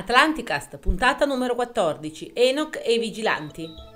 Atlanticast, puntata numero 14. Enoch e i vigilanti.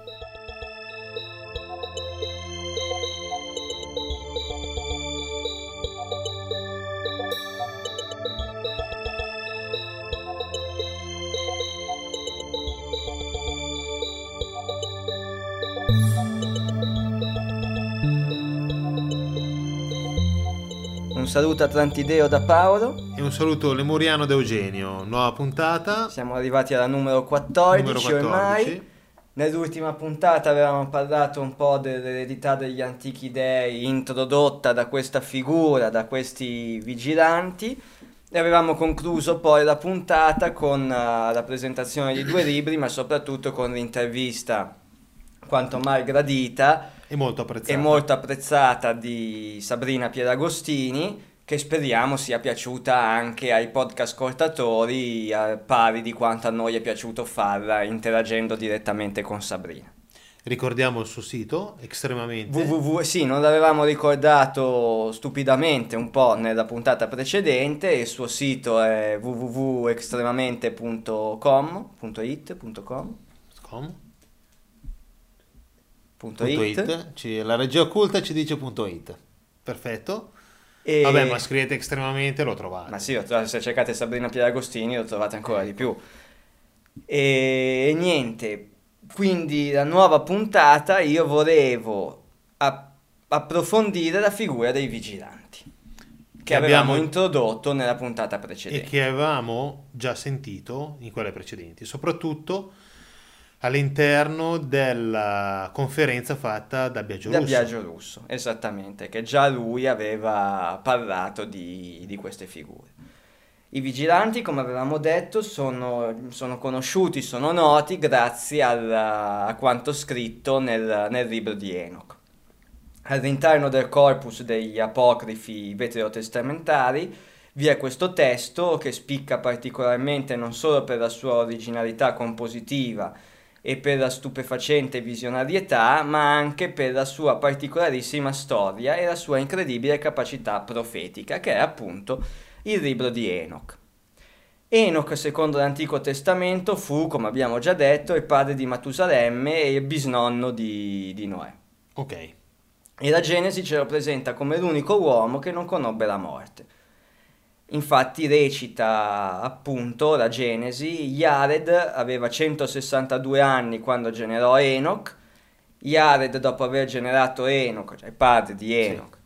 Saluto Atlantideo da Paolo. E un saluto lemuriano da Eugenio. Nuova puntata. Siamo arrivati alla numero 14, Numero 14. ormai. Nell'ultima puntata avevamo parlato un po' dell'eredità degli antichi dei introdotta da questa figura, da questi vigilanti. E avevamo concluso poi la puntata con eh, la presentazione di due libri, ma soprattutto con l'intervista quanto mai gradita È molto apprezzato. e molto apprezzata di Sabrina Pieragostini che speriamo sia piaciuta anche ai podcast ascoltatori pari di quanto a noi è piaciuto farla interagendo direttamente con Sabrina. Ricordiamo il suo sito, estremamente. www, sì, non l'avevamo ricordato stupidamente un po' nella puntata precedente, il suo sito è www.extremamente.com.it.com Com. Punto Punto it. it. Ci- la regia occulta ci dice punto it. Perfetto. E- Vabbè, ma scrivete estremamente, lo trovate. Ma sì, se cercate Sabrina Pieragostini lo trovate ancora di più. E, e niente, quindi la nuova puntata io volevo a- approfondire la figura dei vigilanti che Che avevamo abbiamo- introdotto nella puntata e precedente. che avevamo già sentito in quelle precedenti, soprattutto all'interno della conferenza fatta da Biagio Da Russo. Biagio Russo, esattamente, che già lui aveva parlato di, di queste figure. I vigilanti, come avevamo detto, sono, sono conosciuti, sono noti grazie alla- a quanto scritto nel, nel libro di Enoch. All'interno del corpus degli apocrifi veterotestamentari vi è questo testo che spicca particolarmente non solo per la sua originalità compositiva e per la stupefacente visionarietà, ma anche per la sua particolarissima storia e la sua incredibile capacità profetica, che è appunto il libro di Enoch. Enoch, secondo l'Antico Testamento, fu, come abbiamo già detto, il padre di Matusalemme e il bisnonno di, di Noè. Ok. E la Genesi ce lo presenta come l'unico uomo che non conobbe la morte. Infatti recita appunto la Genesi, Jared aveva 162 anni quando generò Enoch, Jared dopo aver generato Enoch, cioè il padre di Enoch,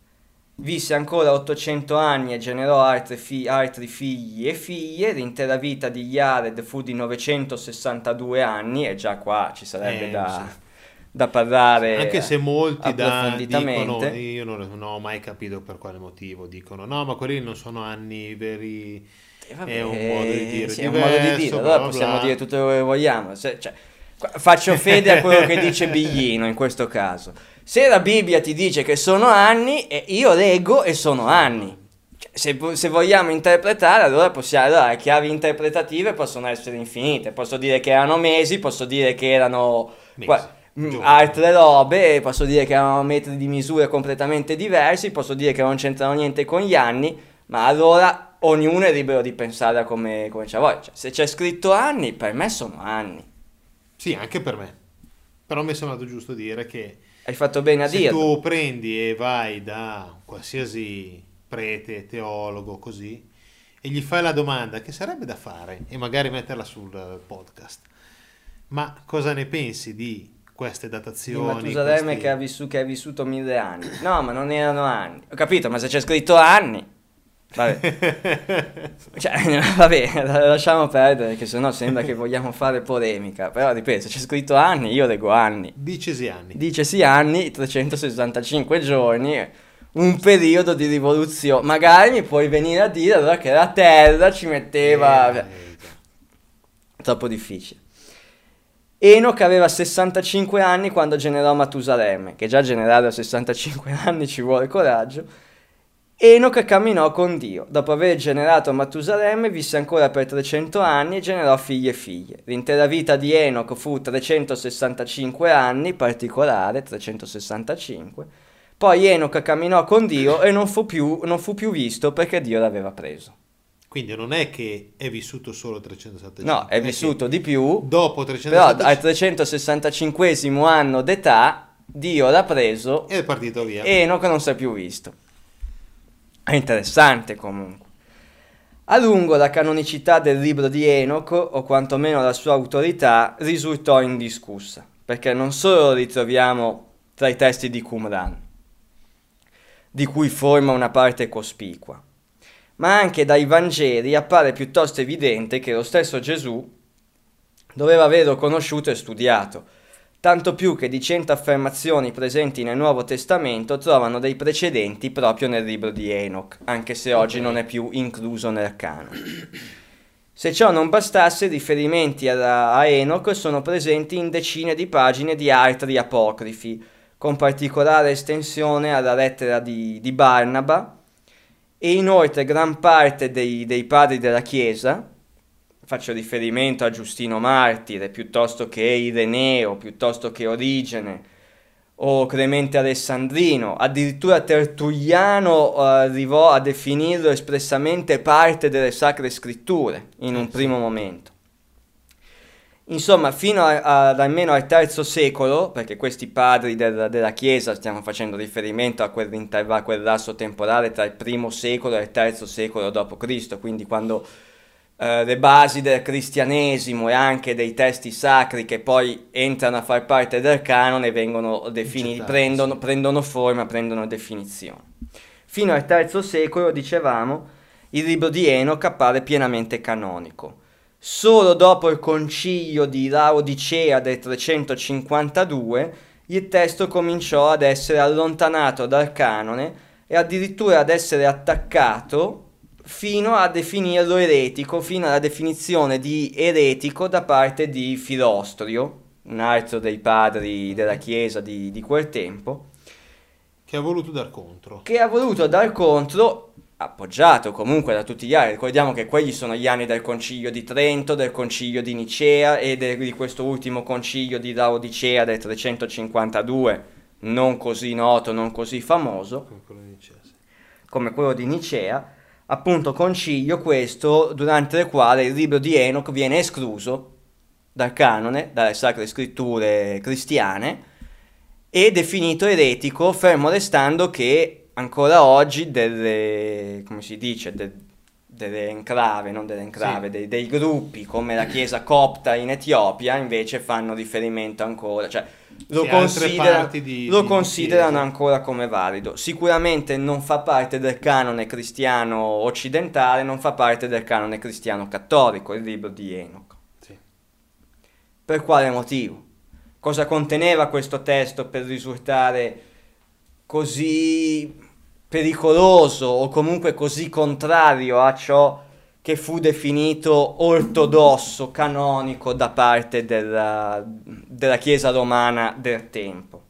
visse ancora 800 anni e generò altri, fi- altri figli e figlie, l'intera vita di Jared fu di 962 anni e già qua ci sarebbe Eh, da, sì. Da parlare Anche se molti da, dicono, io non, non ho mai capito per quale motivo, dicono no, ma quelli non sono anni veri, Eh, vabbè, è un modo di dire sì, modo di dire, diverso, allora bla, possiamo bla. dire tutto quello che vogliamo. Cioè, qua- faccio fede a quello che dice Biglino in questo caso. Se la Bibbia ti dice che sono anni, eh, io leggo e sono anni. Cioè, se, se vogliamo interpretare, allora possiamo. Allora, le chiavi interpretative possono essere infinite. Posso dire che erano mesi, posso dire che erano Mesi, qua- altre robe, posso dire che erano metri di misure completamente diversi, posso dire che non c'entrano niente con gli anni, ma allora ognuno è libero di pensare a come, come c'ha voglia. Cioè, se c'è scritto anni, per me sono anni. Sì, anche per me. Però mi è sembrato giusto dire che Hai fatto bene a se dirlo. tu prendi e vai da qualsiasi prete, teologo, così, e gli fai la domanda che sarebbe da fare, e magari metterla sul podcast, ma cosa ne pensi di queste Di datazioni? Matusalemme questi- che, ha vissu- che ha vissuto mille anni. No, ma non erano anni. Ho capito, ma se c'è scritto anni... Vabbè. Cioè, vabbè, la- lasciamo perdere, che sennò sembra che vogliamo fare polemica. Però, ripeto, se c'è scritto anni, io leggo anni. Dicesi anni. Dicesi anni, 365 giorni, un periodo di rivoluzione. Magari mi puoi venire a dire allora che la Terra ci metteva... Eh, Troppo difficile. Enoch aveva 65 anni quando generò Matusalemme, che già generare a 65 anni ci vuole coraggio. Enoch camminò con Dio. Dopo aver generato Matusalemme, visse ancora per 300 anni e generò figli e figlie. L'intera vita di Enoch fu 365 anni, particolare 365. Poi Enoch camminò con Dio e non fu più, non fu più visto perché Dio l'aveva preso. Quindi non è che è vissuto solo 375. No, è che vissuto di più, dopo però 375 al 365 anno d'età Dio l'ha preso è partito via. e Enoch non si è più visto. È interessante comunque. A lungo la canonicità del libro di Enoch, o quantomeno la sua autorità, risultò indiscussa, perché non solo lo ritroviamo tra i testi di Qumran, di cui forma una parte cospicua, ma anche dai Vangeli appare piuttosto evidente che lo stesso Gesù doveva averlo conosciuto e studiato, tanto più che di cento affermazioni presenti nel Nuovo Testamento trovano dei precedenti proprio nel libro di Enoch, anche se oggi non è più incluso nel canone. Se ciò non bastasse, i riferimenti a, a Enoch sono presenti in decine di pagine di altri apocrifi, con particolare estensione alla lettera di, di Barnaba, e inoltre gran parte dei, dei padri della Chiesa, faccio riferimento a Giustino Martire, piuttosto che Ireneo, piuttosto che Origene, o Clemente Alessandrino, addirittura Tertulliano eh, arrivò a definirlo espressamente parte delle sacre scritture in un primo momento. Insomma, fino a- a- ad almeno al III secolo, perché questi padri del- della Chiesa, stiamo facendo riferimento a quell'intervallo, a quel lasso temporale tra il primo secolo e il terzo secolo d.C., quindi quando eh, le basi del cristianesimo e anche dei testi sacri che poi entrano a far parte del canone vengono definiti, Accettati, prendono, prendono forma, prendono definizione. Fino al III secolo, dicevamo, il libro di Enoch appare pienamente canonico. Solo dopo il concilio di Laodicea del 352 il testo cominciò ad essere allontanato dal canone e addirittura ad essere attaccato fino a definirlo eretico, fino alla definizione di eretico da parte di Filostrio, un altro dei padri della Chiesa di, di quel tempo, Che ha voluto dar contro. che ha voluto dar contro, appoggiato comunque da tutti gli altri, ricordiamo che quelli sono gli anni del concilio di Trento, del concilio di Nicea e de- di questo ultimo concilio di Laodicea del 352, non così noto, non così famoso, come quello di Nicea, come quello di Nicea, appunto concilio questo durante il quale il libro di Enoch viene escluso dal canone, dalle sacre scritture cristiane, e definito eretico, fermo restando che ancora oggi delle, come si dice, de- delle enclave, non delle enclave, Sì. dei, dei gruppi come la chiesa copta in Etiopia invece fanno riferimento ancora, cioè lo, Sì, considera- di- lo di considerano chiesa. ancora come valido. Sicuramente non fa parte del canone cristiano occidentale, non fa parte del canone cristiano cattolico, il libro di Enoch. Sì. Per quale motivo? Cosa conteneva questo testo per risultare così pericoloso o comunque così contrario a ciò che fu definito ortodosso, canonico da parte della, della Chiesa romana del tempo?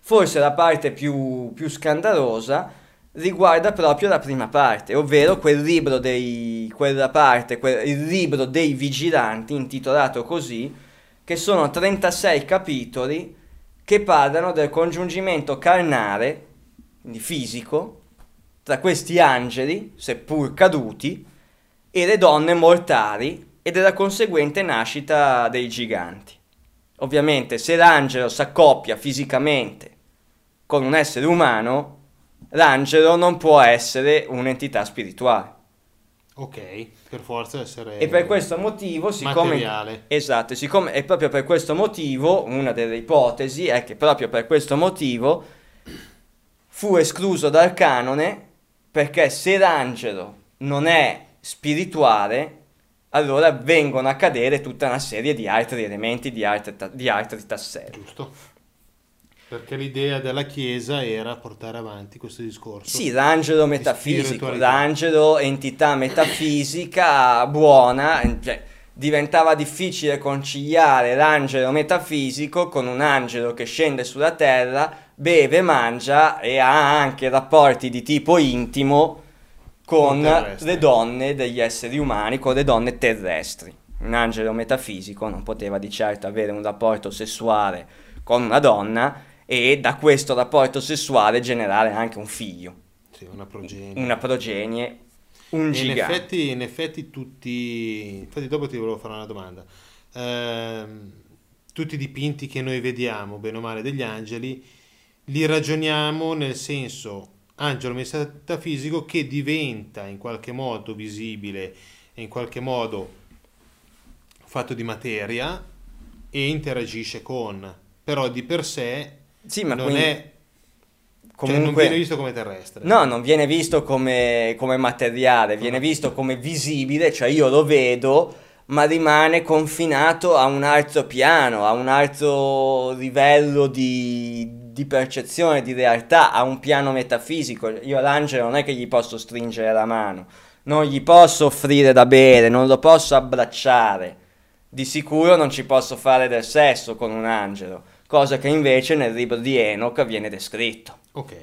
Forse la parte più, più scandalosa riguarda proprio la prima parte, ovvero quel libro dei, quella parte, quel- il libro dei vigilanti, intitolato così, che sono 36 capitoli che parlano del congiungimento carnale, quindi fisico, tra questi angeli, seppur caduti, e le donne mortali e della conseguente nascita dei giganti. Ovviamente, se l'angelo si accoppia fisicamente con un essere umano, l'angelo non può essere un'entità spirituale. Ok, per forza essere E per questo motivo, siccome... materiale. Esatto, e siccome è proprio per questo motivo, una delle ipotesi è che proprio per questo motivo fu escluso dal canone perché se l'angelo non è spirituale, allora vengono a cadere tutta una serie di altri elementi, di, altre ta- di altri tasselli. Giusto. Perché l'idea della Chiesa era portare avanti questo discorso. Sì, l'angelo metafisico, l'angelo entità metafisica buona, cioè, diventava difficile conciliare l'angelo metafisico con un angelo che scende sulla terra, beve, mangia e ha anche rapporti di tipo intimo con le donne degli esseri umani, con le donne terrestri. Un angelo metafisico non poteva di certo avere un rapporto sessuale con una donna e da questo rapporto sessuale generare anche un figlio Sì, una progenie. una progenie un E in gigante. effetti, in effetti tutti, infatti dopo ti volevo fare una domanda. Ehm, tutti i dipinti che noi vediamo, bene o male, degli angeli, li ragioniamo nel senso angelo metafisico che diventa in qualche modo visibile e in qualche modo fatto di materia e interagisce con, però di per sé Sì, non quindi è, cioè, non comunque... viene visto come terrestre. No, non viene visto come, come materiale, viene visto come visibile, cioè io lo vedo, ma rimane confinato a un altro piano, a un altro livello di, di percezione, di realtà, a un piano metafisico. Io all'angelo non è che gli posso stringere la mano, non gli posso offrire da bere, non lo posso abbracciare. Di sicuro non ci posso fare del sesso con un angelo, cosa che invece nel libro di Enoch viene descritto. Ok.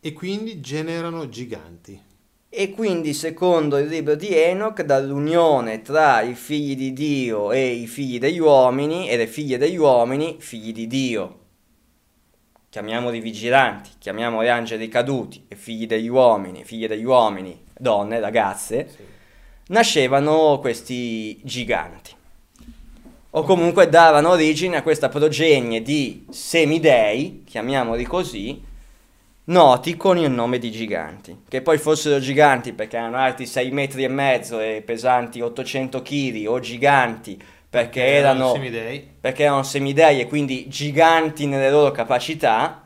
E quindi generano giganti. E quindi, secondo il libro di Enoch, dall'unione tra i figli di Dio e i figli degli uomini e le figlie degli uomini, figli di Dio, chiamiamoli vigilanti, chiamiamoli angeli caduti, e figli degli uomini, figlie degli uomini, donne, ragazze, nascevano questi giganti. O comunque davano origine a questa progenie di semidei, chiamiamoli così, noti con il nome di giganti, che poi fossero giganti perché erano alti 6 metri e mezzo e pesanti 800 kg o giganti perché erano, semidei. perché erano semidei e quindi giganti nelle loro capacità,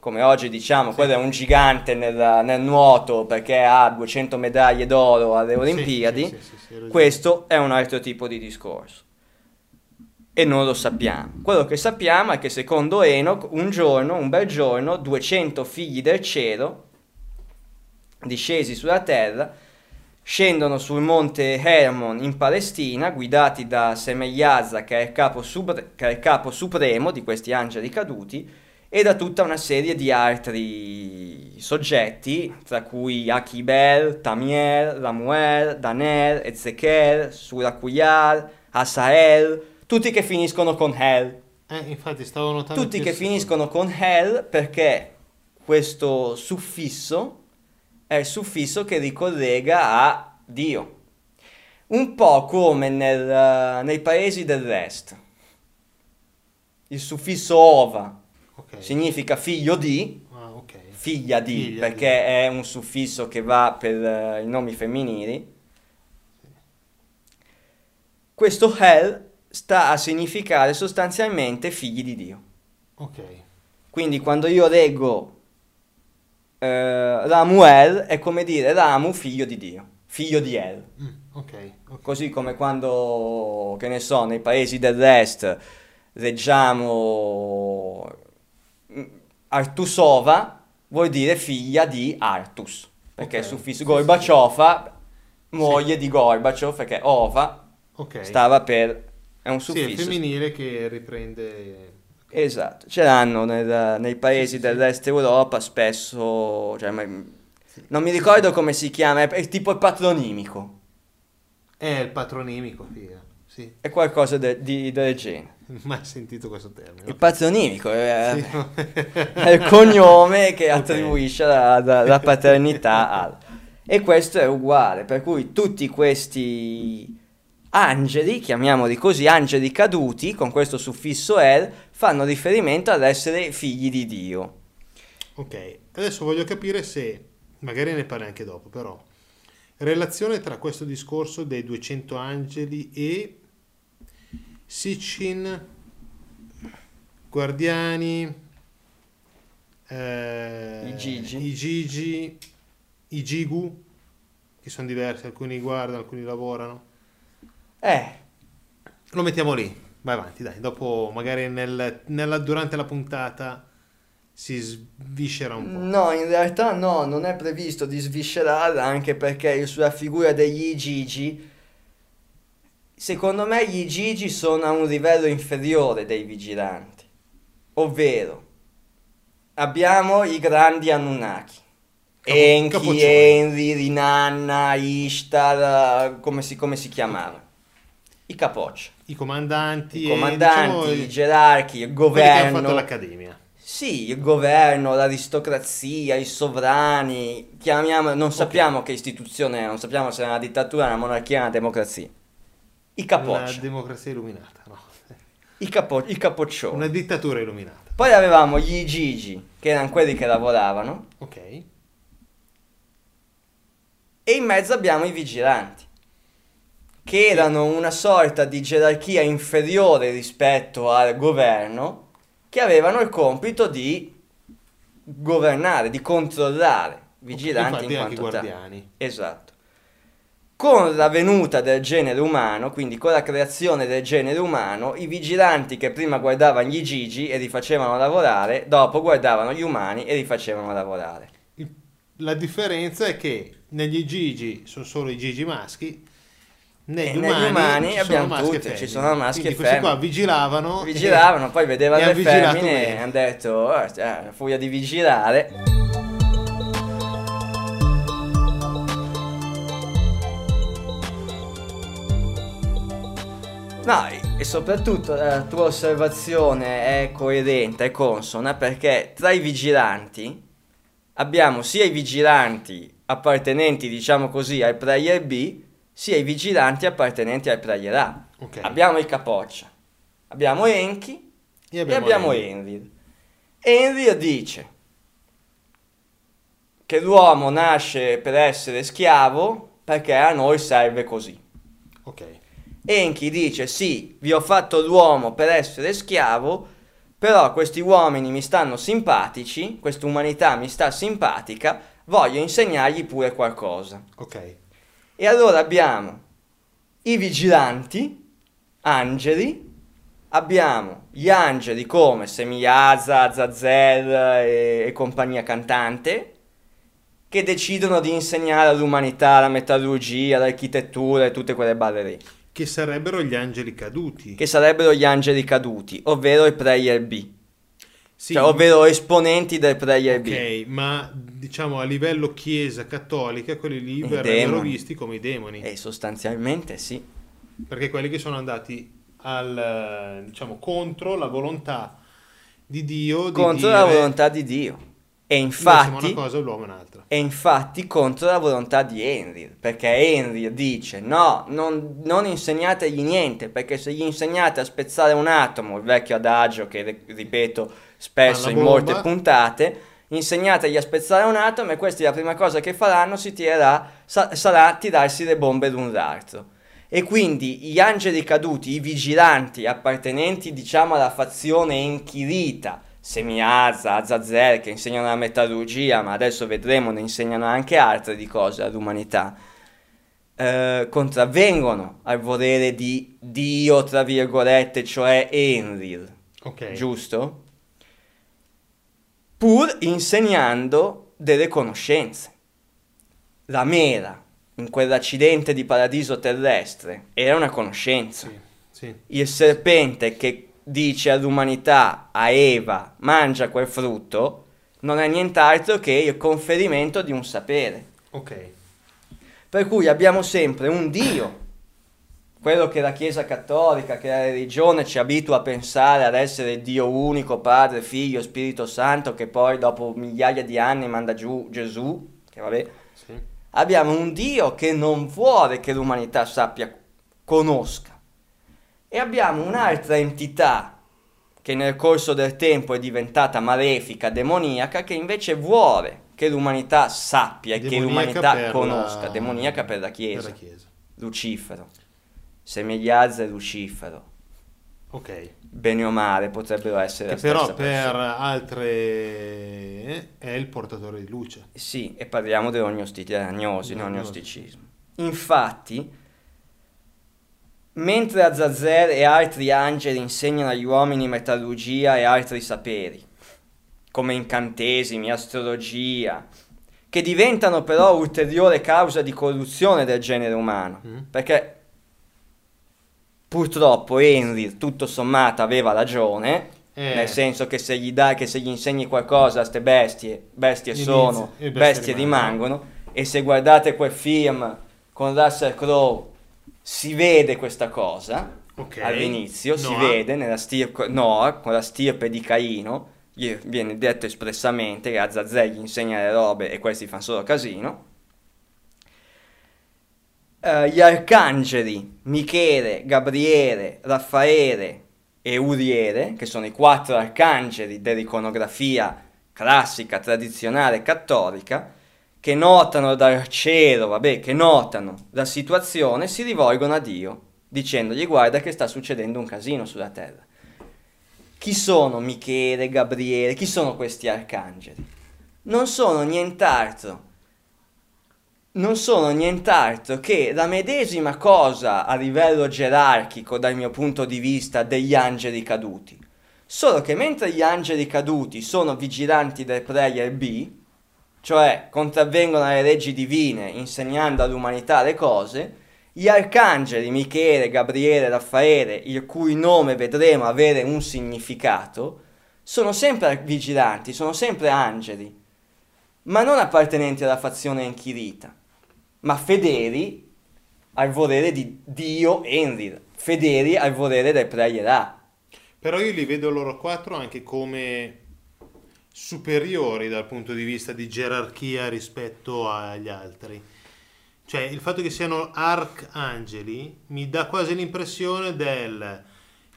come oggi diciamo, quello è un gigante nel, nel nuoto perché ha 200 medaglie d'oro alle Sì, Olimpiadi, sì, sì, sì, sì, questo è un altro tipo di discorso. E non lo sappiamo. Quello che sappiamo è che secondo Enoch, un giorno, un bel giorno, 200 figli del cielo, discesi sulla terra, scendono sul monte Hermon in Palestina, guidati da Semeiazza, che è, il capo che è il capo supremo di questi angeli caduti, e da tutta una serie di altri soggetti, tra cui Achibel, Tamiel, Ramuel, Daner, Ezechiel, Surakuyar, Asael, tutti che finiscono con Hel. Eh, infatti stavo notando Tutti che finiscono con Hel perché questo suffisso è il suffisso che ricollega a Dio. Un po' come nel, eh, nei paesi dell'est. Il suffisso ova Ok. significa figlio di, Ah, figlia di, Figlia perché è un suffisso che va per eh, i nomi femminili. Questo Hel sta a significare sostanzialmente figli di Dio. Ok. Quindi quando io leggo eh, Ramuel è come dire Ramu figlio di Dio, figlio di El. Mm, ok. ok. Così come quando, che ne so, nei paesi dell'est leggiamo mm, Artusova, vuol dire figlia di Artus, perché Ok, il suffisso sì, Gorbaciova, moglie di Gorbaciov, perché Ova stava per... è un Sì, è il suffisso. femminile che riprende... Esatto, ce l'hanno nel- nei paesi Sì, sì, dell'est Europa spesso, cioè, ma- non mi ricordo come si chiama, è, è tipo il patronimico, È il patronimico, figa. Sì. è qualcosa de- di- del genere. Mai sentito questo termine. Il patronimico è, Sì. è il cognome che Ok. attribuisce la, la- la paternità al... E questo è uguale, per cui tutti questi angeli, chiamiamoli così, angeli caduti, con questo suffisso el, fanno riferimento ad essere figli di Dio. Ok, adesso voglio capire se, magari ne parli anche dopo, però, relazione tra questo discorso dei 200 angeli e Sitchin, Guardiani, eh, I Gigi. i Gigi, i Gigu, che sono diversi, alcuni guardano, alcuni lavorano. Eh, Lo mettiamo lì, vai avanti, dai, dopo magari nel- nella- durante la puntata si sviscera un po'. No, in realtà no, non è previsto di sviscerarla anche perché sulla figura degli Gigi, secondo me gli Gigi sono a un livello inferiore dei vigilanti, ovvero abbiamo i grandi Anunnaki. Enki. Enri, Rinanna, Ishtar, come si, come si chiamava? I capocci, I comandanti, i e, comandanti, diciamo, i gerarchi, il quelli che hanno fatto governo. l'accademia. Sì, il governo, l'aristocrazia, i sovrani, chiamiamo, non sappiamo che istituzione è, non sappiamo se è una dittatura, una monarchia, una democrazia. I Una capocci, democrazia illuminata, no? i, capo, i capoccioni. Una dittatura illuminata. Poi avevamo gli Gigi, che erano quelli che lavoravano, Ok. e in mezzo abbiamo i vigilanti, che erano una sorta di gerarchia inferiore rispetto al governo, che avevano il compito di governare, di controllare, vigilanti in quanto guardiani. Esatto. Con la venuta del genere umano, quindi con la creazione del genere umano, i vigilanti che prima guardavano gli gigi e li facevano lavorare, dopo guardavano gli umani e li facevano lavorare. La differenza è che negli Gigi sono solo i Gigi maschi, negli, E negli umani, umani abbiamo tutte, ci sono maschi Quindi e questi qua vigilavano. Vigilavano, poi vedevano le femmine e hanno detto, "Oh, eh, a furia di vigilare. No, e- e soprattutto la tua osservazione è coerente, è consona, perché tra i vigilanti abbiamo sia i vigilanti appartenenti, diciamo così, al player B, sia i vigilanti appartenenti al player A. Ok. Abbiamo il capoccia, abbiamo Enki E e abbiamo Henry. Enrir. Enrir dice che l'uomo nasce per essere schiavo perché a noi serve così. Ok. Enki dice sì, vi ho fatto l'uomo per essere schiavo, però questi uomini mi stanno simpatici, questa umanità mi sta simpatica, voglio insegnargli pure qualcosa. Ok. E allora abbiamo i vigilanti, angeli, abbiamo gli angeli come Semiaza, Azazel e, e compagnia cantante, che decidono di insegnare all'umanità la metallurgia, l'architettura e tutte quelle balle lì, Che sarebbero gli angeli caduti. che sarebbero gli angeli caduti, ovvero il player B, Sì, cioè, ovvero esponenti del player B. Ok, ma diciamo a livello chiesa cattolica, quelli lì I verrebbero visti come i demoni. E sostanzialmente sì. Perché quelli che sono andati al, eh, diciamo, contro la volontà di Dio. Di Contro dire, la volontà di Dio. E "Noi siamo infatti... una cosa e l'uomo è un'altra. E infatti contro la volontà di Henry, perché Henry dice no, non, non insegnategli niente, perché se gli insegnate a spezzare un atomo, il vecchio adagio che ripeto spesso in molte puntate, insegnategli a spezzare un atomo e questi la prima cosa che faranno si tirerà, sa- sarà tirarsi le bombe l'un l'altro. E quindi gli angeli caduti, i vigilanti appartenenti diciamo alla fazione Enchirita, Semiazza, Azazel che insegnano la metallurgia, ma adesso vedremo ne insegnano anche altre di cose all'umanità, eh, contravvengono al volere di Dio, tra virgolette, cioè Enlil, Ok. giusto? Pur insegnando delle conoscenze. La mela in quell'accidente di paradiso terrestre era una conoscenza Sì, sì. il serpente che dice all'umanità, a Eva, mangia quel frutto, non è nient'altro che il conferimento di un sapere. Ok. Per cui abbiamo sempre un Dio, quello che la Chiesa Cattolica, che la religione ci abitua a pensare ad essere Dio unico, Padre, Figlio, Spirito Santo, che poi dopo migliaia di anni manda giù Gesù, che vabbè, Sì. abbiamo un Dio che non vuole che l'umanità sappia, conosca. E abbiamo un'altra entità che nel corso del tempo è diventata malefica, demoniaca, che invece vuole che l'umanità sappia e che Demoniaca l'umanità per conosca. la- Demoniaca per la Chiesa. Per la Chiesa. Lucifero. Semegliazza e Lucifero. Ok. Bene o male potrebbero essere Che però per persona. altre eh, è il portatore di luce. Sì, e parliamo dell'ognosti- dell'agnosi, non Dell'agnosi. gnosticismo. Infatti, mentre Azazel e altri angeli insegnano agli uomini metallurgia e altri saperi, come incantesimi, astrologia, che diventano però ulteriore causa di corruzione del genere umano, Mm. perché purtroppo Henry, tutto sommato, aveva ragione, Eh. nel senso che se gli dai, che se gli insegni qualcosa a ste bestie, bestie Inizia- sono, bestie bestie rimangono. rimangono, e se guardate quel film con Russell Crowe si vede questa cosa Ok. all'inizio, si Noah. vede nella stirpe, Noah, con la stirpe di Caino, gli viene detto espressamente che Azazel gli insegna le robe e questi fanno solo casino. Eh, gli arcangeli Michele, Gabriele, Raffaele e Uriele, che sono i quattro arcangeli dell'iconografia classica, tradizionale, cattolica, che notano dal cielo, vabbè, che notano la situazione, si rivolgono a Dio dicendogli guarda che sta succedendo un casino sulla terra. Chi sono Michele, Gabriele, chi sono questi arcangeli? Non sono nient'altro, non sono nient'altro che la medesima cosa a livello gerarchico dal mio punto di vista degli angeli caduti. Solo che mentre gli angeli caduti sono vigilanti del player B, cioè contravvengono alle leggi divine insegnando all'umanità le cose, gli arcangeli Michele, Gabriele, Raffaele, il cui nome vedremo avere un significato, sono sempre vigilanti, sono sempre angeli, ma non appartenenti alla fazione Enchirita, ma fedeli al volere di Dio Enrir, fedeli al volere del Prayer A. Però io li vedo loro quattro anche come superiori dal punto di vista di gerarchia rispetto agli altri. Cioè il fatto che siano arcangeli mi dà quasi l'impressione del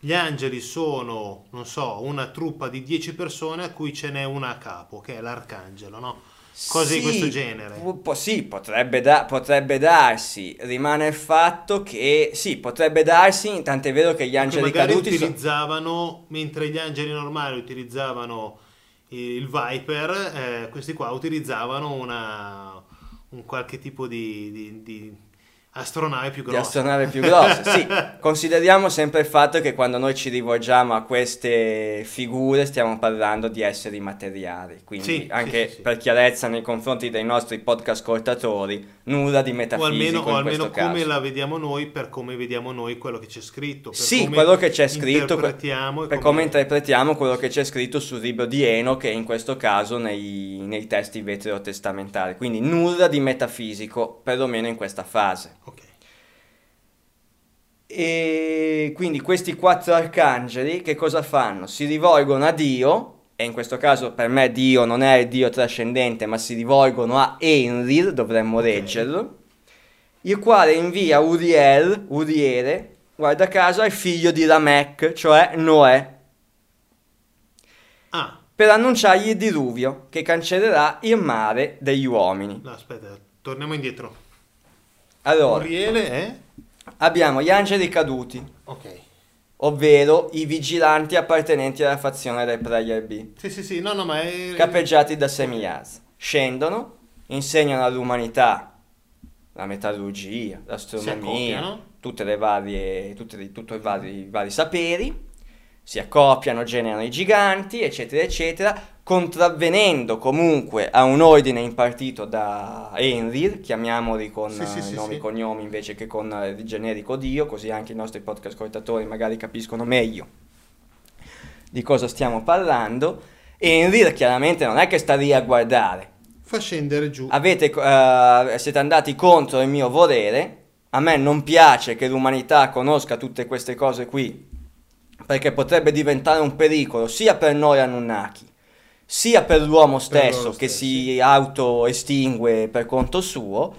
gli angeli sono, non so, una truppa di 10 persone a cui ce n'è una a capo, che è l'arcangelo, no? Cose di questo genere. Po- sì, potrebbe, da- potrebbe darsi. Rimane il fatto che sì, potrebbe darsi, tant'è vero che gli angeli magari caduti utilizzavano, mentre gli angeli normali utilizzavano il Viper, eh, questi qua utilizzavano una, un qualche tipo di, di- di astronave più di grossa. astronave più grosse. Sì, consideriamo sempre il fatto che quando noi ci rivolgiamo a queste figure stiamo parlando di esseri materiali, quindi sì, anche sì, sì. per chiarezza nei confronti dei nostri podcast ascoltatori, nulla di o metafisico almeno, o almeno come caso. la vediamo noi per come vediamo noi quello che c'è scritto. Per Sì, come quello che c'è scritto, per, interpretiamo e per come interpretiamo quello che c'è scritto sul libro di Enoch e in questo caso nei, nei testi veterotestamentali. Quindi nulla di metafisico, perlomeno in questa fase. Ok. E quindi questi quattro arcangeli che cosa fanno? Si rivolgono a Dio, e in questo caso per me Dio non è il Dio trascendente, ma si rivolgono a Enrir, dovremmo leggerlo, il quale invia Uriel, Uriele, guarda caso, è figlio di Lamech, cioè Noè, Ah, per annunciargli il diluvio che cancellerà il mare degli uomini. no, aspetta, torniamo indietro. Allora, Uriele è? abbiamo gli angeli caduti, Ok. Ovvero i vigilanti appartenenti alla fazione del Prayer B. Sì, sì, sì, no, no, ma è... capeggiati da Semiyaz. Scendono, insegnano all'umanità la metallurgia, l'astronomia, tutte le varie, tutte le- tutti i vari, i vari saperi, si accoppiano, generano i giganti, eccetera, eccetera, contravvenendo comunque a un ordine impartito da Enrir, chiamiamoli con Sì, sì, eh, sì, nomi e sì. cognomi invece che con eh, il generico Dio, così anche i nostri podcast ascoltatori magari capiscono meglio di cosa stiamo parlando. Enrir chiaramente non è che sta lì a guardare, Fa scendere giù. avete, eh, siete andati contro il mio volere. A me non piace che l'umanità conosca tutte queste cose qui, perché potrebbe diventare un pericolo sia per noi Anunnaki, sia per l'uomo stesso loro che stessi. si autoestingue per conto suo,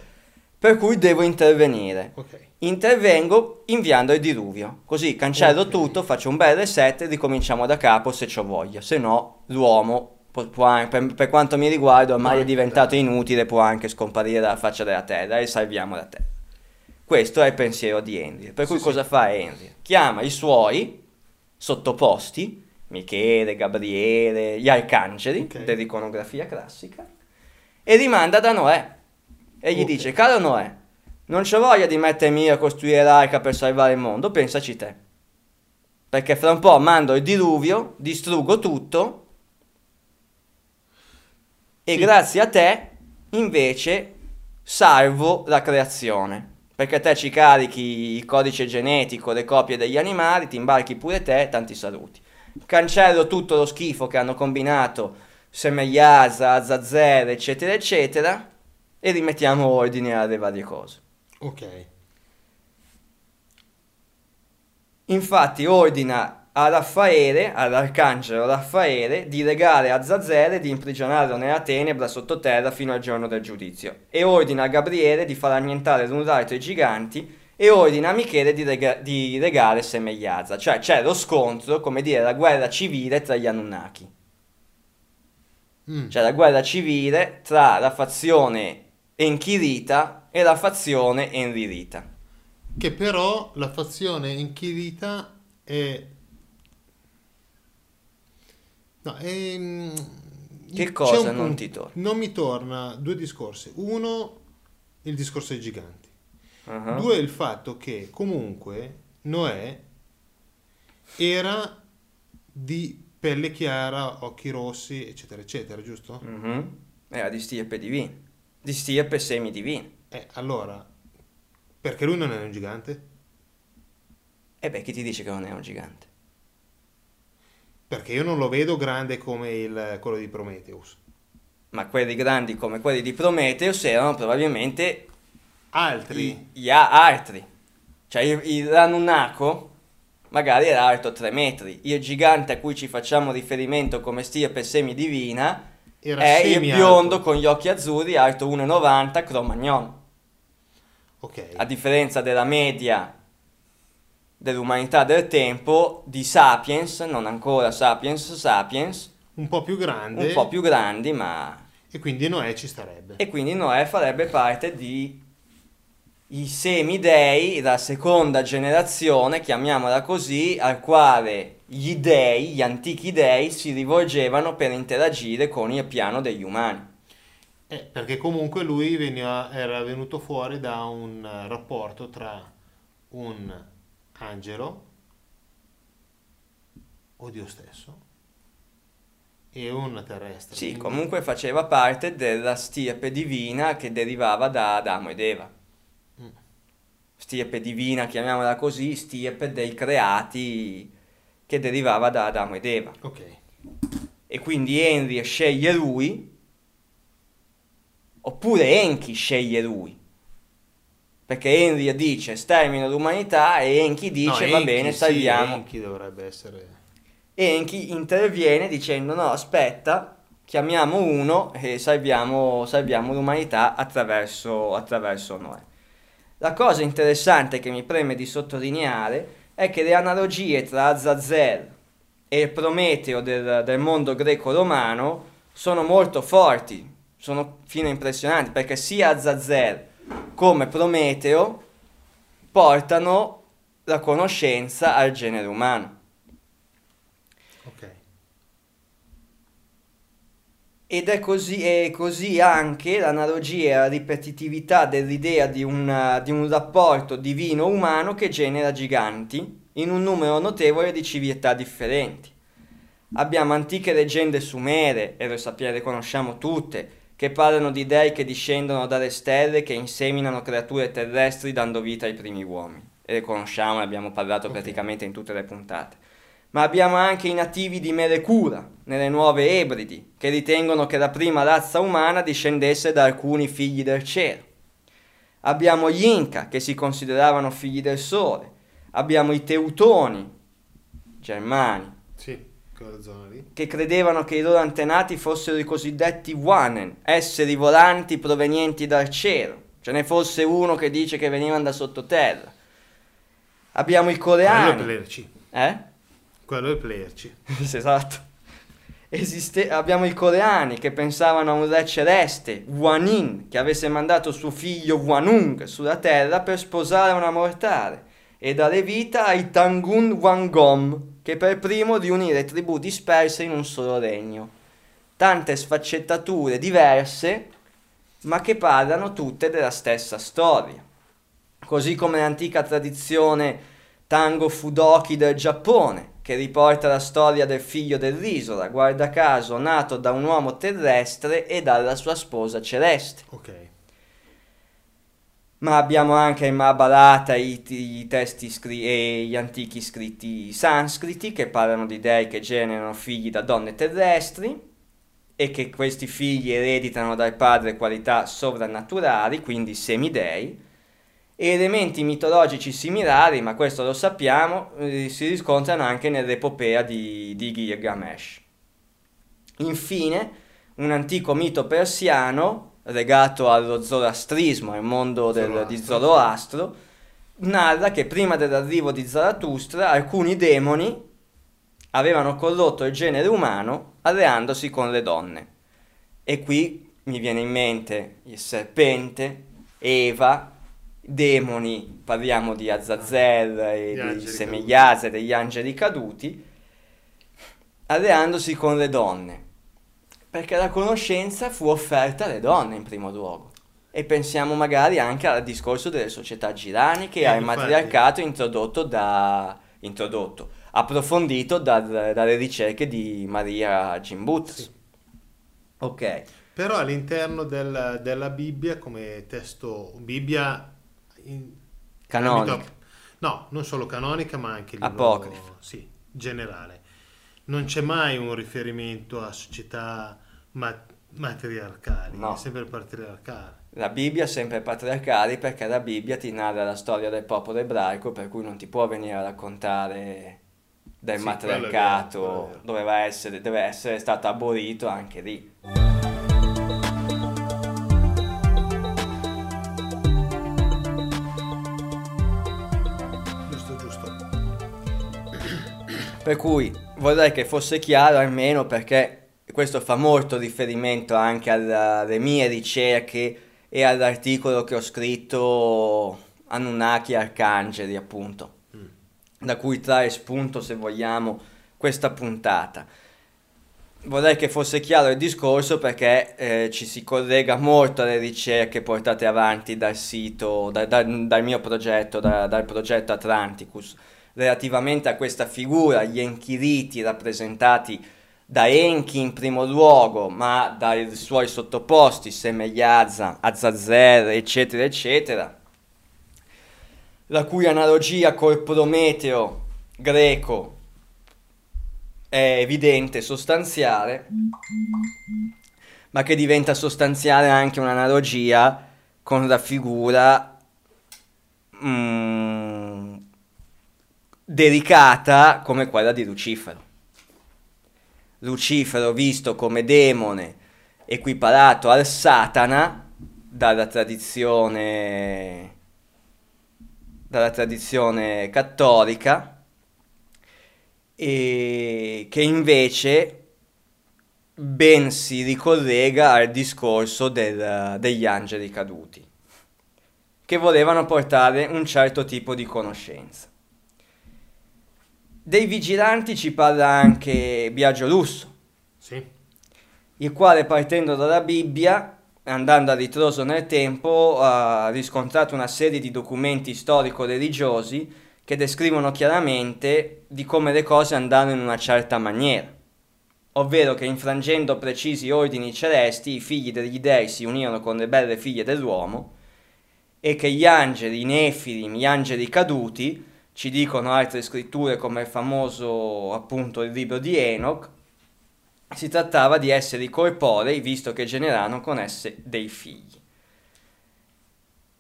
per cui devo intervenire. Ok. Intervengo inviando il diluvio, così cancello Ok. tutto, faccio un bel reset e ricominciamo da capo se ciò voglia, se no l'uomo, per, per quanto mi riguarda, ormai No, è diventato inutile, può anche scomparire dalla faccia della terra e salviamo la terra. Questo è il pensiero di Henry. Per cui Sì, cosa fa Henry? Chiama i suoi sottoposti, Michele, Gabriele, gli arcangeli Ok. dell'iconografia classica, e rimanda da Noè. E gli Ok. dice, caro Noè, non c'ho voglia di mettermi a costruire l'arca per salvare il mondo, pensaci te. Perché fra un po' mando il diluvio, distruggo tutto, e Sì. grazie a te, invece, salvo la creazione. Perché te ci carichi il codice genetico, le copie degli animali, ti imbarchi pure te, tanti saluti. Cancello tutto lo schifo che hanno combinato Semeyasa, Azazel, eccetera, eccetera, e rimettiamo ordine alle varie cose. Ok. Infatti ordina a Raffaele, all'arcangelo Raffaele, di legare Azazel e di imprigionarlo nella tenebra sottoterra fino al giorno del giudizio. E ordina a Gabriele di far annientare l'Unraito e i giganti e ordina a Michele di, lega- di legare Semeiazza. Cioè c'è lo scontro, come dire, la guerra civile tra gli Anunnaki. Mm. C'è la guerra civile tra la fazione Enchirita e la fazione Enririta. Che però la fazione Enchirita è... No, è... mm, Che cosa non punto- ti torna? Non mi torna due discorsi. Uno, il discorso dei giganti. Uh-huh. Due, il fatto che comunque Noè era di pelle chiara, occhi rossi, eccetera, eccetera, giusto? Mhm. Era di stirpe divina, di stirpe semidivina. Eh, allora, perché lui non era un gigante? E beh, chi ti dice che non è un gigante? Perché io non lo vedo grande come il, quello di Prometheus. Ma quelli grandi come quelli di Prometheus erano probabilmente Altri, gli a- altri. Cioè il, il Anunnako magari era alto 3 metri. Il gigante a cui ci facciamo riferimento come stirpe semidivina era è il biondo con gli occhi azzurri, alto 1,90, Cro-Magnon. Ok. A differenza della media dell'umanità del tempo, di Sapiens, non ancora Sapiens, Sapiens, Un po' più grande. un po' più grandi, ma... E quindi Noè ci starebbe. E quindi Noè farebbe parte di i semidei, la seconda generazione, chiamiamola così, al quale gli dei, gli antichi dei, si rivolgevano per interagire con il piano degli umani. Eh, perché comunque lui veniva- era venuto fuori da un eh, rapporto tra un angelo, o Dio stesso, e un terrestre. Sì, Quindi- comunque faceva parte della stirpe divina che derivava da Adamo ed Eva. Stirpe divina, chiamiamola così, stirpe dei creati che derivava da Adamo ed Eva. Ok. E quindi Henry sceglie lui, oppure Enki sceglie lui. Perché Henry dice stermino l'umanità e Enki dice No, va Enki, bene, sì, salviamo. Enki dovrebbe essere... Enki interviene dicendo no aspetta chiamiamo uno e salviamo, salviamo l'umanità attraverso, attraverso Noè la cosa interessante che mi preme di sottolineare è che le analogie tra Azazel e Prometeo del, del mondo greco-romano sono molto forti sono fino a impressionanti perché sia Azazel come Prometeo portano la conoscenza al genere umano Ok. Ed è così, è così anche l'analogia e la ripetitività dell'idea di, una- di un rapporto divino-umano che genera giganti in un numero notevole di civiltà differenti. Abbiamo antiche leggende sumere, e lo sappiamo, le conosciamo tutte, che parlano di dei che discendono dalle stelle che inseminano creature terrestri dando vita ai primi uomini. E le conosciamo, ne abbiamo parlato Ok. praticamente in tutte le puntate ma abbiamo anche i nativi di Merecura, nelle nuove Ebridi, che ritengono che la prima razza umana discendesse da alcuni figli del cielo. Abbiamo gli Inca, che si consideravano figli del sole. Abbiamo i Teutoni, germani, Sì, che credevano che i loro antenati fossero i cosiddetti Wanen, esseri volanti provenienti dal cielo. Ce ne fosse uno che dice che venivano da sottoterra. Abbiamo i coreani. Eh? Quello è Plerci. Sì, esatto. Esiste- abbiamo i coreani che pensavano a un re celeste, Wanin, che avesse mandato suo figlio Wanung sulla terra per sposare una mortale e dare vita ai Tangun Wangom, che per primo riunire tribù disperse in un solo regno. Tante sfaccettature diverse, ma che parlano tutte della stessa storia. Così come l'antica tradizione Tango Fudoki del Giappone, che riporta la storia del figlio dell'isola, guarda caso nato da un uomo terrestre e dalla sua sposa celeste. Ok. Ma abbiamo anche il Mahabharata, i, i testi scri- e gli antichi scritti sanscriti che parlano di dei che generano figli da donne terrestri e che questi figli ereditano dal padre qualità sovrannaturali, quindi semidei. E elementi mitologici similari, ma questo lo sappiamo, eh, si riscontrano anche nell'epopea di, di Gilgamesh. Infine, un antico mito persiano legato allo zoroastrismo, al mondo del, Zoroastro, di. Zoroastro, narra che prima dell'arrivo di Zarathustra alcuni demoni avevano condotto il genere umano alleandosi con le donne. E qui mi viene in mente il serpente, Eva, demoni, parliamo di Azazel e Gli di Semeiaze, degli angeli caduti, alleandosi con le donne. Perché la conoscenza fu offerta alle donne in primo luogo. E pensiamo magari anche al discorso delle società giraniche e Eh, al infatti. matriarcato introdotto da... introdotto, approfondito dal- dalle ricerche di Maria Gimbutas. Sì. Ok, Però all'interno del- della Bibbia, come testo Bibbia in- canonica. ambito- no, non solo canonica, ma anche libro. Sì, generale. Non c'è mai un riferimento a società ma- matriarcali, No. è sempre patriarcale. La Bibbia è sempre patriarcale perché la Bibbia ti narra la storia del popolo ebraico, per cui non ti può venire a raccontare del Sì, matriarcato, vero. doveva essere, deve essere stato abolito anche lì. Per cui vorrei che fosse chiaro almeno perché questo fa molto riferimento anche alla- alle mie ricerche e all'articolo che ho scritto Anunnaki Arcangeli, appunto, da cui trae spunto, se vogliamo, questa puntata. Vorrei che fosse chiaro il discorso perché eh, ci si collega molto alle ricerche portate avanti dal sito, da- da- dal mio progetto, da- dal progetto Atlanticus, relativamente a questa figura, gli Enchiriti rappresentati da Enki in primo luogo, ma dai suoi sottoposti, Semeiazza, Azazel, eccetera, eccetera, la cui analogia col Prometeo greco è evidente, sostanziale, ma che diventa sostanziale anche un'analogia con la figura mm, delicata come quella di Lucifero. Lucifero visto come demone equiparato al Satana dalla tradizione dalla tradizione cattolica e che invece ben si ricollega al discorso del- degli angeli caduti che volevano portare un certo tipo di conoscenza. Dei vigilanti ci parla anche Biagio Russo, Sì. il quale partendo dalla Bibbia, andando a ritroso nel tempo, ha riscontrato una serie di documenti storico-religiosi che descrivono chiaramente di come le cose andarono in una certa maniera, ovvero che infrangendo precisi ordini celesti i figli degli dei si unirono con le belle figlie dell'uomo e che gli angeli, i nefilim, gli angeli caduti, ci dicono altre scritture come il famoso appunto il libro di Enoch, si trattava di esseri corporei visto che generano con esse dei figli.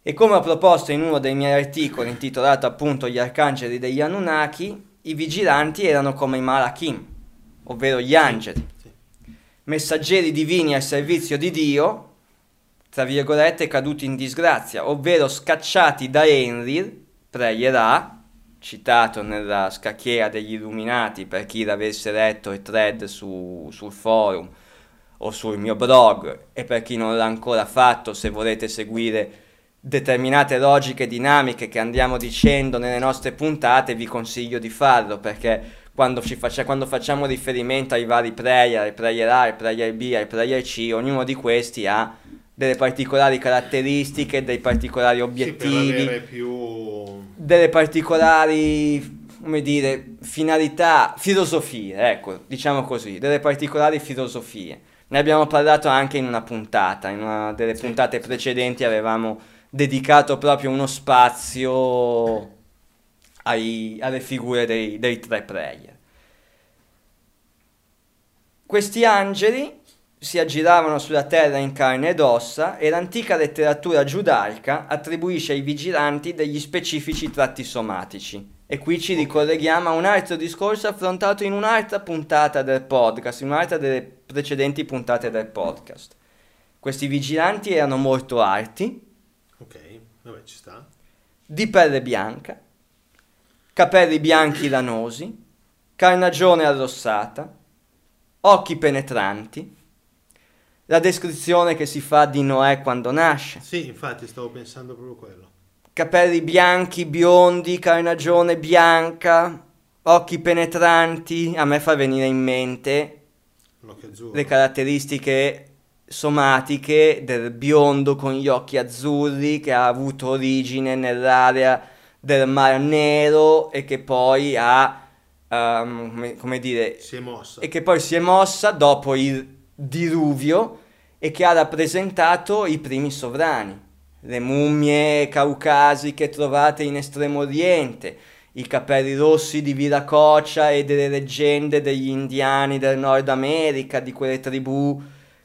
E come ho proposto in uno dei miei articoli intitolato appunto Gli arcangeli degli Anunnaki, i vigilanti erano come i Malachim, ovvero gli angeli, messaggeri divini al servizio di Dio, tra virgolette caduti in disgrazia, ovvero scacciati da Enlil, pregherà, citato nella scacchiera degli illuminati per chi l'avesse letto il thread su- sul forum o sul mio blog e per chi non l'ha ancora fatto se volete seguire determinate logiche dinamiche che andiamo dicendo nelle nostre puntate vi consiglio di farlo perché quando, ci faccia- quando facciamo riferimento ai vari player, al player A, al player B, al player C, ognuno di questi ha delle particolari caratteristiche, dei particolari Sì, obiettivi avere più... delle particolari, come dire, finalità, filosofie, ecco, diciamo così, delle particolari filosofie. Ne abbiamo parlato anche in una puntata, in una delle Sì, puntate precedenti avevamo dedicato proprio uno spazio ai- alle figure dei, dei tre player. Questi angeli si aggiravano sulla terra in carne ed ossa e l'antica letteratura giudaica attribuisce ai vigilanti degli specifici tratti somatici. E qui ci ricolleghiamo a un altro discorso affrontato in un'altra puntata del podcast, in un'altra delle precedenti puntate del podcast. Questi vigilanti erano molto alti, Ok, vabbè, ci sta. di pelle bianca, capelli bianchi lanosi, carnagione arrossata, occhi penetranti, la descrizione che si fa di Noè quando nasce, Sì, infatti stavo pensando proprio quello. capelli bianchi, biondi, carnagione bianca, occhi penetranti, a me fa venire in mente le caratteristiche somatiche del biondo con gli occhi azzurri che ha avuto origine nell'area del Mar Nero e che poi ha, ehm, come, come dire, Si è mossa. e che poi si è mossa dopo il diluvio e che ha rappresentato i primi sovrani, le mummie caucasiche trovate in Estremo Oriente, i capelli rossi di Viracoccia e delle leggende degli indiani del Nord America, di quelle tribù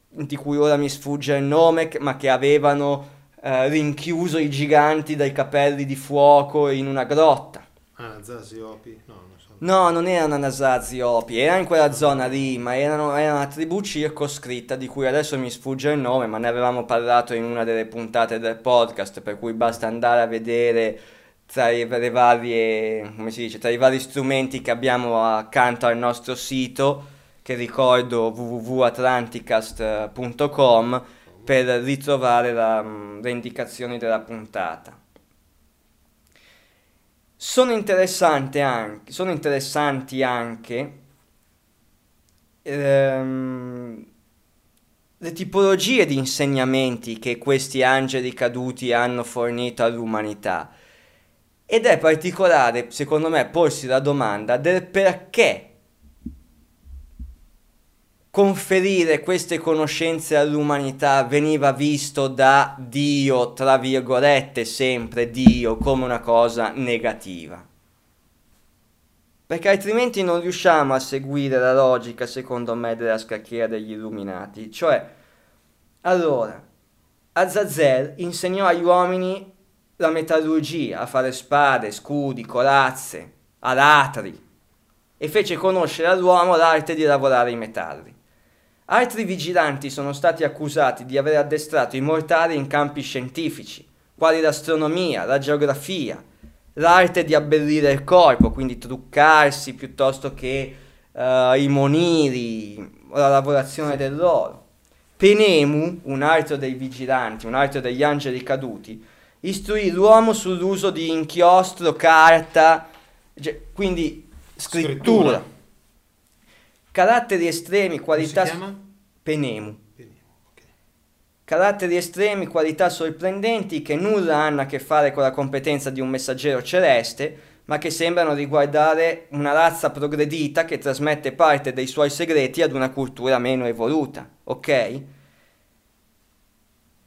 di cui ora mi sfugge il nome, ma che avevano eh, rinchiuso i giganti dai capelli di fuoco in una grotta. Ah, Zasiopi. No. No, non erano Nasazi Opi, era in quella zona lì, ma erano, era una tribù circoscritta di cui adesso mi sfugge il nome, ma ne avevamo parlato in una delle puntate del podcast, per cui basta andare a vedere tra i, varie, dice, tra i vari strumenti che abbiamo accanto al nostro sito, che ricordo www.atlanticast.com, per ritrovare la- le indicazioni della puntata. Sono, anche, sono interessanti anche ehm, le tipologie di insegnamenti che questi angeli caduti hanno fornito all'umanità. Ed è particolare, secondo me, porsi la domanda del perché conferire queste conoscenze all'umanità veniva visto da Dio, tra virgolette, sempre Dio, come una cosa negativa. Perché altrimenti non riusciamo a seguire la logica, secondo me, della scacchiera degli illuminati. Cioè, allora, Azazel insegnò agli uomini la metallurgia, a fare spade, scudi, corazze, aratri, e fece conoscere all'uomo l'arte di lavorare i metalli. Altri vigilanti sono stati accusati di aver addestrato i mortali in campi scientifici, quali l'astronomia, la geografia, l'arte di abbellire il corpo, quindi truccarsi piuttosto che eh, i monili, o la lavorazione dell'oro. Penemu, un altro dei vigilanti, un altro degli angeli caduti, istruì l'uomo sull'uso di inchiostro, carta, cioè, quindi scrittura. Scrittura. Caratteri estremi, qualità... chiama? Penemu. Ok. Caratteri estremi, qualità sorprendenti che nulla hanno a che fare con la competenza di un messaggero celeste, ma che sembrano riguardare una razza progredita che trasmette parte dei suoi segreti ad una cultura meno evoluta, ok?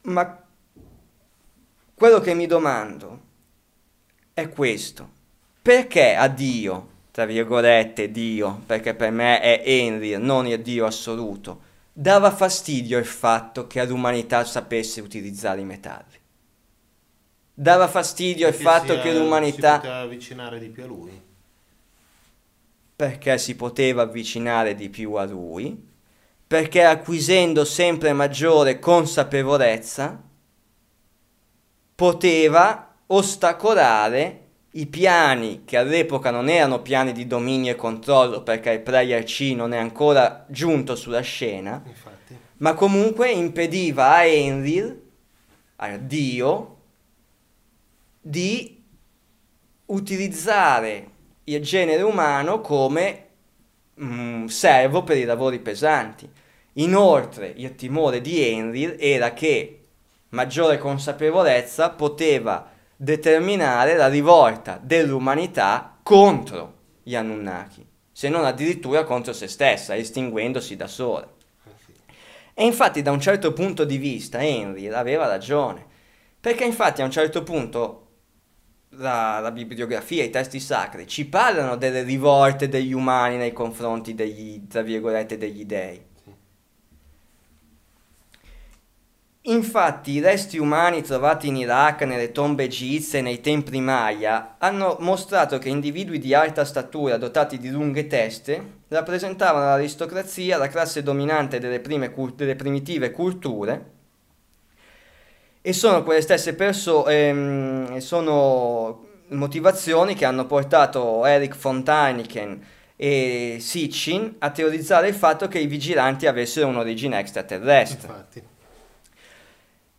Ma quello che mi domando è questo. Perché a Dio, tra virgolette Dio, perché per me è Enrir, non il Dio assoluto, dava fastidio il fatto che all'umanità sapesse utilizzare i metalli? Dava fastidio il Perché fatto si- che Si l'umanità... poteva avvicinare di più a lui. perché si poteva avvicinare di più a lui, perché acquisendo sempre maggiore consapevolezza poteva ostacolare i piani che all'epoca non erano piani di dominio e controllo perché il player C non è ancora giunto sulla scena, Infatti. ma comunque impediva a Enlil, a Dio, di utilizzare il genere umano come mm, servo per i lavori pesanti. Inoltre, il timore di Enlil era che maggiore consapevolezza poteva determinare la rivolta dell'umanità contro gli Anunnaki, se non addirittura contro se stessa, estinguendosi da sola. E infatti da un certo punto di vista Henry aveva ragione, perché infatti a un certo punto la, la bibliografia, i testi sacri ci parlano delle rivolte degli umani nei confronti degli, tra virgolette, degli dei. Infatti i resti umani trovati in Iraq, nelle tombe egizie nei templi Maya hanno mostrato che individui di alta statura dotati di lunghe teste rappresentavano l'aristocrazia, la classe dominante delle, prime, delle primitive culture e sono quelle stesse persone, ehm, sono motivazioni che hanno portato Eric von Däniken e Sitchin a teorizzare il fatto che i vigilanti avessero un'origine extraterrestre. Infatti.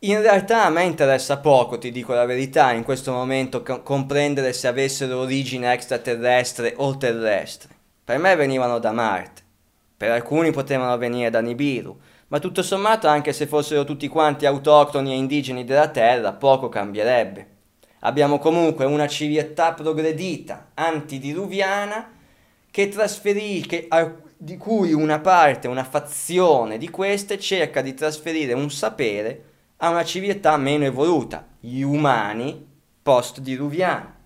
In realtà a me interessa poco, ti dico la verità, in questo momento co- comprendere se avessero origine extraterrestre o terrestre. Per me venivano da Marte, per alcuni potevano venire da Nibiru, ma tutto sommato anche se fossero tutti quanti autoctoni e indigeni della Terra, poco cambierebbe. Abbiamo comunque una civiltà progredita, antidiluviana, che trasferì, di cui una parte, una fazione di queste cerca di trasferire un sapere a una civiltà meno evoluta, gli umani post-diluviani.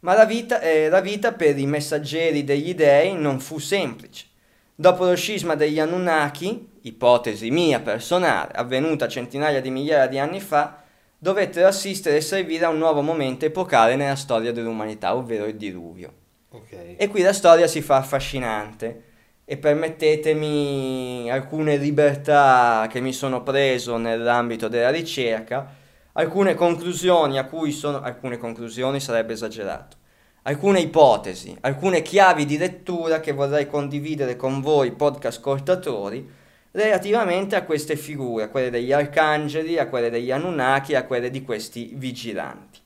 Ma la vita, eh, la vita per i messaggeri degli dei non fu semplice. Dopo lo scisma degli Anunnaki, ipotesi mia personale, avvenuta centinaia di migliaia di anni fa, dovettero assistere e servire a un nuovo momento epocale nella storia dell'umanità, ovvero il diluvio. Ok. E qui la storia si fa affascinante e permettetemi alcune libertà che mi sono preso nell'ambito della ricerca, alcune conclusioni a cui sono alcune conclusioni sarebbe esagerato. Alcune ipotesi, alcune chiavi di lettura che vorrei condividere con voi podcast ascoltatori relativamente a queste figure, a quelle degli arcangeli, a quelle degli Anunnaki, a quelle di questi vigilanti.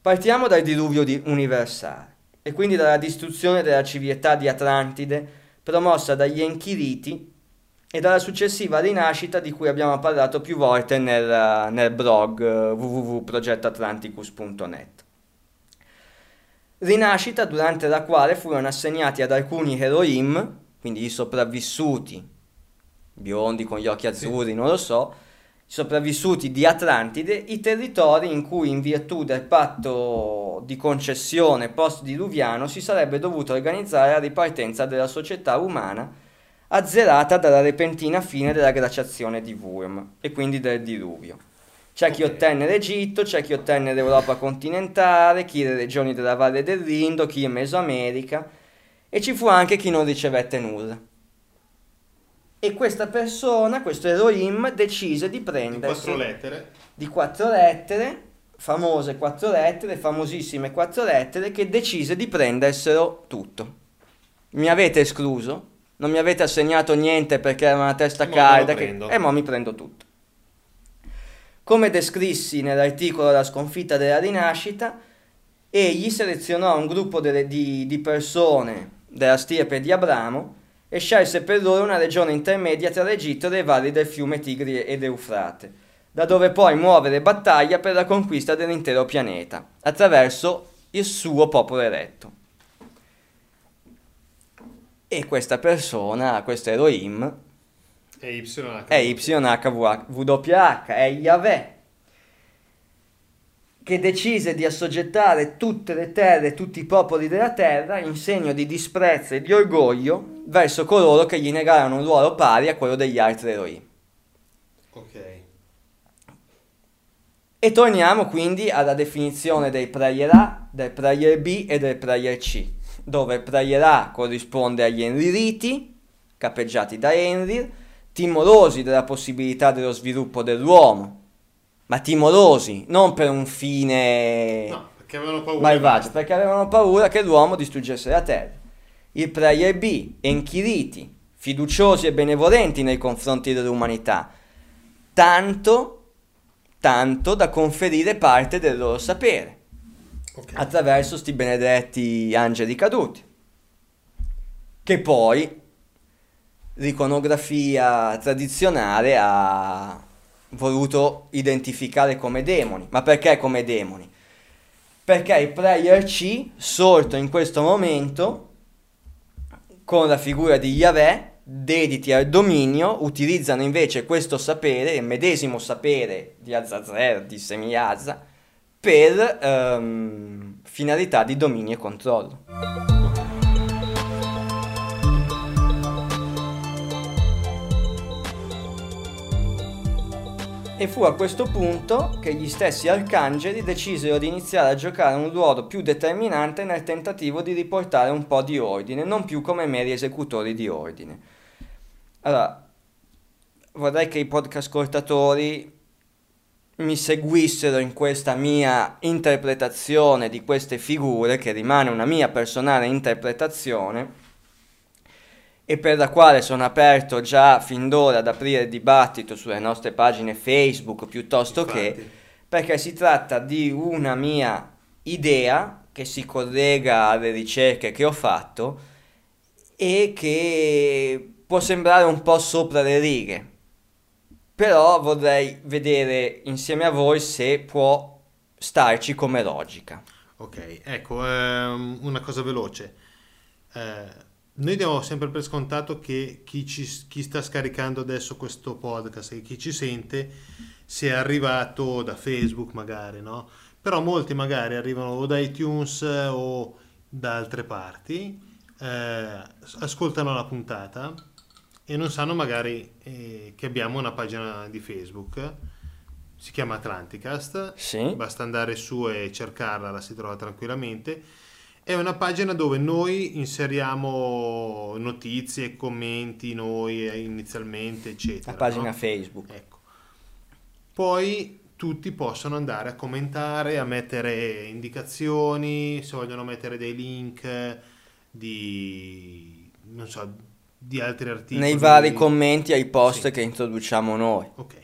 Partiamo dal diluvio di- universale e quindi dalla distruzione della civiltà di Atlantide promossa dagli Enchiriti e dalla successiva rinascita di cui abbiamo parlato più volte nel, nel blog eh, www.progettoatlanticus.net. Rinascita durante la quale furono assegnati ad alcuni Elohim, quindi i sopravvissuti, biondi con gli occhi azzurri, non lo so, sopravvissuti di Atlantide, i territori in cui in virtù del patto di concessione post-diluviano si sarebbe dovuto organizzare la ripartenza della società umana azzerata dalla repentina fine della glaciazione di Wurm e quindi del diluvio. C'è chi ottenne l'Egitto, c'è chi ottenne l'Europa continentale, chi le regioni della Valle del Rindo, chi in Mesoamerica e ci fu anche chi non ricevette nulla. E questa persona, questo Elohim, decise di Di prendersi quattro lettere. di quattro lettere, famose quattro lettere, famosissime quattro lettere, che decise di prenderselo tutto. Mi avete escluso? Non mi avete assegnato niente perché era una testa mo calda? Che... E mo mi prendo tutto. Come descrissi nell'articolo La sconfitta della rinascita, egli selezionò un gruppo delle- di, di persone della stirpe di Abramo e scelse per loro una regione intermedia tra l'Egitto e le valli del fiume Tigri ed Eufrate, da dove poi muovere battaglia per la conquista dell'intero pianeta, attraverso il suo popolo eletto. E questa persona, questo Elohim, E Y. è YHWH, è Yahweh, che decise di assoggettare tutte le terre, tutti i popoli della terra in segno di disprezzo e di orgoglio verso coloro che gli negarono un ruolo pari a quello degli altri eroi. Ok. E torniamo quindi alla definizione dei prayer A, del prayer B e del prayer C, dove il prayer A corrisponde agli Enririti, capeggiati da Enrir, timorosi della possibilità dello sviluppo dell'uomo, ma timorosi non per un fine No, perché avevano paura. malvagio, perché avevano paura che l'uomo distruggesse la terra. Il prayer B, Enchiriti, fiduciosi e benevolenti nei confronti dell'umanità, tanto, tanto da conferire parte del loro sapere Ok. attraverso sti benedetti angeli caduti, che poi l'iconografia tradizionale ha voluto identificare come demoni. Ma perché come demoni? Perché il prayer C, sorto in questo momento, con la figura di Yahweh, dediti al dominio, utilizzano invece questo sapere, il medesimo sapere di Azazel, di Semiazza, per ehm, finalità di dominio e controllo. E fu a questo punto che gli stessi arcangeli decisero di iniziare a giocare un ruolo più determinante nel tentativo di riportare un po' di ordine, non più come meri esecutori di ordine. Allora, vorrei che i podcast ascoltatori mi seguissero in questa mia interpretazione di queste figure, che rimane una mia personale interpretazione, e per la quale sono aperto già fin d'ora ad aprire dibattito sulle nostre pagine Facebook piuttosto Infatti. che, perché si tratta di una mia idea che si collega alle ricerche che ho fatto e che può sembrare un po' sopra le righe, però vorrei vedere insieme a voi se può starci come logica. Ok, ecco, ehm, una cosa veloce. Eh, noi diamo sempre per scontato che chi, ci, chi sta scaricando adesso questo podcast e chi ci sente sia arrivato da Facebook magari, no? Però molti magari arrivano o da iTunes eh, o da altre parti, eh, ascoltano la puntata e non sanno magari eh, che abbiamo una pagina di Facebook, si chiama Atlanticast, Sì. basta andare su e cercarla, la si trova tranquillamente. È una pagina dove noi inseriamo notizie, commenti, noi eh, inizialmente, eccetera. La pagina no? Facebook. Ecco. Poi tutti possono andare a commentare, a mettere indicazioni, se vogliono mettere dei link di, non so, di altri articoli. Nei vari commenti ai post Sì. che introduciamo noi. Ok,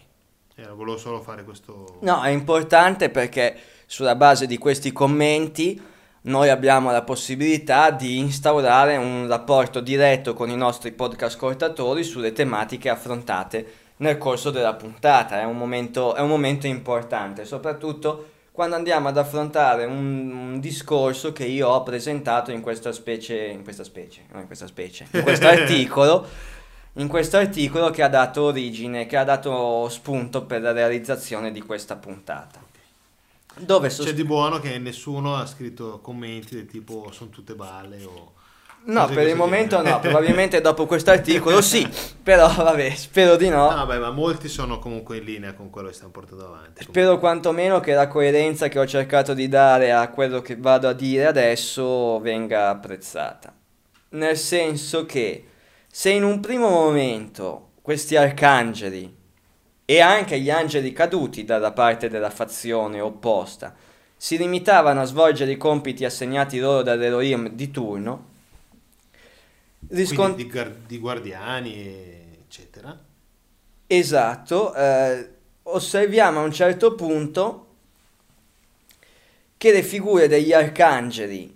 Eh, volevo solo fare questo... No, è importante perché sulla base di questi commenti noi abbiamo la possibilità di instaurare un rapporto diretto con i nostri podcast ascoltatori sulle tematiche affrontate nel corso della puntata. È un momento, è un momento importante, soprattutto quando andiamo ad affrontare un, un discorso che io ho presentato in questa specie, in questa specie, no, in questa specie, in questo articolo in questo articolo che ha dato origine, che ha dato spunto per la realizzazione di questa puntata. Dove C'è sost- di buono che nessuno ha scritto commenti del tipo sono tutte balle o... No, per il momento no, probabilmente dopo questo articolo sì, però vabbè, spero di no. Ah, vabbè, ma molti sono comunque in linea con quello che stiamo portando avanti. Spero quantomeno che la coerenza che ho cercato di dare a quello che vado a dire adesso venga apprezzata. Nel senso che se in un primo momento questi arcangeli e anche gli angeli caduti dalla parte della fazione opposta si limitavano a svolgere i compiti assegnati loro dall'Elohim di turno, riscont- di, gar- di guardiani, eccetera. Esatto, eh, osserviamo a un certo punto che le figure degli arcangeli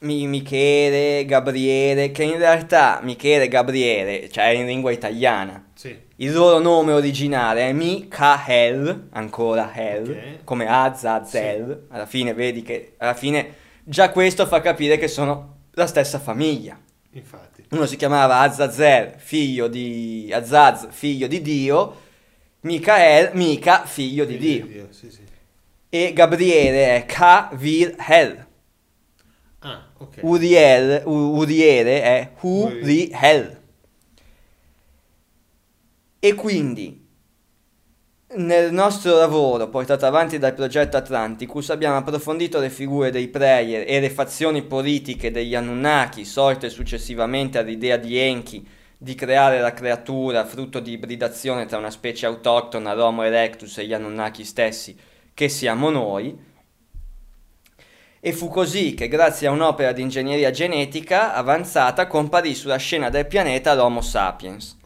Mi- Michele, Gabriele, che in realtà Michele e Gabriele, cioè in lingua italiana, Sì. Il loro nome originale è Michael, ancora Hel, Ok. come Azazel, alla fine vedi che alla fine già questo fa capire che sono la stessa famiglia. Infatti. Uno si chiamava Azazel, figlio di Azaz, figlio di Dio, Michael, Mica, figlio di Dio. Sì, sì. E Gabriele è Kavil Hel. Ah, ok. Uriel, U- Uriele è Uriel. E quindi nel nostro lavoro portato avanti dal progetto Atlanticus abbiamo approfondito le figure dei player e le fazioni politiche degli Anunnaki sorte successivamente all'idea di Enki di creare la creatura frutto di ibridazione tra una specie autoctona, l'Homo erectus e gli Anunnaki stessi, che siamo noi. E fu così che grazie a un'opera di ingegneria genetica avanzata comparì sulla scena del pianeta l'Homo sapiens.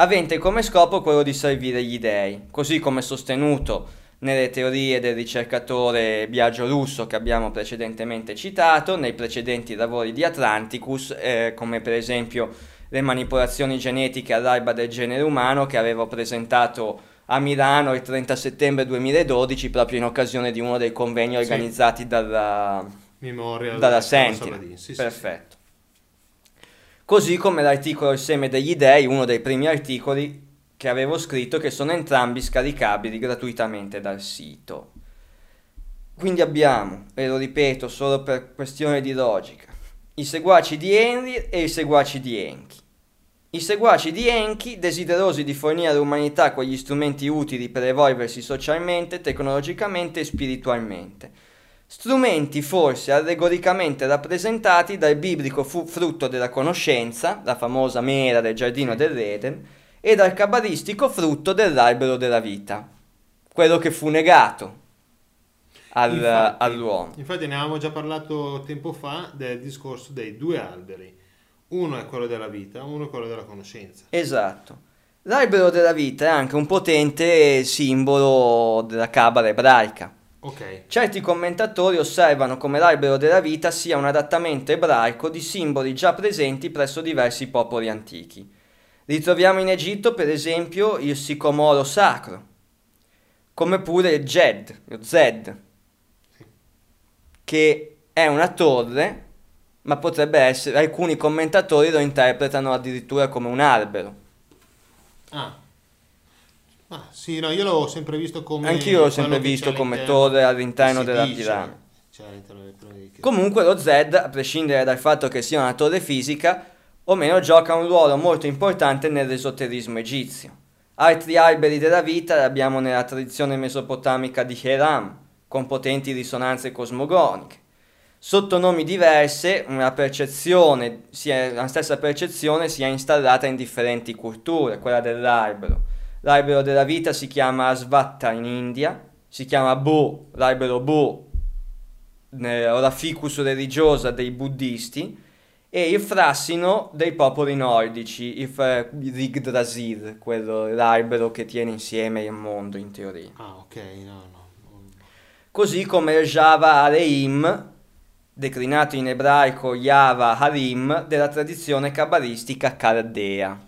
Avente come scopo quello di servire gli dei, così come sostenuto nelle teorie del ricercatore Biagio Russo che abbiamo precedentemente citato, nei precedenti lavori di Atlanticus, eh, come per esempio le manipolazioni genetiche all'alba del genere umano che avevo presentato a Milano il 30 settembre 2012 proprio in occasione di uno dei convegni Sì. organizzati dalla, Memoria dalla Sentinel. Sì, sì, Perfetto. Così come l'articolo Il seme degli dei, uno dei primi articoli che avevo scritto, che sono entrambi scaricabili gratuitamente dal sito. Quindi abbiamo, e lo ripeto solo per questione di logica, i seguaci di Henry e i seguaci di Enki. I seguaci di Enki, desiderosi di fornire all'umanità quegli strumenti utili per evolversi socialmente, tecnologicamente e spiritualmente. Strumenti forse allegoricamente rappresentati dal biblico frutto della conoscenza, la famosa mera del giardino dell'Eden, e dal cabalistico frutto dell'albero della vita, quello che fu negato al- Infatti- all'uomo. Infatti ne avevamo già parlato tempo fa del discorso dei due alberi. Uno è quello della vita, uno è quello della conoscenza. Esatto. L'albero della vita è anche un potente simbolo della cabala ebraica. Ok, Certi commentatori osservano come l'albero della vita sia un adattamento ebraico di simboli già presenti presso diversi popoli antichi. Ritroviamo in Egitto, per esempio, il sicomoro sacro, come pure il Jed, lo Zed, che è una torre, ma potrebbe essere, alcuni commentatori lo interpretano addirittura come un albero. Ah. Ah, sì, no, io l'ho sempre visto come... Anch'io l'ho sempre visto come torre all'interno della dice, piramide. all'interno delle Comunque lo Z, a prescindere dal fatto che sia una torre fisica, o meno gioca un ruolo molto importante nell'esoterismo egizio. Altri alberi della vita li abbiamo nella tradizione mesopotamica di Hiram, con potenti risonanze cosmogoniche. Sotto nomi diverse, una percezione, la stessa percezione si è installata in differenti culture, quella dell'albero. L'albero della vita si chiama Asvatta in India, si chiama Bu, l'albero Bu, ne- o la ficus religiosa dei buddisti, e il frassino dei popoli nordici, il il Yggdrasil, quello, l'albero che tiene insieme il mondo in teoria. Ah, ok, no, no. Così come il Java Aleim, declinato in ebraico Yava Harim, della tradizione cabalistica caldea.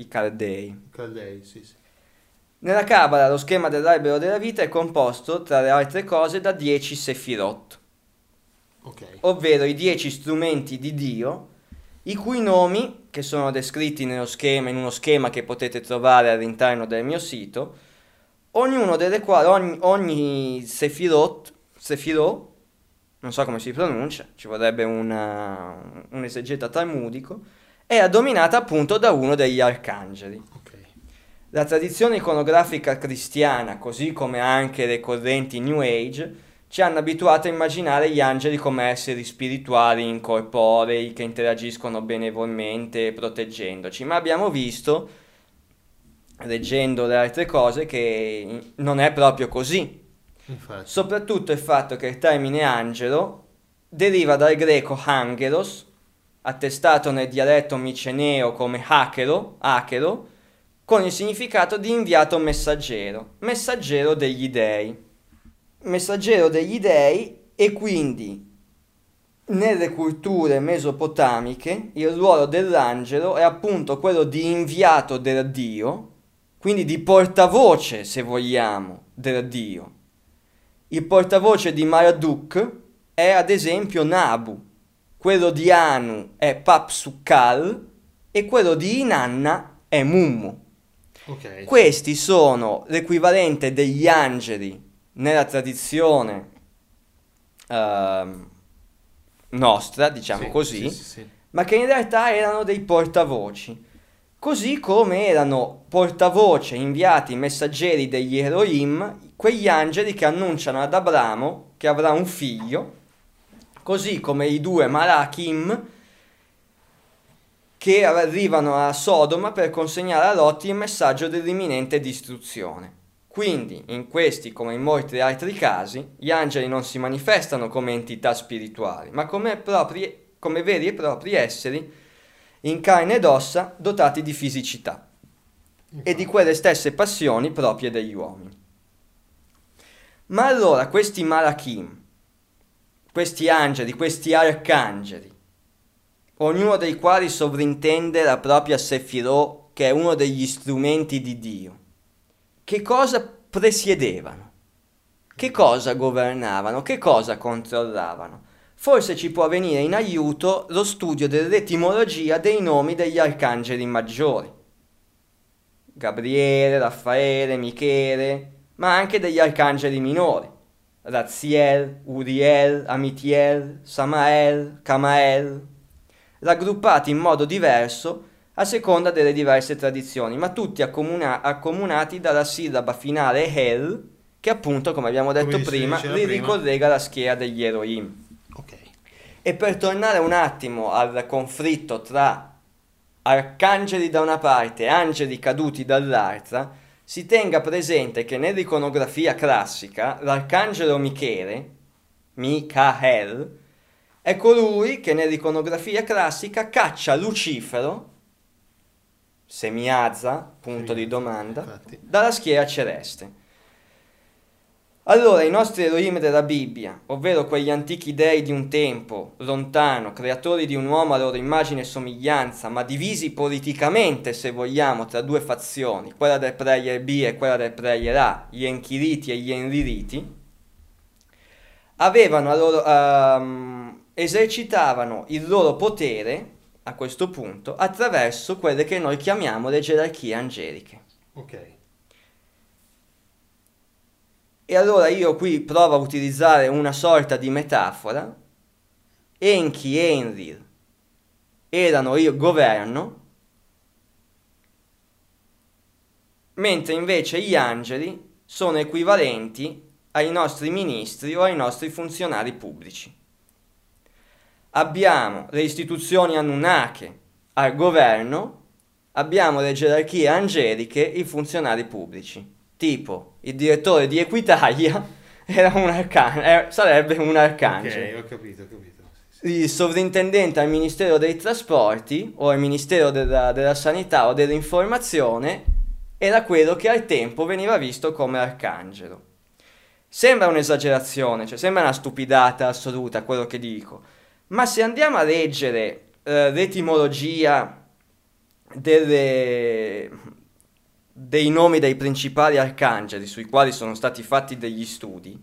I caldei. Caldei, sì, sì. Nella Cabala lo schema dell'albero della vita è composto, tra le altre cose, da 10 sefirot, Ok. ovvero i 10 strumenti di Dio, i cui nomi, che sono descritti nello schema, in uno schema che potete trovare all'interno del mio sito, ognuno delle quali, ogni, ogni sefirot, sefirot, non so come si pronuncia, ci vorrebbe una- un esegeta talmudico, è dominata appunto da uno degli arcangeli. Ok. La tradizione iconografica cristiana, così come anche le correnti New Age, ci hanno abituato a immaginare gli angeli come esseri spirituali incorporei che interagiscono benevolmente proteggendoci, ma abbiamo visto, leggendo le altre cose, che non è proprio così. Infatti. Soprattutto il fatto che il termine angelo deriva dal greco angelos, attestato nel dialetto miceneo come hakero, akero, con il significato di inviato messaggero, messaggero degli dei. Messaggero degli dei e quindi nelle culture mesopotamiche il ruolo dell'angelo è appunto quello di inviato del Dio, quindi di portavoce, se vogliamo, del Dio. Il portavoce di Marduk è ad esempio Nabu, quello di Anu è Papsukal e quello di Inanna è Mummu. Ok. Questi sono l'equivalente degli angeli nella tradizione ehm, nostra, diciamo Sì, così, sì, sì, sì. ma che in realtà erano dei portavoci. Così come erano portavoce, inviati, messaggeri degli Elohim, quegli angeli che annunciano ad Abramo che avrà un figlio, così come i due Malachim che arrivano a Sodoma per consegnare a Lot il messaggio dell'imminente distruzione. Quindi, in questi come in molti altri casi, gli angeli non si manifestano come entità spirituali, ma come, propri, come veri e propri esseri in carne ed ossa dotati di fisicità e di quelle stesse passioni proprie degli uomini. Ma allora questi Malachim, questi angeli, questi arcangeli, ognuno dei quali sovrintende la propria Sefirot, che è uno degli strumenti di Dio, che cosa presiedevano? Che cosa governavano? Che cosa controllavano? Forse ci può venire in aiuto lo studio dell'etimologia dei nomi degli arcangeli maggiori. Gabriele, Raffaele, Michele, ma anche degli arcangeli minori. Raziel, Uriel, Amitiel, Samael, Camael, raggruppati in modo diverso a seconda delle diverse tradizioni, ma tutti accomuna- accomunati dalla sillaba finale Hel, che appunto, come abbiamo detto Come prima, li prima. ricollega alla schiera degli Elohim. Ok. E per tornare un attimo al conflitto tra arcangeli da una parte e angeli caduti dall'altra, si tenga presente che nell'iconografia classica l'arcangelo Michele, Michael, è colui che nell'iconografia classica caccia Lucifero, semiazza, punto di domanda, Infatti. dalla schiera celeste. Allora, i nostri Elohim della Bibbia, ovvero quegli antichi dei di un tempo lontano, creatori di un uomo a loro immagine e somiglianza, ma divisi politicamente, se vogliamo, tra due fazioni, quella del Prayer B e quella del Prayer A, gli Enchiriti e gli Enririti, avevano loro, ehm, esercitavano il loro potere, a questo punto, attraverso quelle che noi chiamiamo le gerarchie angeliche. Ok. E allora io qui provo a utilizzare una sorta di metafora. Enki e Enlil erano il governo, mentre invece gli angeli sono equivalenti ai nostri ministri o ai nostri funzionari pubblici. Abbiamo le istituzioni Anunnake al governo, abbiamo le gerarchie angeliche, i funzionari pubblici. Tipo, il direttore di Equitalia era un arcan- eh, sarebbe un arcangelo. Ok, ho capito, ho capito. Il sovrintendente al Ministero dei Trasporti o al Ministero della, della Sanità o dell'Informazione era quello che al tempo veniva visto come arcangelo. Sembra un'esagerazione, cioè sembra una stupidata assoluta quello che dico, ma se andiamo a leggere eh, l'etimologia delle- dei nomi dei principali arcangeli sui quali sono stati fatti degli studi,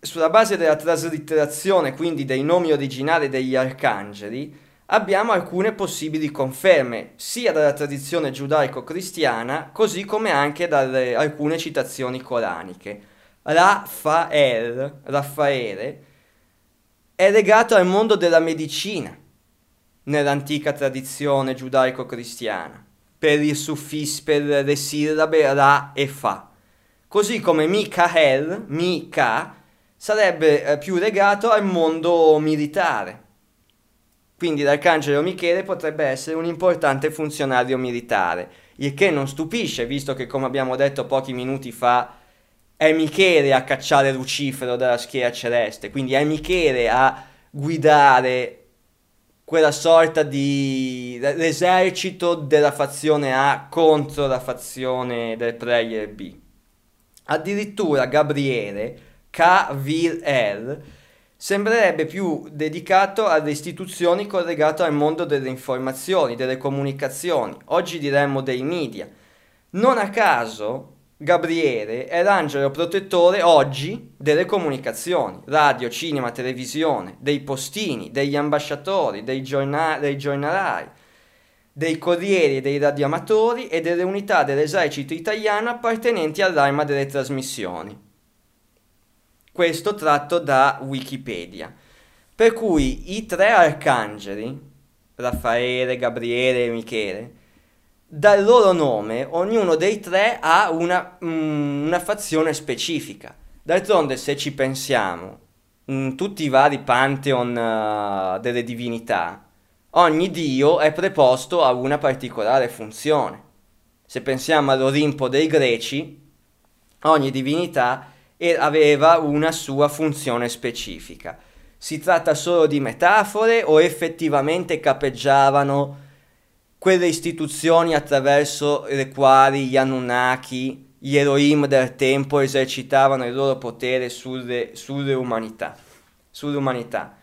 sulla base della traslitterazione, quindi dei nomi originali degli arcangeli, abbiamo alcune possibili conferme, sia dalla tradizione giudaico-cristiana, così come anche dalle alcune citazioni coraniche. Raffael, Raffaele, è legato al mondo della medicina nell'antica tradizione giudaico-cristiana, per il suffis, per le sillabe Ra e Fa. Così come Michael, Mica, sarebbe eh, più legato al mondo militare. Quindi l'arcangelo Michele potrebbe essere un importante funzionario militare, il che non stupisce, visto che, come abbiamo detto pochi minuti fa, è Michele a cacciare Lucifero dalla schiera celeste, quindi è Michele a guidare quella sorta di l'esercito della fazione A contro la fazione del player B. Addirittura Gabriele, KVL, sembrerebbe più dedicato alle istituzioni collegate al mondo delle informazioni, delle comunicazioni, oggi diremmo dei media. Non a caso Gabriele è l'angelo protettore oggi delle comunicazioni, radio, cinema, televisione, dei postini, degli ambasciatori, dei, giorna- dei giornalai, dei corrieri dei radioamatori e delle unità dell'esercito italiano appartenenti all'arma delle trasmissioni. Questo tratto da Wikipedia. Per cui i tre arcangeli, Raffaele, Gabriele e Michele, dal loro nome ognuno dei tre ha una, mm, una fazione specifica. D'altronde, se ci pensiamo, in tutti i vari pantheon eh, delle divinità, ogni dio è preposto a una particolare funzione. Se pensiamo all'Olimpo dei greci, ogni divinità aveva una sua funzione specifica. Si tratta solo di metafore o effettivamente capeggiavano quelle istituzioni attraverso le quali gli Anunnaki, gli Elohim del tempo esercitavano il loro potere sulle, sulle umanità. Sull'umanità.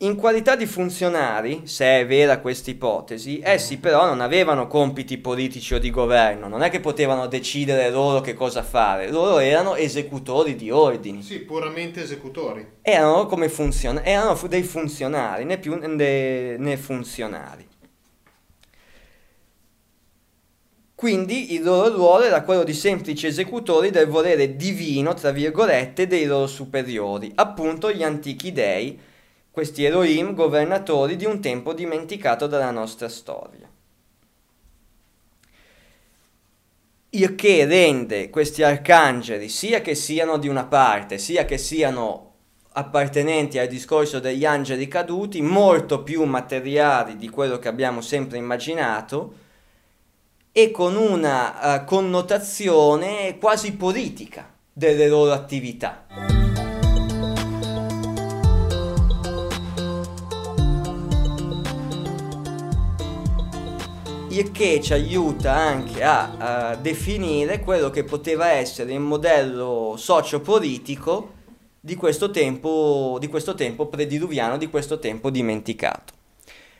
In qualità di funzionari, se è vera questa ipotesi, essi però non avevano compiti politici o di governo, non è che potevano decidere loro che cosa fare, loro erano esecutori di ordini Sì, puramente esecutori. erano come funzion- erano dei funzionari, né più né, né funzionari. Quindi il loro ruolo era quello di semplici esecutori del volere divino, tra virgolette, dei loro superiori, appunto gli antichi dei, questi Elohim governatori di un tempo dimenticato dalla nostra storia. Il che rende questi arcangeli, sia che siano di una parte, sia che siano appartenenti al discorso degli angeli caduti, molto più materiali di quello che abbiamo sempre immaginato e con una uh, connotazione quasi politica delle loro attività. Il che ci aiuta anche a, a, definire quello che poteva essere il modello sociopolitico di questo tempo, di questo tempo prediluviano, di questo tempo dimenticato.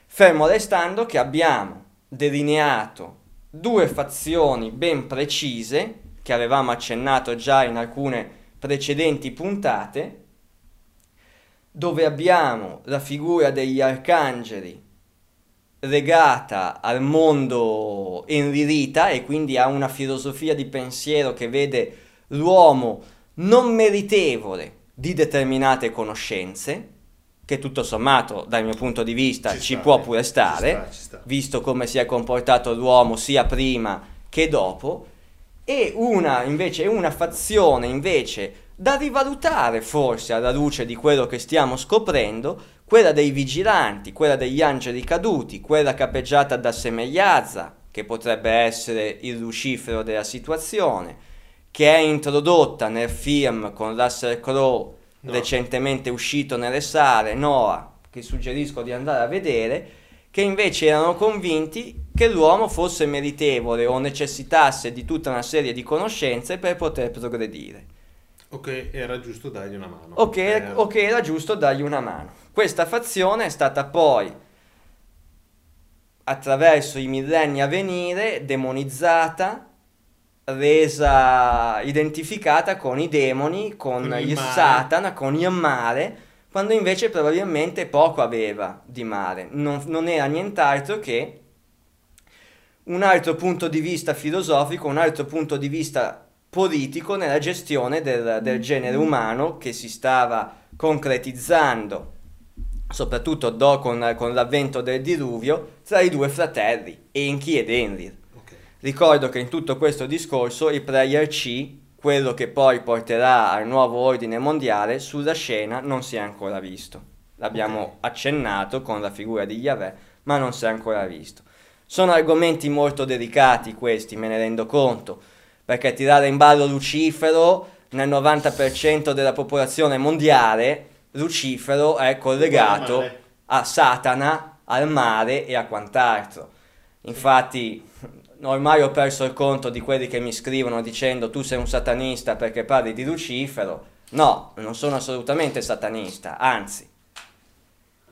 Fermo restando che abbiamo delineato due fazioni ben precise, che avevamo accennato già in alcune precedenti puntate, dove abbiamo la figura degli arcangeli legata al mondo enririta e quindi a una filosofia di pensiero che vede l'uomo non meritevole di determinate conoscenze, che tutto sommato dal mio punto di vista ci, ci sta, può pure stare, ci sta, ci sta. visto come si è comportato l'uomo sia prima che dopo, e una invece una fazione invece da rivalutare forse alla luce di quello che stiamo scoprendo, quella dei vigilanti, quella degli angeli caduti, quella capeggiata da Semegliazza, che potrebbe essere il lucifero della situazione, che è introdotta nel film con Russell Crowe no. recentemente uscito nelle sale, Noah, che suggerisco di andare a vedere, che invece erano convinti che l'uomo fosse meritevole o necessitasse di tutta una serie di conoscenze per poter progredire. Ok, era giusto dargli una mano. Ok, per... ok, era giusto dargli una mano. Questa fazione è stata poi, attraverso i millenni a venire, demonizzata resa identificata con i demoni, con, con il, Satana, con il male, quando invece probabilmente poco aveva di male. Non, non era nient'altro che un altro punto di vista filosofico, un altro punto di vista politico nella gestione del, del genere umano che si stava concretizzando, soprattutto do, con, con l'avvento del diluvio, tra i due fratelli, Enki ed Enlil. Ricordo che in tutto questo discorso il player C, quello che poi porterà al nuovo ordine mondiale, sulla scena non si è ancora visto. L'abbiamo okay. accennato con la figura di Yahweh, ma non si è ancora visto. Sono argomenti molto delicati questi, me ne rendo conto, perché tirare in ballo Lucifero nel 90% della popolazione mondiale, Lucifero è collegato a Satana, al mare e a quant'altro. Infatti ormai ho perso il conto di quelli che mi scrivono dicendo tu sei un satanista perché parli di Lucifero. No, non sono assolutamente satanista, anzi.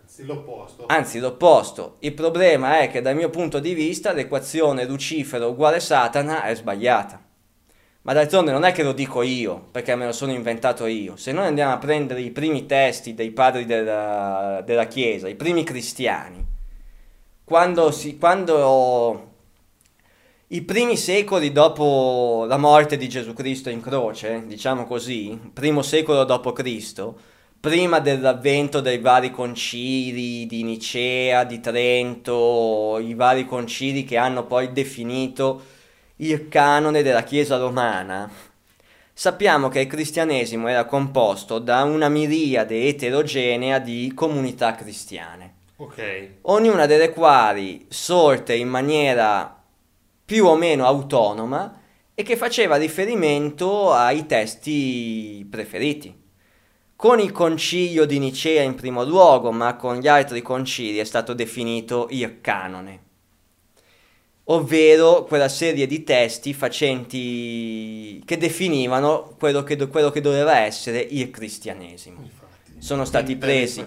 Anzi l'opposto. Anzi l'opposto. Il problema è che dal mio punto di vista l'equazione Lucifero uguale Satana è sbagliata. Ma d'altronde non è che lo dico io, perché me lo sono inventato io. Se noi andiamo a prendere i primi testi dei padri della, della Chiesa, i primi cristiani, quando, si, quando i primi secoli dopo la morte di Gesù Cristo in croce, diciamo così, primo secolo dopo Cristo, prima dell'avvento dei vari concili di Nicea, di Trento, i vari concili che hanno poi definito il canone della Chiesa romana, sappiamo che il cristianesimo era composto da una miriade eterogenea di comunità cristiane. Okay. Ognuna delle quali sorte in maniera più o meno autonoma e che faceva riferimento ai testi preferiti. Con il concilio di Nicea in primo luogo, ma con gli altri concili è stato definito il canone, ovvero quella serie di testi facenti che definivano quello che, quello che doveva essere il cristianesimo. Infatti, Sono stati presi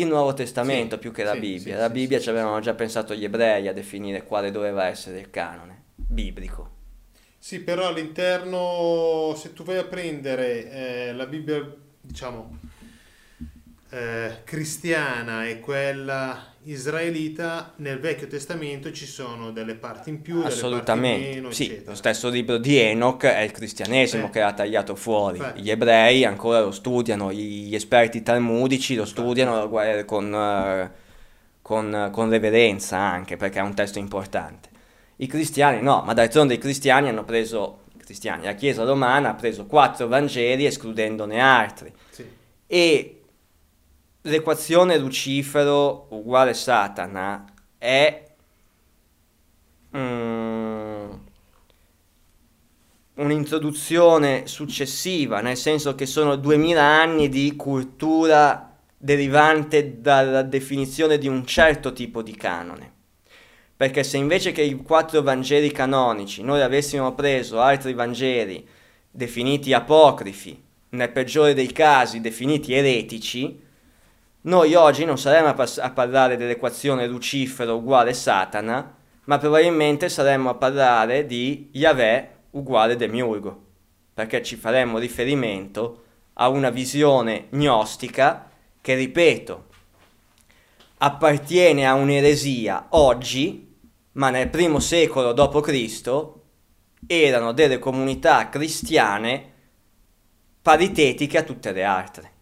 il Nuovo Testamento sì, più che la sì, Bibbia. Sì, la Bibbia ci avevano già pensato gli ebrei a definire quale doveva essere il canone biblico. Sì, però all'interno, se tu vai a prendere eh, la Bibbia, diciamo, eh, cristiana e quella israelita, nel Vecchio Testamento ci sono delle parti in più, delle parti in Assolutamente, meno, sì, eccetera. lo stesso libro di Enoch è il cristianesimo Eh. che l'ha tagliato fuori, Infatti. gli ebrei ancora lo studiano, gli esperti talmudici lo studiano gua- con, eh, con, con reverenza anche perché è un testo importante. I cristiani no, ma d'altronde i cristiani hanno preso, cristiani, la Chiesa romana ha preso quattro Vangeli escludendone altri Sì. e l'equazione Lucifero uguale Satana è mm, un'introduzione successiva, nel senso che sono duemila anni di cultura derivante dalla definizione di un certo tipo di canone. Perché se invece che i quattro Vangeli canonici noi avessimo preso altri Vangeli definiti apocrifi, nel peggiore dei casi definiti eretici, noi oggi non saremmo a, a parlare dell'equazione Lucifero uguale Satana, ma probabilmente saremmo a parlare di Yahweh uguale Demiurgo, perché ci faremmo riferimento a una visione gnostica che, ripeto, appartiene a un'eresia oggi, ma nel primo secolo d.C. erano delle comunità cristiane paritetiche a tutte le altre.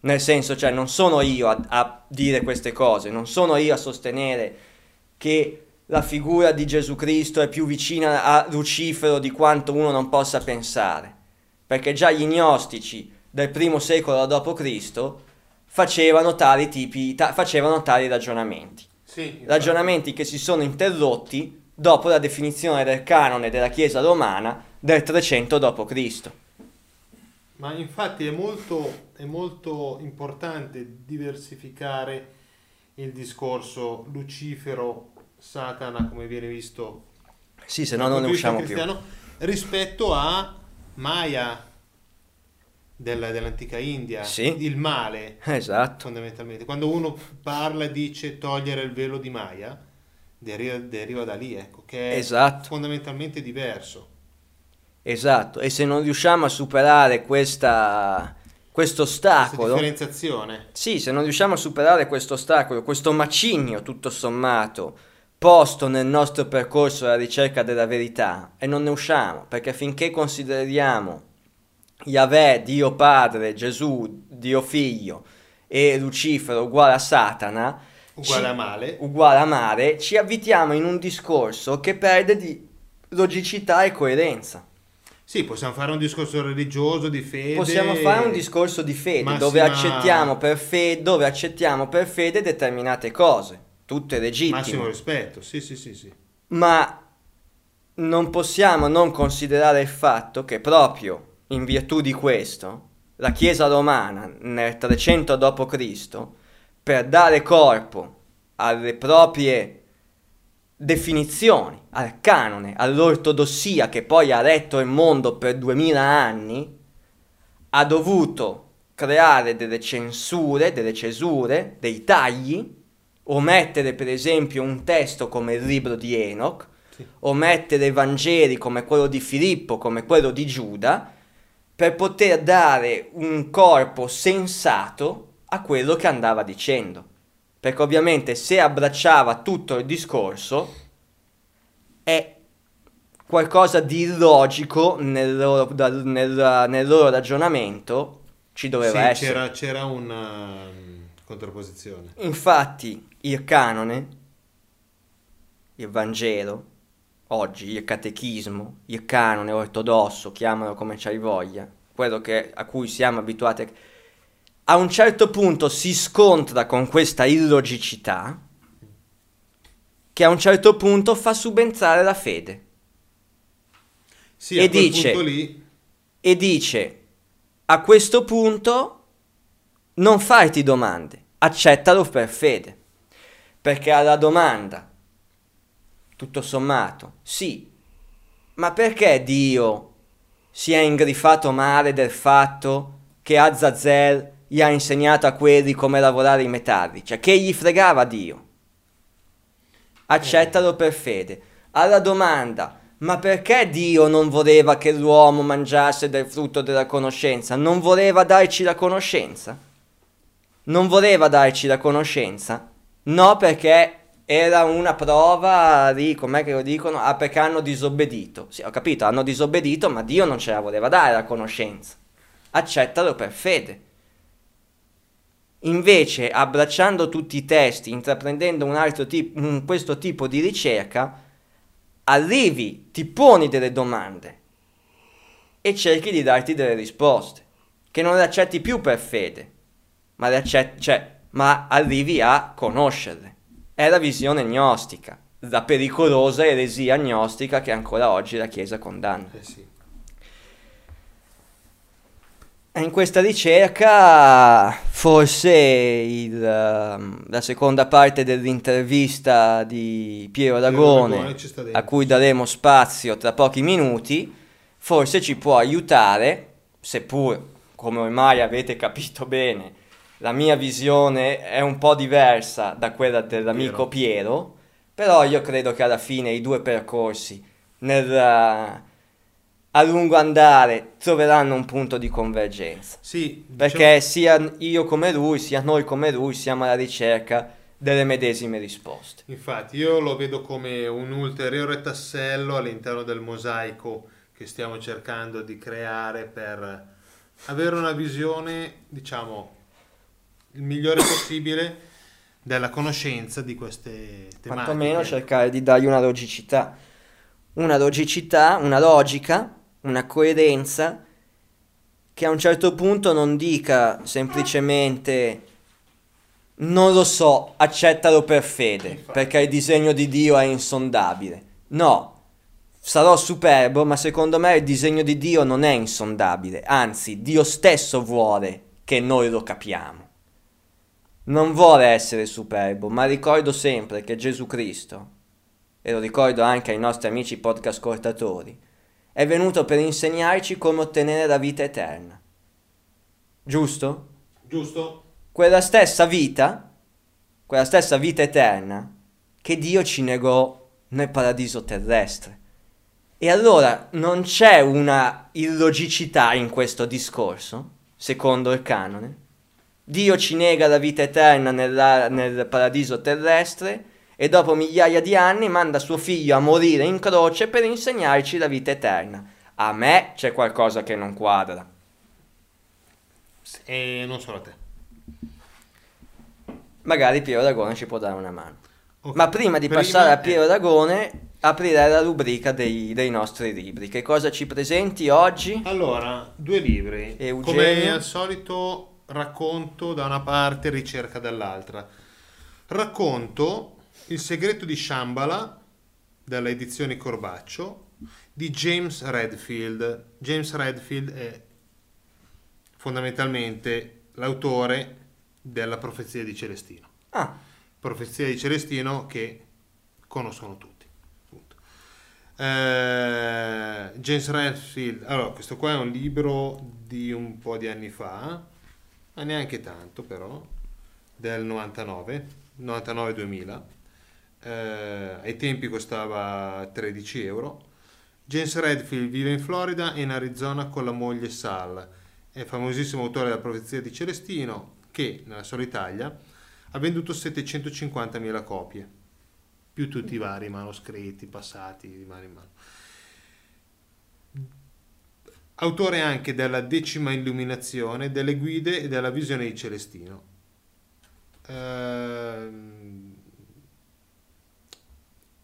Nel senso, cioè, non sono io a, a dire queste cose, non sono io a sostenere che la figura di Gesù Cristo è più vicina a Lucifero di quanto uno non possa pensare, perché già gli gnostici del primo secolo d.C. facevano tali tipi, ta- facevano tali ragionamenti Sì, ragionamenti che si sono interrotti dopo la definizione del canone della Chiesa romana del 300 d.C. Ma infatti è molto, è molto importante diversificare il discorso Lucifero, Satana, come viene visto Sì, se no non ne usciamo più. rispetto a Maya della- dell'antica India, Sì. il male Esatto, fondamentalmente. Quando uno parla e dice togliere il velo di Maya, deriva, deriva da lì, ecco, che è esatto, fondamentalmente diverso. Esatto. E se non riusciamo a superare questa, questo ostacolo, differenziazione. sì, se non riusciamo a superare questo ostacolo, questo macigno tutto sommato posto nel nostro percorso alla ricerca della verità, e non ne usciamo, perché finché consideriamo Yahweh, Dio Padre, Gesù, Dio Figlio e Lucifero uguale a Satana, Uguale ci- a male. uguale a mare, ci avvitiamo in un discorso che perde di logicità e coerenza. Sì, possiamo fare un discorso religioso di fede. Possiamo fare un discorso di fede Massima- dove, accettiamo per fe- dove accettiamo per fede determinate cose, tutte legittime. Massimo rispetto, sì, sì, sì, sì. ma non possiamo non considerare il fatto che proprio in virtù di questo la Chiesa romana nel 300 d.C. per dare corpo alle proprie definizioni, al canone, all'ortodossia che poi ha retto il mondo per 2000 anni, ha dovuto creare delle censure, delle cesure, dei tagli, omettere per esempio un testo come il libro di Enoch, Sì. omettere Vangeli come quello di Filippo, come quello di Giuda, per poter dare un corpo sensato a quello che andava dicendo. Perché ovviamente se abbracciava tutto il discorso è qualcosa di illogico nel loro, nel- nel loro ragionamento ci doveva Sì, essere. c'era, c'era una um, contrapposizione. Infatti il canone, il Vangelo, oggi il catechismo, il canone ortodosso, chiamalo come c'hai voglia, quello che- a cui siamo abituati, a- un certo punto si scontra con questa illogicità che a un certo punto fa subentrare la fede Sì, E dice- lì e dice a questo punto non farti domande, accettalo per fede. Perché alla domanda, tutto sommato, sì, ma perché Dio si è ingrifato male del fatto che Azazel gli ha insegnato a quelli come lavorare i metalli? Cioè, che gli fregava Dio? Accettalo per fede. Alla domanda, ma perché Dio non voleva che l'uomo mangiasse del frutto della conoscenza? Non voleva darci la conoscenza? non voleva darci la conoscenza? No, perché era una prova di, com'è che lo dicono? Ah, perché hanno disobbedito. Sì, ho capito, hanno disobbedito, ma Dio non ce la voleva dare la conoscenza. Accettalo per fede. Invece, abbracciando tutti i testi, intraprendendo un un, questo tipo di ricerca, arrivi, ti poni delle domande e cerchi di darti delle risposte, che non le accetti più per fede, ma, accetti, cioè, ma arrivi a conoscerle. È la visione gnostica, la pericolosa eresia gnostica che ancora oggi la Chiesa condanna. Eh sì. In questa ricerca forse il, ehm, la seconda parte dell'intervista di Piero Aragone, a cui daremo spazio tra pochi minuti, forse ci può aiutare, seppur, come ormai avete capito bene, la mia visione è un po' diversa da quella dell'amico Piero, però io credo che alla fine i due percorsi nel, a lungo andare troveranno un punto di convergenza. Sì, diciamo- Perché sia io come lui, sia noi come lui, siamo alla ricerca delle medesime risposte. Infatti, io lo vedo come un ulteriore tassello all'interno del mosaico che stiamo cercando di creare per avere una visione, diciamo, il migliore possibile della conoscenza di queste tematiche. Quantomeno cercare di dargli una logicità. Una logicità, una logica, una coerenza che a un certo punto non dica semplicemente non lo so, accettalo per fede, Infatti. perché il disegno di Dio è insondabile. No, sarò superbo, ma secondo me il disegno di Dio non è insondabile, anzi, Dio stesso vuole che noi lo capiamo. Non vuole essere superbo, ma ricordo sempre che Gesù Cristo, e lo ricordo anche ai nostri amici podcast ascoltatori, è venuto per insegnarci come ottenere la vita eterna. Giusto? Giusto? quella stessa vita, quella stessa vita eterna che Dio ci negò nel paradiso terrestre. E allora non c'è una illogicità in questo discorso, secondo il canone. Dio ci nega la vita eterna nella- nel paradiso terrestre e dopo migliaia di anni manda suo figlio a morire in croce per insegnarci la vita eterna. A me c'è qualcosa che non quadra. E non solo a te. Magari Piero Aragone ci può dare una mano. Ok. Ma prima di Prima- passare a Piero Aragone, aprirei la rubrica dei, dei nostri libri. Che cosa ci presenti oggi? Allora, due libri. Eugenio? Come al solito racconto da una parte, ricerca dall'altra. Racconto Il segreto di Shambhala dalla edizione Corbaccio di James Redfield. James Redfield è fondamentalmente l'autore della profezia di Celestino. Ah, Profezia di Celestino che conoscono tutti. Eh, James Redfield, allora questo qua è un libro di un po' di anni fa, ma neanche tanto però, del 99, 99-2000. Eh, ai tempi costava 13 euro. James Redfield vive in Florida e in Arizona con la moglie Sal. È famosissimo autore della profezia di Celestino che nella sola Italia ha venduto 750.000 copie, più tutti i vari manoscritti passati di mano in mano. Autore anche della decima illuminazione, delle guide e della visione di Celestino. Ehm,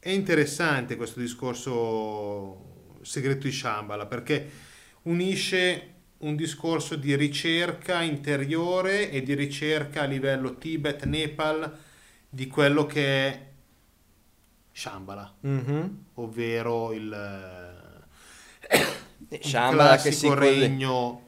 È interessante questo discorso segreto di Shambhala perché unisce un discorso di ricerca interiore e di ricerca a livello Tibet, Nepal di quello che è Shambhala, mhm. ovvero il, il Shambhala che si classico regno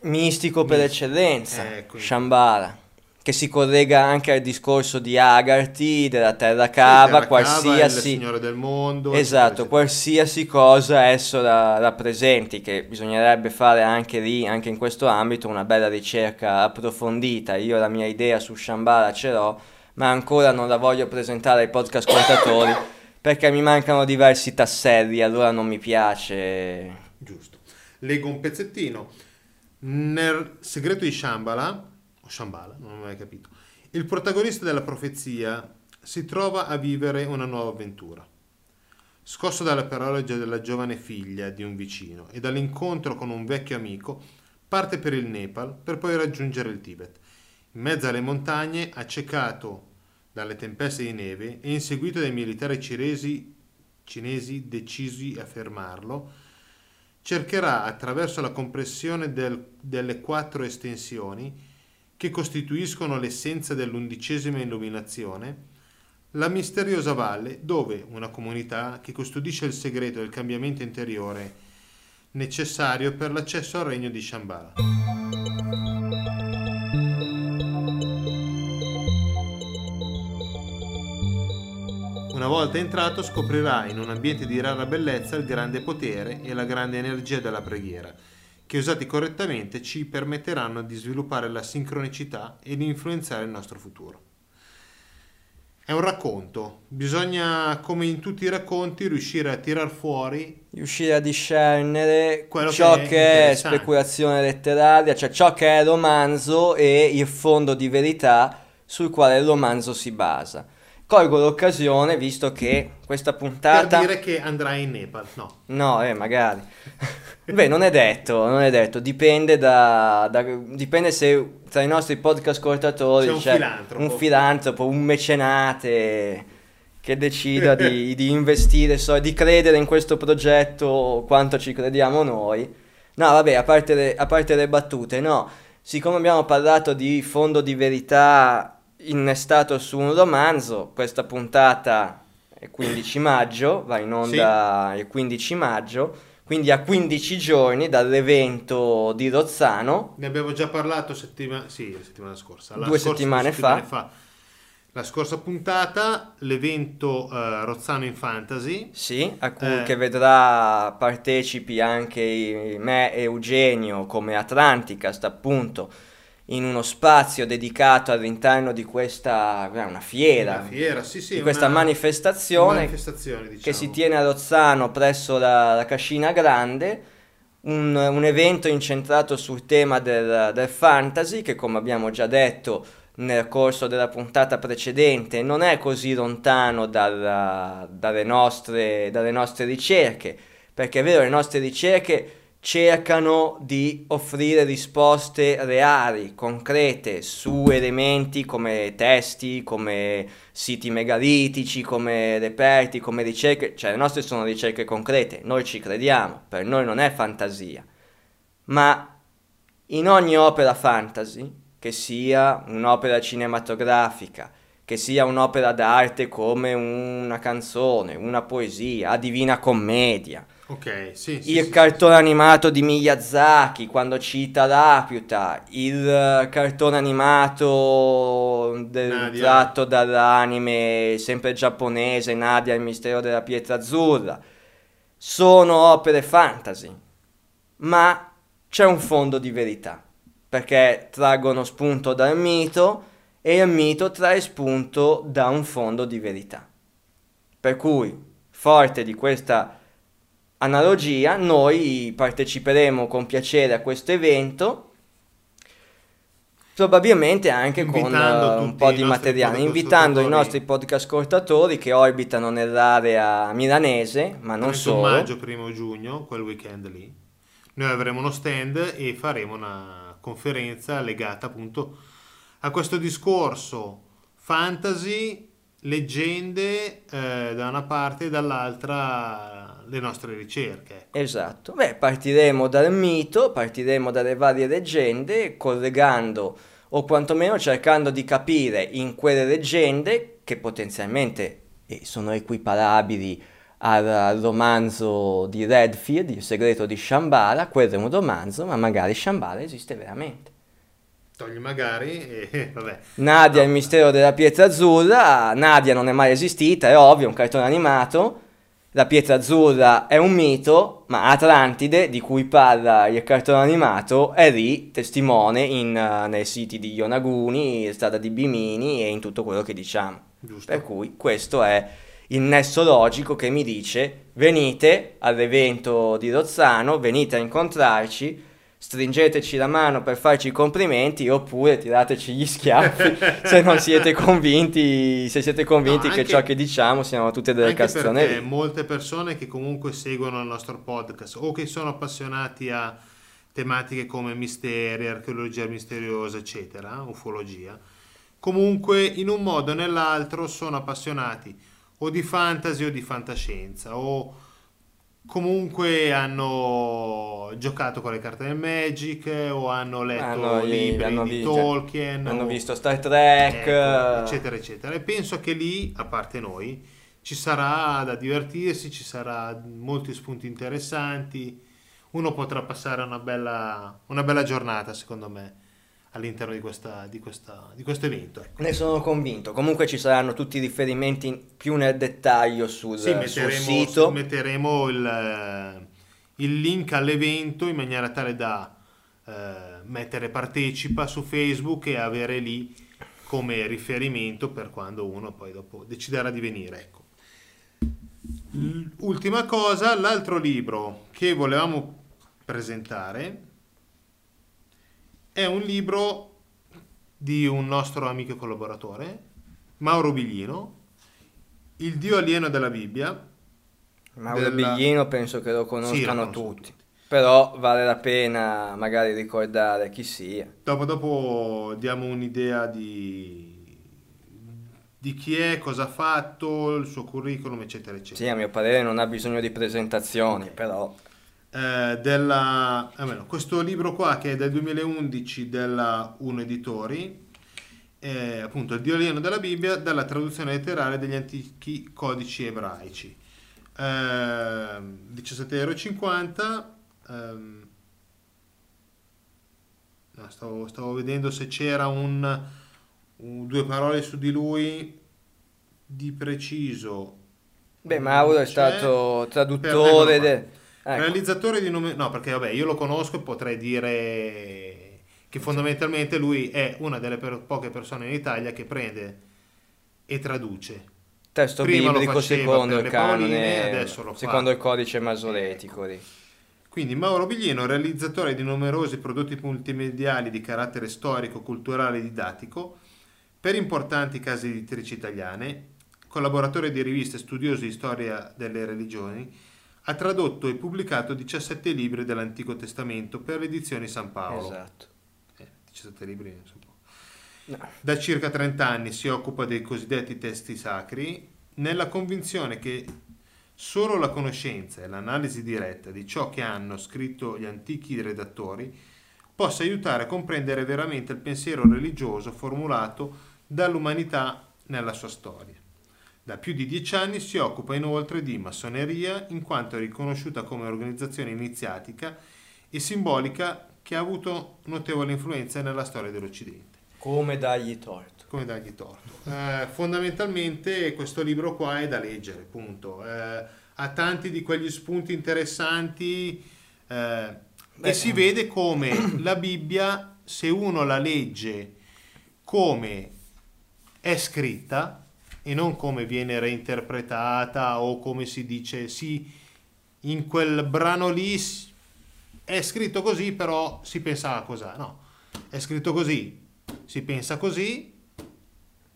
mistico per eccellenza. Ecco. Shambhala. Che si collega anche al discorso di Agartha, della terra cava, Terra qualsiasi... Signore del mondo, Esatto, eccetera, qualsiasi cosa esso ra- rappresenti, che bisognerebbe fare anche lì, anche in questo ambito, una bella ricerca approfondita. Io la mia idea su Shambhala ce l'ho, ma ancora non la voglio presentare ai podcast ascoltatori perché mi mancano diversi tasselli, allora non mi piace. Giusto. Leggo un pezzettino. Nel segreto di Shambhala, o Shambhala, non ho mai capito. Il protagonista della profezia si trova a vivere una nuova avventura. Scosso dalle parole della giovane figlia di un vicino e dall'incontro con un vecchio amico, parte per il Nepal per poi raggiungere il Tibet. In mezzo alle montagne, accecato dalle tempeste di neve e inseguito dai militari cinesi, cinesi decisi a fermarlo, cercherà attraverso la compressione del, delle quattro estensioni che costituiscono l'essenza dell'undicesima illuminazione la misteriosa valle dove una comunità che custodisce il segreto del cambiamento interiore necessario per l'accesso al regno di Shambhala. Una volta entrato scoprirà in un ambiente di rara bellezza il grande potere e la grande energia della preghiera, che usati correttamente ci permetteranno di sviluppare la sincronicità e di influenzare il nostro futuro. È un racconto, bisogna, come in tutti i racconti, riuscire a tirar fuori riuscire a discernere Quello ciò che è che è, speculazione letteraria, cioè ciò che è romanzo e il fondo di verità sul quale il romanzo si basa. Colgo l'occasione, visto che questa per puntata... dire che andrai in Nepal. No, No, eh, magari. Beh, non è detto, non è detto, dipende da, da- dipende se tra i nostri podcast ascoltatori C'è un c'è filantropo. un filantropo, un mecenate che decida di, di investire, so, di credere in questo progetto quanto ci crediamo noi. No, vabbè, a parte le, a parte le battute, no, siccome abbiamo parlato di fondo di verità innestato su un romanzo, questa puntata è 15 maggio, va in onda il 15 maggio, quindi a 15 giorni dall'evento di Rozzano, ne abbiamo già parlato settima- sì, la settimana scorsa. La Due scorsa- settimane fa. La scorsa puntata, l'evento eh, Rozzano in Fantasy. Sì, a cui Eh. che vedrà partecipi anche me e Eugenio come Atlanticast, appunto, in uno spazio dedicato all'interno di questa una fiera, Una fiera, sì, sì. di questa una- manifestazione manifestazione, diciamo. che si tiene a Rozzano presso la, la Cascina Grande, un, un evento incentrato sul tema del, del fantasy che come abbiamo già detto nel corso della puntata precedente non è così lontano dalla- dalle, nostre, dalle nostre ricerche, perché è vero le nostre ricerche cercano di offrire risposte reali, concrete, su elementi come testi, come siti megalitici, come reperti, come ricerche, cioè le nostre sono ricerche concrete, noi ci crediamo, per noi non è fantasia. Ma in ogni opera fantasy, che sia un'opera cinematografica, che sia un'opera d'arte come una canzone, una poesia, la Divina Commedia, Ok, sì, sì, il sì, cartone animato di Miyazaki quando cita Lapiuta, il eh, cartone animato del- tratto dall'anime sempre giapponese Nadia il mistero della pietra azzurra. Sono opere fantasy, ma c'è un fondo di verità, perché traggono spunto dal mito e il mito trae spunto da un fondo di verità. Per cui, forte di questa analogia, noi parteciperemo con piacere a questo evento, probabilmente anche con Invitando eh, un po' di materiale, invitando i nostri podcast ascoltatori che orbitano nell'area milanese, ma non 31 solo. maggio, primo giugno, quel weekend lì. Noi avremo uno stand e faremo una conferenza legata appunto a questo discorso fantasy, leggende eh, da una parte e dall'altra le nostre ricerche. Esatto, beh, partiremo dal mito, partiremo dalle varie leggende, collegando o quantomeno cercando di capire in quelle leggende che potenzialmente eh, sono equiparabili al, al romanzo di Redfield, Il segreto di Shambhala, quello è un romanzo, ma magari Shambhala esiste veramente. Togli magari e vabbè. Nadia, No. il mistero della pietra azzurra, Nadia non è mai esistita, è ovvio, è un cartone animato. La pietra azzurra è un mito, ma Atlantide, di cui parla il cartone animato, è lì testimone in, eh, nei siti di Yonaguni, Strada di Bimini e in tutto quello che diciamo. Giusto. Per cui questo è il nesso logico che mi dice venite all'evento di Rozzano, venite a incontrarci, stringeteci la mano per farci i complimenti oppure tirateci gli schiaffi se non siete convinti, se siete convinti No, che anche- ciò che diciamo siano tutte delle castronerie. molte persone che comunque seguono il nostro podcast o che sono appassionati a tematiche come misteri, archeologia misteriosa, eccetera, ufologia, comunque in un modo o nell'altro sono appassionati o di fantasy o di fantascienza o comunque hanno giocato con le carte del Magic o hanno letto Hanno- libri hanno di vi- Tolkien Hanno o- visto Star Trek, Ecco, eccetera, eccetera. E penso che lì, a parte noi, ci sarà da divertirsi, ci sarà molti spunti interessanti. Uno potrà passare una bella, una bella giornata, secondo me, all'interno di, questa, di, questa, di questo evento. ecco. ne sono convinto. Comunque ci saranno tutti i riferimenti più nel dettaglio sul, Sì, sul metteremo, sito. metteremo il, eh, il link all'evento in maniera tale da eh, mettere partecipa su Facebook e avere lì come riferimento per quando uno poi dopo deciderà di venire. Ecco. Ultima cosa, l'altro libro che volevamo presentare è un libro di un nostro amico e collaboratore, Mauro Biglino, Il Dio alieno della Bibbia. Mauro della- Biglino penso che lo Sì, conoscano conoscono tutti. Però vale la pena magari ricordare chi sia. Dopo, dopo diamo un'idea di, di chi è, cosa ha fatto, il suo curriculum, eccetera, eccetera. Sì, a mio parere non ha bisogno di presentazioni, Ok. però Eh, della, almeno, questo libro qua che è del 2011 della Uno Editori, è appunto il Dio alieno della Bibbia dalla traduzione letteraria degli antichi codici ebraici. Ehm, 17,50 euro. ehm, no, stavo, stavo vedendo se c'era un, un- due parole su di lui di preciso. beh, Mauro è stato traduttore de- ecco. Realizzatore di nome... No, perché vabbè, io lo conosco e potrei dire che fondamentalmente lui è una delle per- poche persone in Italia che prende e traduce. testo prima biblico secondo il canone, adesso lo fa. secondo il codice masoretico. lì. Quindi Mauro Biglino, realizzatore di numerosi prodotti multimediali di carattere storico, culturale e didattico per importanti case editrici italiane, collaboratore di riviste studiosi di storia delle religioni, ha tradotto e pubblicato 17 libri dell'Antico Testamento per le edizioni San Paolo. Esatto. Eh, 17 libri, po'. No. Da circa 30 anni si occupa dei cosiddetti testi sacri, nella convinzione che solo la conoscenza e l'analisi diretta di ciò che hanno scritto gli antichi redattori possa aiutare a comprendere veramente il pensiero religioso formulato dall'umanità nella sua storia. Da più di dieci anni si occupa inoltre di massoneria in quanto è riconosciuta come organizzazione iniziatica e simbolica che ha avuto notevole influenza nella storia dell'Occidente Come dargli torto. come dargli torto. Eh, fondamentalmente questo libro qua è da leggere, punto. Eh, ha tanti di quegli spunti interessanti eh, e si vede come la Bibbia, se uno la legge come è scritta e non come viene reinterpretata o come si dice, sì, in quel brano lì è scritto così, però si pensava cos'ha. No, è scritto così, si pensa così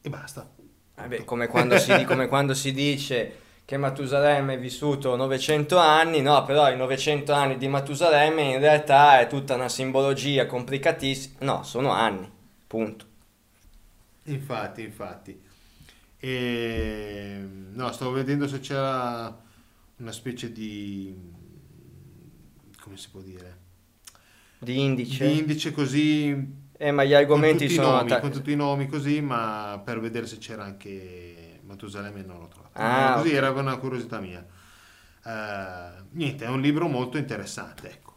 e basta. Eh beh, come, quando si, come quando si dice che Matusalemme è vissuto 900 anni, no, però i 900 anni di Matusalemme in realtà è tutta una simbologia complicatissima. No, sono anni, punto. Infatti, infatti. E, no, stavo vedendo se c'era una specie di... come si può dire? Di indice. Di indice così... Eh, ma gli argomenti sono... nomi, atta- con tutti i nomi così, ma per vedere se c'era anche Matusalemme non l'ho trovato. Ah, così ok. era una curiosità mia. Eh, niente, è un libro molto interessante, ecco.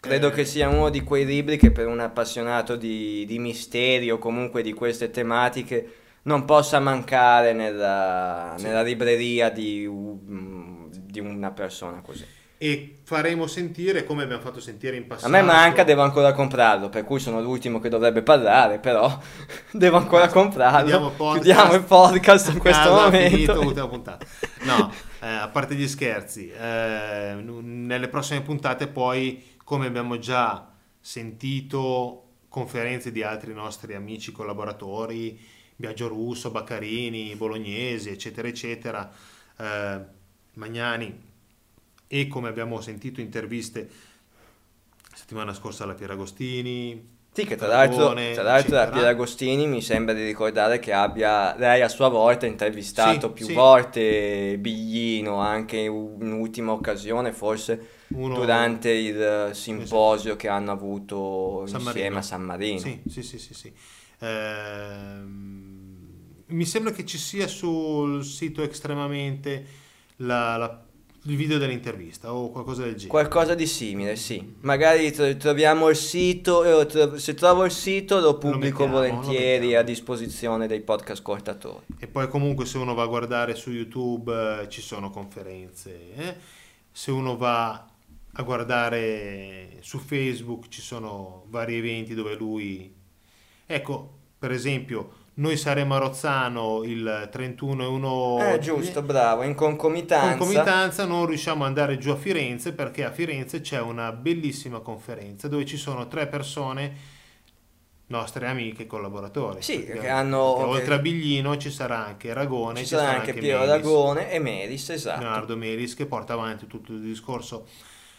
Credo Eh, che sia uno di quei libri che per un appassionato di, di misteri o comunque di queste tematiche non possa mancare nella, Sì. nella libreria di, un- di una persona così. E faremo sentire come abbiamo fatto sentire in A passato. me manca, devo ancora comprarlo, per cui sono l'ultimo che dovrebbe parlare, però devo ancora comprarlo. chiudiamo il podcast. Chiudiamo il podcast in A questo casa, momento. finito, puntata. No, eh, a parte gli scherzi, eh, nelle prossime puntate poi, come abbiamo già sentito conferenze di altri nostri amici collaboratori, Biagio Russo, Baccarini, Bolognesi, eccetera, eccetera, eh, Magnani e come abbiamo sentito interviste settimana scorsa alla Pieragostini, Sì, che tra l'altro, tra l'altro la eccetera. Pieragostini mi sembra di ricordare che abbia lei a sua volta intervistato Sì, più sì. volte Biglino, anche in un'ultima occasione, forse Uno- durante il eh, simposio che hanno avuto San insieme Marino. a San Marino. Sì, sì, sì, sì, sì. Ehm, mi sembra che ci sia sul sito estremamente la- la- il video dell'intervista o qualcosa del genere. Qualcosa di simile, sì. Magari tro- troviamo il sito, lo tro- se trovo il sito lo pubblico mettiamo, lo volentieri mettiamo. a disposizione dei podcast ascoltatori. E poi comunque se uno va a guardare su YouTube eh, ci sono conferenze, eh. se uno va a guardare su Facebook ci sono vari eventi dove lui... Ecco, per esempio, noi saremo a Rozzano il 31 e 1... Eh, giusto, bravo, in concomitanza. concomitanza non riusciamo ad andare giù a Firenze perché a Firenze c'è una bellissima conferenza dove ci sono tre persone nostre amiche e collaboratori Sì, Perché- che hanno- perché oltre a Biglino ci sarà anche Ragone Ci sarà anche Piero Melis, Aragone e Melis, esatto. Leonardo Melis che porta avanti tutto il discorso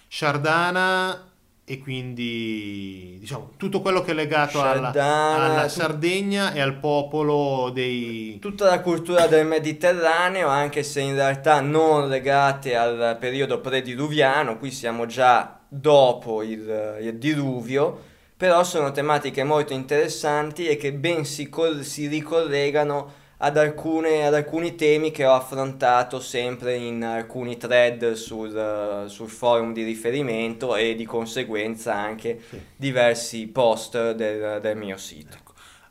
Sciardana e quindi diciamo tutto quello che è legato alla, alla tu- Sardegna e al popolo dei Tutta la cultura del Mediterraneo, anche se in realtà non legate al periodo prediluviano, qui siamo già dopo il, il diluvio, però sono tematiche molto interessanti e che ben si, col- si ricollegano ad, alcune- ad alcuni temi che ho affrontato sempre in alcuni thread sul, sul forum di riferimento e di conseguenza anche Sì. diversi post del, del mio sito.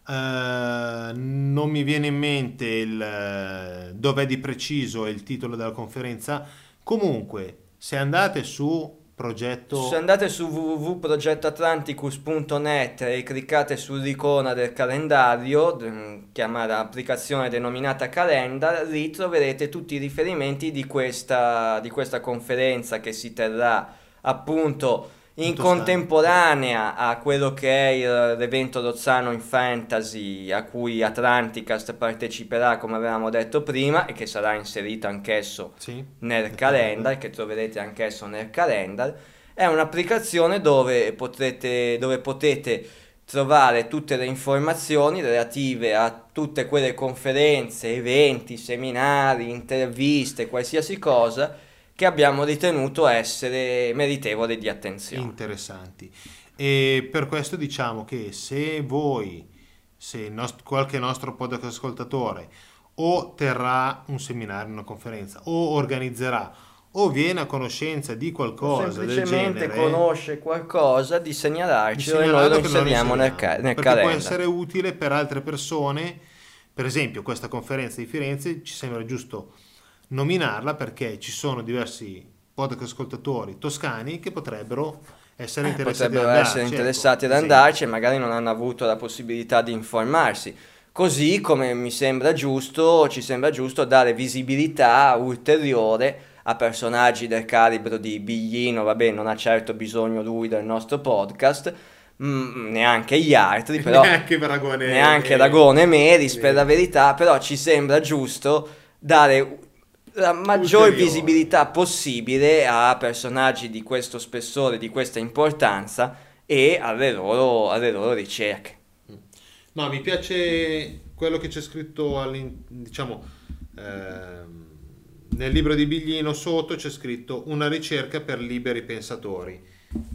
Eh, non mi viene in mente il dov'è di preciso il titolo della conferenza. Comunque, se andate su progetto Se andate su www.progettoatlanticus.net e cliccate sull'icona del calendario, d- chiamata applicazione denominata Calendar, lì troverete tutti i riferimenti di questa, di questa conferenza che si terrà appunto in contemporanea a quello che è il- l'evento Rozzano in Fantasy a cui Atlanticast parteciperà come avevamo detto prima e che sarà inserito anch'esso Sì. nel calendar, che troverete anch'esso nel calendar, è un'applicazione dove potrete, dove potete trovare tutte le informazioni relative a tutte quelle conferenze, eventi, seminari, interviste, qualsiasi cosa che abbiamo ritenuto essere meritevole di attenzione. interessanti. E per questo diciamo che se voi, se nost- qualche nostro podcast ascoltatore o terrà un seminario, una conferenza, o organizzerà, o viene a conoscenza di qualcosa del semplicemente genere, conosce qualcosa di segnalarcelo e noi lo inseriamo nel, ca- nel perché può essere utile per altre persone. Per esempio, questa conferenza di Firenze ci sembra giusto nominarla perché ci sono diversi podcast ascoltatori toscani che potrebbero essere Eh, interessati potrebbero ad andarci, essere ecco, interessati ad ad andarci e magari non hanno avuto la possibilità di informarsi. Così come mi sembra giusto, ci sembra giusto dare visibilità ulteriore a personaggi del calibro di Biglino, vabbè, non ha certo bisogno lui del nostro podcast, mm, neanche gli altri, però neanche neanche Ragone e Meris eh, per la verità, però ci sembra giusto dare la maggior Ulteriore. visibilità possibile a personaggi di questo spessore, di questa importanza e alle loro, alle loro ricerche. No, mi piace quello che c'è scritto diciamo ehm, nel libro di Biglino sotto c'è scritto una ricerca per liberi pensatori.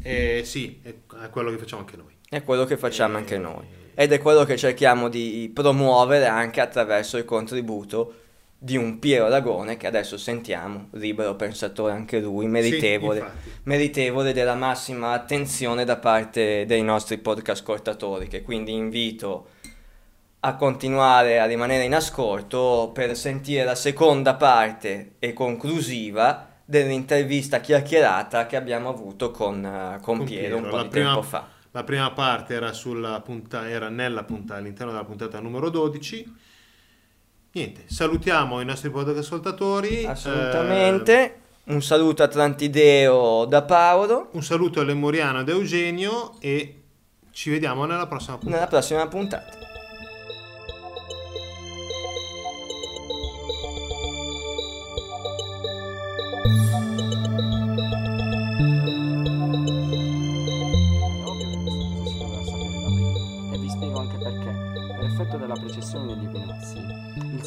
Eh, sì, è è quello che facciamo anche noi. È quello che facciamo Eh, anche noi. Ed è quello che cerchiamo di promuovere anche attraverso il contributo di un Piero Aragone che adesso sentiamo, libero pensatore anche lui, meritevole. Sì, meritevole della massima attenzione da parte dei nostri podcast ascoltatori, che quindi invito a continuare a rimanere in ascolto per sentire la seconda parte e conclusiva dell'intervista chiacchierata che abbiamo avuto con, eh, con Con Piero un Piero, po' la di prima- tempo fa. La prima parte era, sulla punta- era nella punta- all'interno della puntata numero 12. Niente, salutiamo i nostri podcast ascoltatori. Assolutamente. eh, Un saluto atlantideo da Paolo. Un saluto a Lemuriano da Eugenio e ci vediamo nella prossima puntata. Nella prossima puntata. È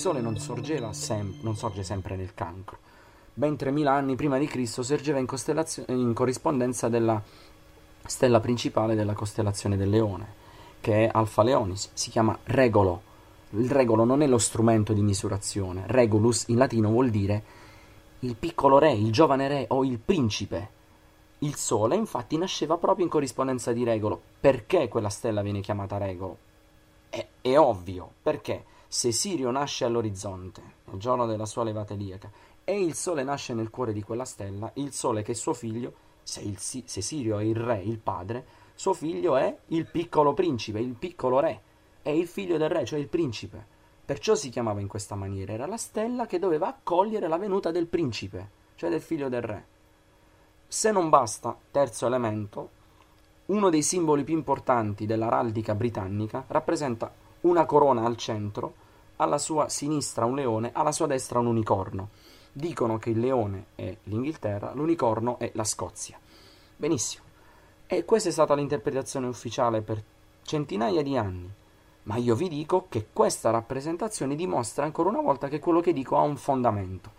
Sole non, sem- non sorge sempre nel cancro. Ben 3000 anni prima di Cristo sorgeva in, costelazio- in corrispondenza della stella principale della costellazione del Leone, che è Alfa Leonis. Si chiama regolo. Il regolo non è lo strumento di misurazione. Regulus in latino vuol dire il piccolo re, il giovane re o il principe. Il Sole infatti nasceva proprio in corrispondenza di Regolo. Perché quella stella viene chiamata Regolo? È, è ovvio, perché se Sirio nasce all'orizzonte, nel giorno della sua levata iliaca, e il Sole nasce nel cuore di quella stella, il Sole che è suo figlio, se, il, se Sirio è il re, il padre, suo figlio è il piccolo principe, il piccolo re, è il figlio del re, cioè il principe. Perciò si chiamava in questa maniera, era la stella che doveva accogliere la venuta del principe, cioè del figlio del re. Se non basta, terzo elemento, uno dei simboli più importanti dell'araldica britannica rappresenta una corona al centro, alla sua sinistra un leone, alla sua destra un unicorno. Dicono che il leone è l'Inghilterra, l'unicorno è la Scozia. Benissimo. E questa è stata l'interpretazione ufficiale per centinaia di anni. Ma io vi dico che questa rappresentazione dimostra ancora una volta che quello che dico ha un fondamento.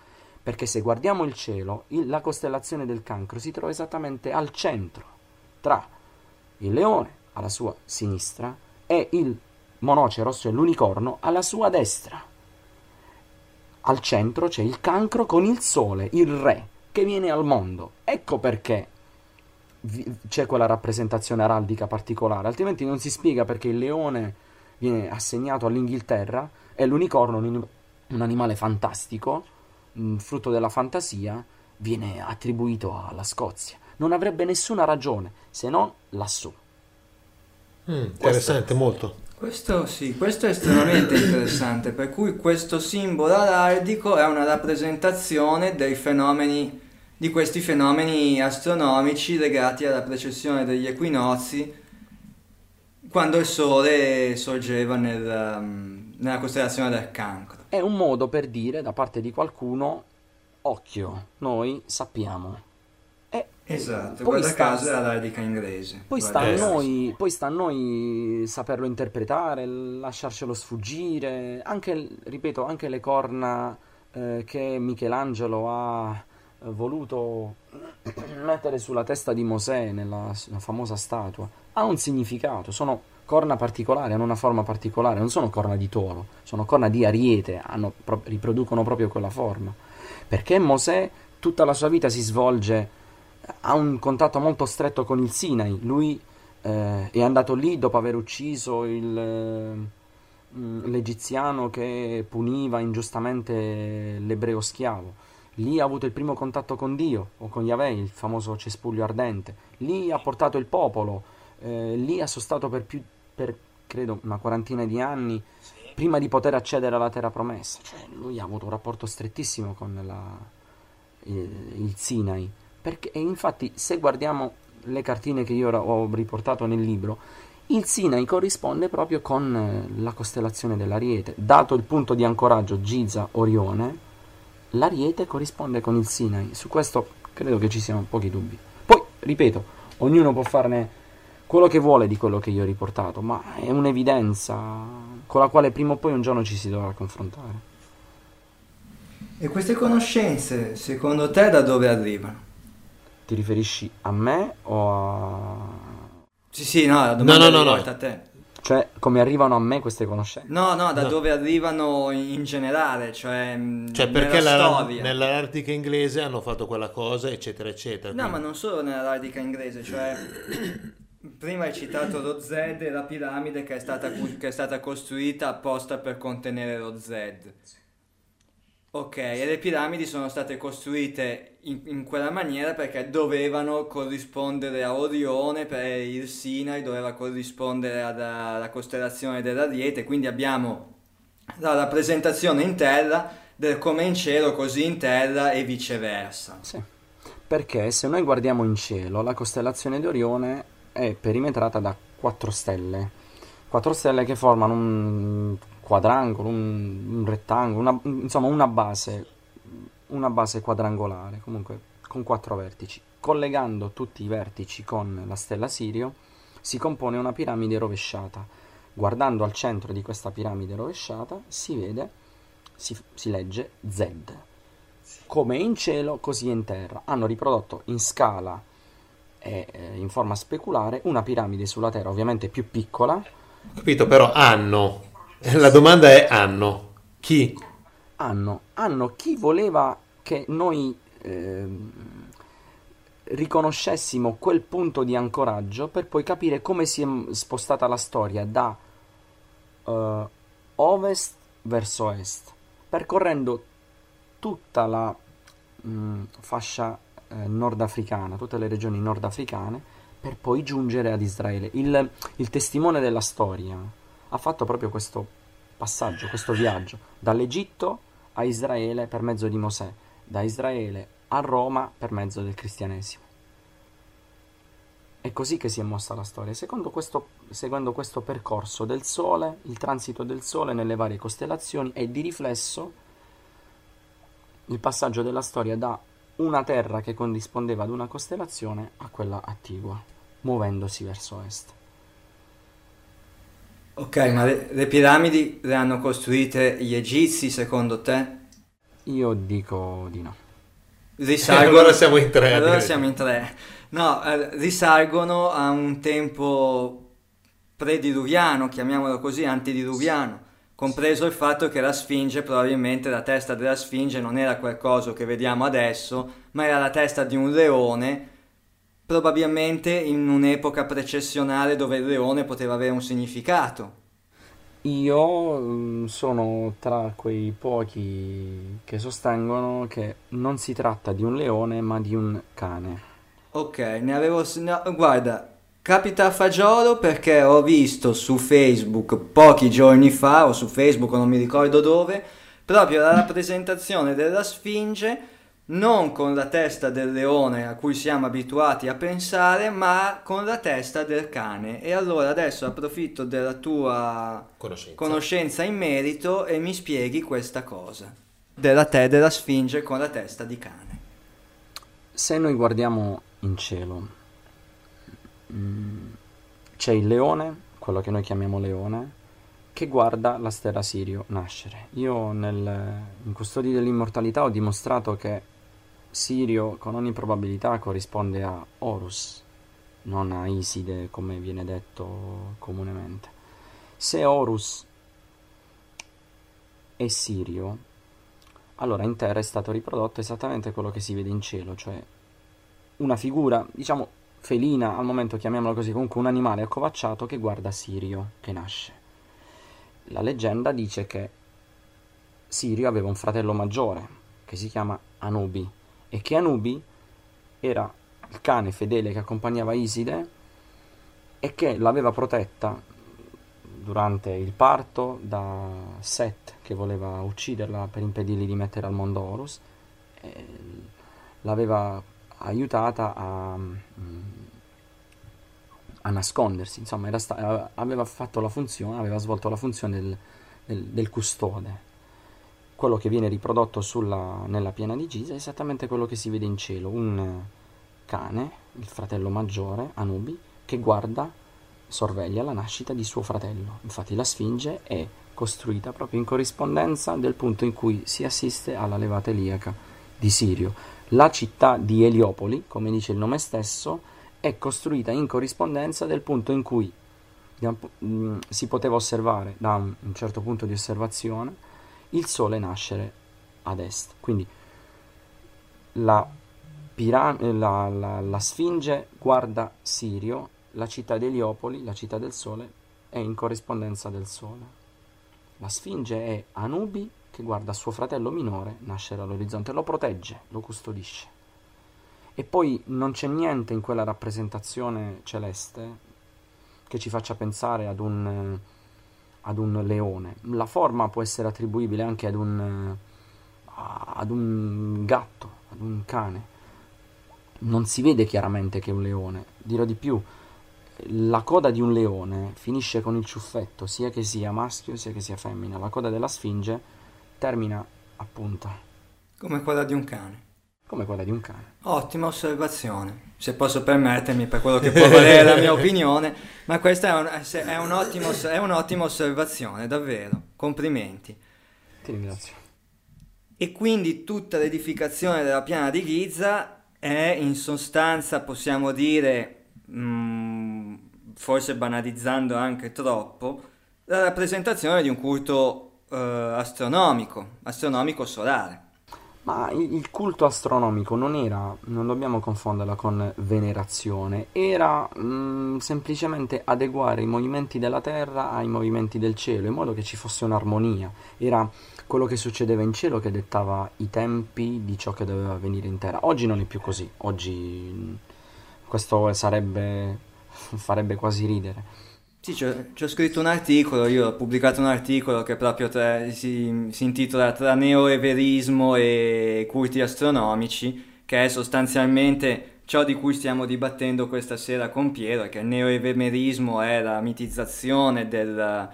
Perché se guardiamo il cielo, il- la costellazione del cancro si trova esattamente al centro, tra il leone alla sua sinistra e il monocero, cioè l'unicorno, alla sua destra. Al centro c'è il cancro con il sole, il re, che viene al mondo. Ecco perché c'è quella rappresentazione araldica particolare, altrimenti non si spiega perché il leone viene assegnato all'Inghilterra e l'unicorno, un, anim- un animale fantastico, frutto della fantasia, viene attribuito alla Scozia. Non avrebbe nessuna ragione se non lassù. Mm, interessante, molto. Questo sì, questo è estremamente interessante, per cui questo simbolo araldico è una rappresentazione dei fenomeni, di questi fenomeni astronomici legati alla precessione degli equinozi, quando il Sole sorgeva nel, um, nella costellazione del Cancro. È un modo per dire da parte di qualcuno, occhio, noi sappiamo. E Esatto, Poi guarda sta- caso è l'araldica inglese. poi sta, a noi, poi sta a noi saperlo interpretare, lasciarcelo sfuggire, anche, ripeto, anche le corna eh, che Michelangelo ha eh, voluto mettere sulla testa di Mosè nella, nella famosa statua, ha un significato, sono corna particolari, hanno una forma particolare, non sono corna di toro, sono corna di ariete, hanno pro- riproducono proprio quella forma. Perché Mosè tutta la sua vita si svolge ha un contatto molto stretto con il Sinai. Lui eh, è andato lì dopo aver ucciso il, eh, mm, l'egiziano che puniva ingiustamente l'ebreo schiavo. Lì ha avuto il primo contatto con Dio, o con Yahweh, il famoso cespuglio ardente. Lì ha portato il popolo, eh, lì ha sostato per più, per credo una quarantina di anni, prima di poter accedere alla terra promessa. Cioè, lui ha avuto un rapporto strettissimo con la, il, il Sinai. Perché, infatti, se guardiamo le cartine che io ho riportato nel libro, il Sinai corrisponde proprio con eh, la costellazione dell'Ariete. Dato il punto di ancoraggio Giza-Orione, l'Ariete corrisponde con il Sinai. Su questo credo che ci siano pochi dubbi. Poi, ripeto, ognuno può farne quello che vuole di quello che io ho riportato, ma è un'evidenza con la quale prima o poi un giorno ci si dovrà confrontare. E queste conoscenze, secondo te, da dove arrivano? Ti riferisci a me o a... Sì, sì, no, la domanda No, no, no, no. a te. Cioè, come arrivano a me queste conoscenze? No, no, da No. dove arrivano in generale, cioè, mh, Cioè, perché nella la- storia. nell'Artica inglese hanno fatto quella cosa, eccetera, eccetera. No, ma Quindi- non solo nell'Artica inglese, cioè prima hai citato lo Z e la piramide che è stata, che è stata costruita apposta per contenere lo Z. Ok, e le piramidi sono state costruite in, in quella maniera perché dovevano corrispondere a Orione, per il Sinai doveva corrispondere alla, alla costellazione dell'Ariete, quindi abbiamo la rappresentazione in terra del come in cielo così in terra e viceversa. Sì. Perché se noi guardiamo in cielo, la costellazione di Orione è perimetrata da quattro stelle. Quattro stelle che formano un quadrangolo, un, un rettangolo, una, insomma una base, una base quadrangolare, comunque con quattro vertici. Collegando tutti i vertici con la stella Sirio si compone una piramide rovesciata. Guardando al centro di questa piramide rovesciata si vede, si, si legge Z. Come in cielo, così in terra. Hanno riprodotto in scala e eh, in forma speculare una piramide sulla terra, ovviamente più piccola. Capito, però hanno. La domanda è hanno. Chi? Hanno, hanno chi voleva che noi eh, riconoscessimo quel punto di ancoraggio per poi capire come si è spostata la storia da uh, ovest verso est, percorrendo tutta la mh, fascia eh, nordafricana, tutte le regioni nordafricane, per poi giungere ad Israele. Il, il testimone della storia ha fatto proprio questo passaggio, questo viaggio, dall'Egitto a Israele per mezzo di Mosè, da Israele a Roma per mezzo del cristianesimo. È così che si è mossa la storia. Questo, seguendo questo percorso del Sole, il transito del Sole nelle varie costellazioni e di riflesso il passaggio della storia da una terra che corrispondeva ad una costellazione a quella attigua, muovendosi verso est. Ok, ma le, le piramidi le hanno costruite gli egizi secondo te? Io dico di no. Risalgono, allora siamo in tre. Allora siamo in tre. No, eh, risalgono a un tempo prediluviano, chiamiamolo così, antediluviano, compreso il fatto che la Sfinge, probabilmente la testa della Sfinge non era qualcosa che vediamo adesso, ma era la testa di un leone, probabilmente in un'epoca precessionale dove il leone poteva avere un significato. Io mm, sono tra quei pochi che sostengono che non si tratta di un leone ma di un cane. Ok, ne avevo... no, guarda, capita a fagiolo perché ho visto su Facebook pochi giorni fa, o su Facebook non mi ricordo dove, proprio la rappresentazione della Sfinge non con la testa del leone a cui siamo abituati a pensare, ma con la testa del cane. E allora adesso approfitto della tua Conoscenza. conoscenza in merito e mi spieghi questa cosa. Della te della Sfinge con la testa di cane. Se noi guardiamo in cielo, mm, c'è il leone, quello che noi chiamiamo leone, che guarda la stella Sirio nascere. Io nel, in Custodi dell'Immortalità ho dimostrato che Sirio con ogni probabilità corrisponde a Horus, non a Iside come viene detto comunemente. Se Horus è Sirio, allora in terra è stato riprodotto esattamente quello che si vede in cielo, cioè una figura, diciamo felina, al momento chiamiamola così, comunque un animale accovacciato che guarda Sirio che nasce. La leggenda dice che Sirio aveva un fratello maggiore che si chiama Anubi e che Anubi era il cane fedele che accompagnava Iside e che l'aveva protetta durante il parto da Set che voleva ucciderla per impedirgli di mettere al mondo Horus l'aveva aiutata a, a nascondersi insomma sta- aveva fatto la funzione aveva svolto la funzione del, del, del custode quello che viene riprodotto sulla, nella piana di Giza è esattamente quello che si vede in cielo, un cane, il fratello maggiore, Anubi, che guarda, sorveglia la nascita di suo fratello. Infatti la Sfinge è costruita proprio in corrispondenza del punto in cui si assiste alla levata eliaca di Sirio. La città di Eliopoli, come dice il nome stesso, è costruita in corrispondenza del punto in cui mm, si poteva osservare da un certo punto di osservazione il sole nascere ad est. Quindi la, pira- la, la, la Sfinge guarda Sirio, la città di Eliopoli, la città del sole, è in corrispondenza del sole. La Sfinge è Anubi che guarda suo fratello minore nascere all'orizzonte, lo protegge, lo custodisce. E poi non c'è niente in quella rappresentazione celeste che ci faccia pensare ad un ad un leone. La forma può essere attribuibile anche ad un, ad un gatto, ad un cane. Non si vede chiaramente che è un leone. Dirò di più, la coda di un leone finisce con il ciuffetto, sia che sia maschio sia che sia femmina. La coda della sfinge termina a punta. Come quella di un cane. Come quella di un cane. Ottima osservazione, se posso permettermi per quello che può valere la mia opinione, ma questa è, un, è, un'ottima, è un'ottima osservazione, davvero. Complimenti. Ti ringrazio. E quindi tutta l'edificazione della piana di Giza è in sostanza, possiamo dire, mh, mm, forse banalizzando anche troppo, la rappresentazione di un culto eh, astronomico, astronomico solare. Ma il culto astronomico non era, non dobbiamo confonderla con venerazione, era mh, mm, semplicemente adeguare i movimenti della Terra ai movimenti del cielo, in modo che ci fosse un'armonia. Era quello che succedeva in cielo che dettava i tempi di ciò che doveva avvenire in terra. Oggi non è più così, oggi questo sarebbe, farebbe quasi ridere. Sì, ci ho scritto un articolo, io ho pubblicato un articolo che proprio tra, si, si, intitola Tra neoeverismo e culti astronomici, che è sostanzialmente ciò di cui stiamo dibattendo questa sera con Piero, che il neoeverismo è la mitizzazione del,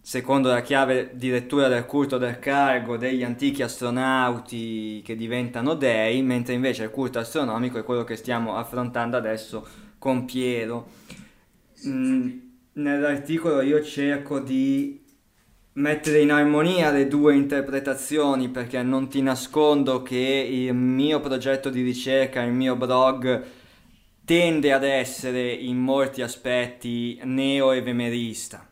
secondo la chiave di lettura del culto del cargo degli antichi astronauti che diventano dei, mentre invece il culto astronomico è quello che stiamo affrontando adesso con Piero. Mm, nell'articolo io cerco di mettere in armonia le due interpretazioni perché non ti nascondo che il mio progetto di ricerca, il mio blog tende ad essere in molti aspetti neo-evemerista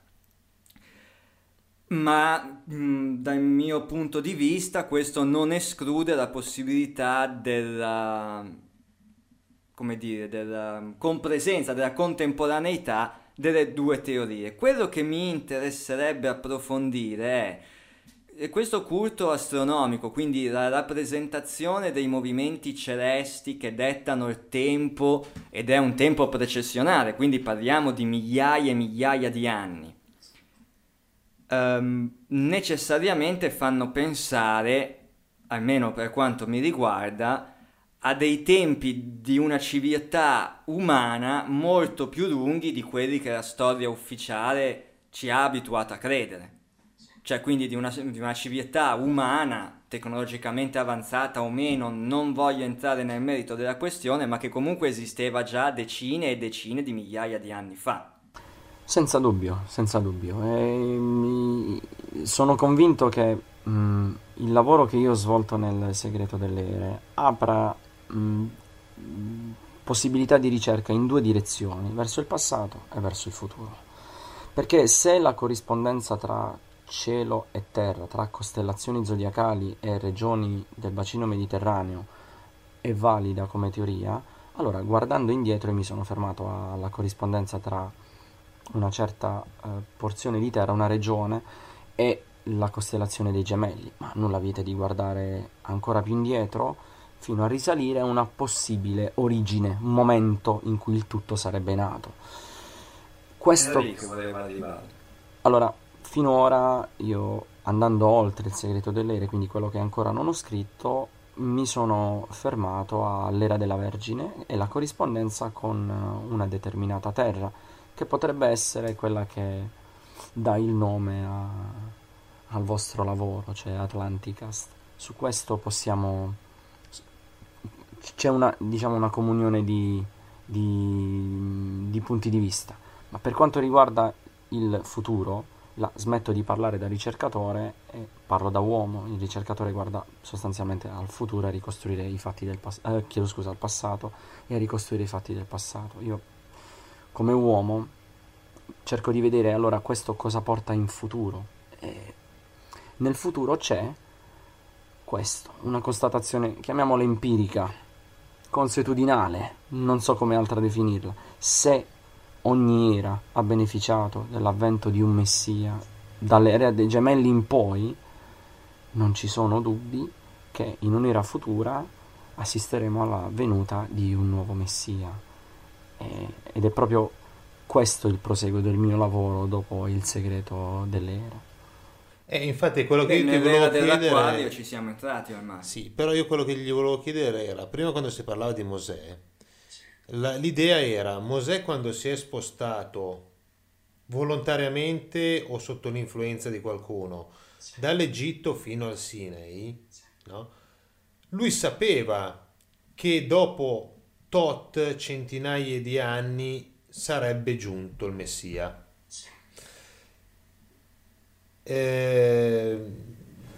ma mh, dal mio punto di vista questo non esclude la possibilità della, come dire, della compresenza, della contemporaneità delle due teorie. Quello che mi interesserebbe approfondire è questo culto astronomico, quindi la rappresentazione dei movimenti celesti che dettano il tempo ed è un tempo precessionale, quindi parliamo di migliaia e migliaia di anni um, necessariamente fanno pensare, almeno per quanto mi riguarda, a dei tempi di una civiltà umana molto più lunghi di quelli che la storia ufficiale ci ha abituato a credere. Cioè quindi di una, di una civiltà umana, tecnologicamente avanzata o meno, non voglio entrare nel merito della questione, ma che comunque esisteva già decine e decine di migliaia di anni fa. Senza dubbio, senza dubbio. E sono convinto che mh, il lavoro che io ho svolto nel segreto delle ere apra possibilità di ricerca in due direzioni, verso il passato e verso il futuro. Perché se la corrispondenza tra cielo e terra, tra costellazioni zodiacali e regioni del bacino mediterraneo è valida come teoria, allora guardando indietro mi sono fermato alla corrispondenza tra una certa eh, porzione di terra, una regione, e la costellazione dei gemelli, ma nulla vieta di guardare ancora più indietro fino a risalire a una possibile origine, un momento in cui il tutto sarebbe nato. Questo... Allora, finora io andando oltre il segreto dell'ere, quindi quello che ancora non ho scritto, mi sono fermato all'era della Vergine e la corrispondenza con una determinata terra che potrebbe essere quella che dà il nome a, al vostro lavoro, cioè Atlanticast. Su questo possiamo... c'è una, diciamo, una comunione di, di, di punti di vista, ma per quanto riguarda il futuro, la, smetto di parlare da ricercatore e parlo da uomo. Il ricercatore guarda sostanzialmente al futuro a ricostruire i fatti del passato, eh, chiedo scusa, al passato e a ricostruire i fatti del passato. Io come uomo cerco di vedere allora questo cosa porta in futuro. E nel futuro c'è questo, una constatazione, chiamiamola empirica, consuetudinale, non so come altra definirla. Se ogni era ha beneficiato dell'avvento di un Messia, dall'era dei gemelli in poi, non ci sono dubbi che in un'era futura assisteremo alla venuta di un nuovo Messia ed è proprio questo il proseguo del mio lavoro dopo il segreto delle ere. E infatti quello che Beh, io ti volevo chiedere... ci siamo entrati ormai. Sì, però io quello che gli volevo chiedere era, prima quando si parlava di Mosè, la- l'idea era, Mosè quando si è spostato volontariamente o sotto l'influenza di qualcuno, dall'Egitto fino al Sinai, no? Lui sapeva che dopo tot centinaia di anni sarebbe giunto il Messia. Eh,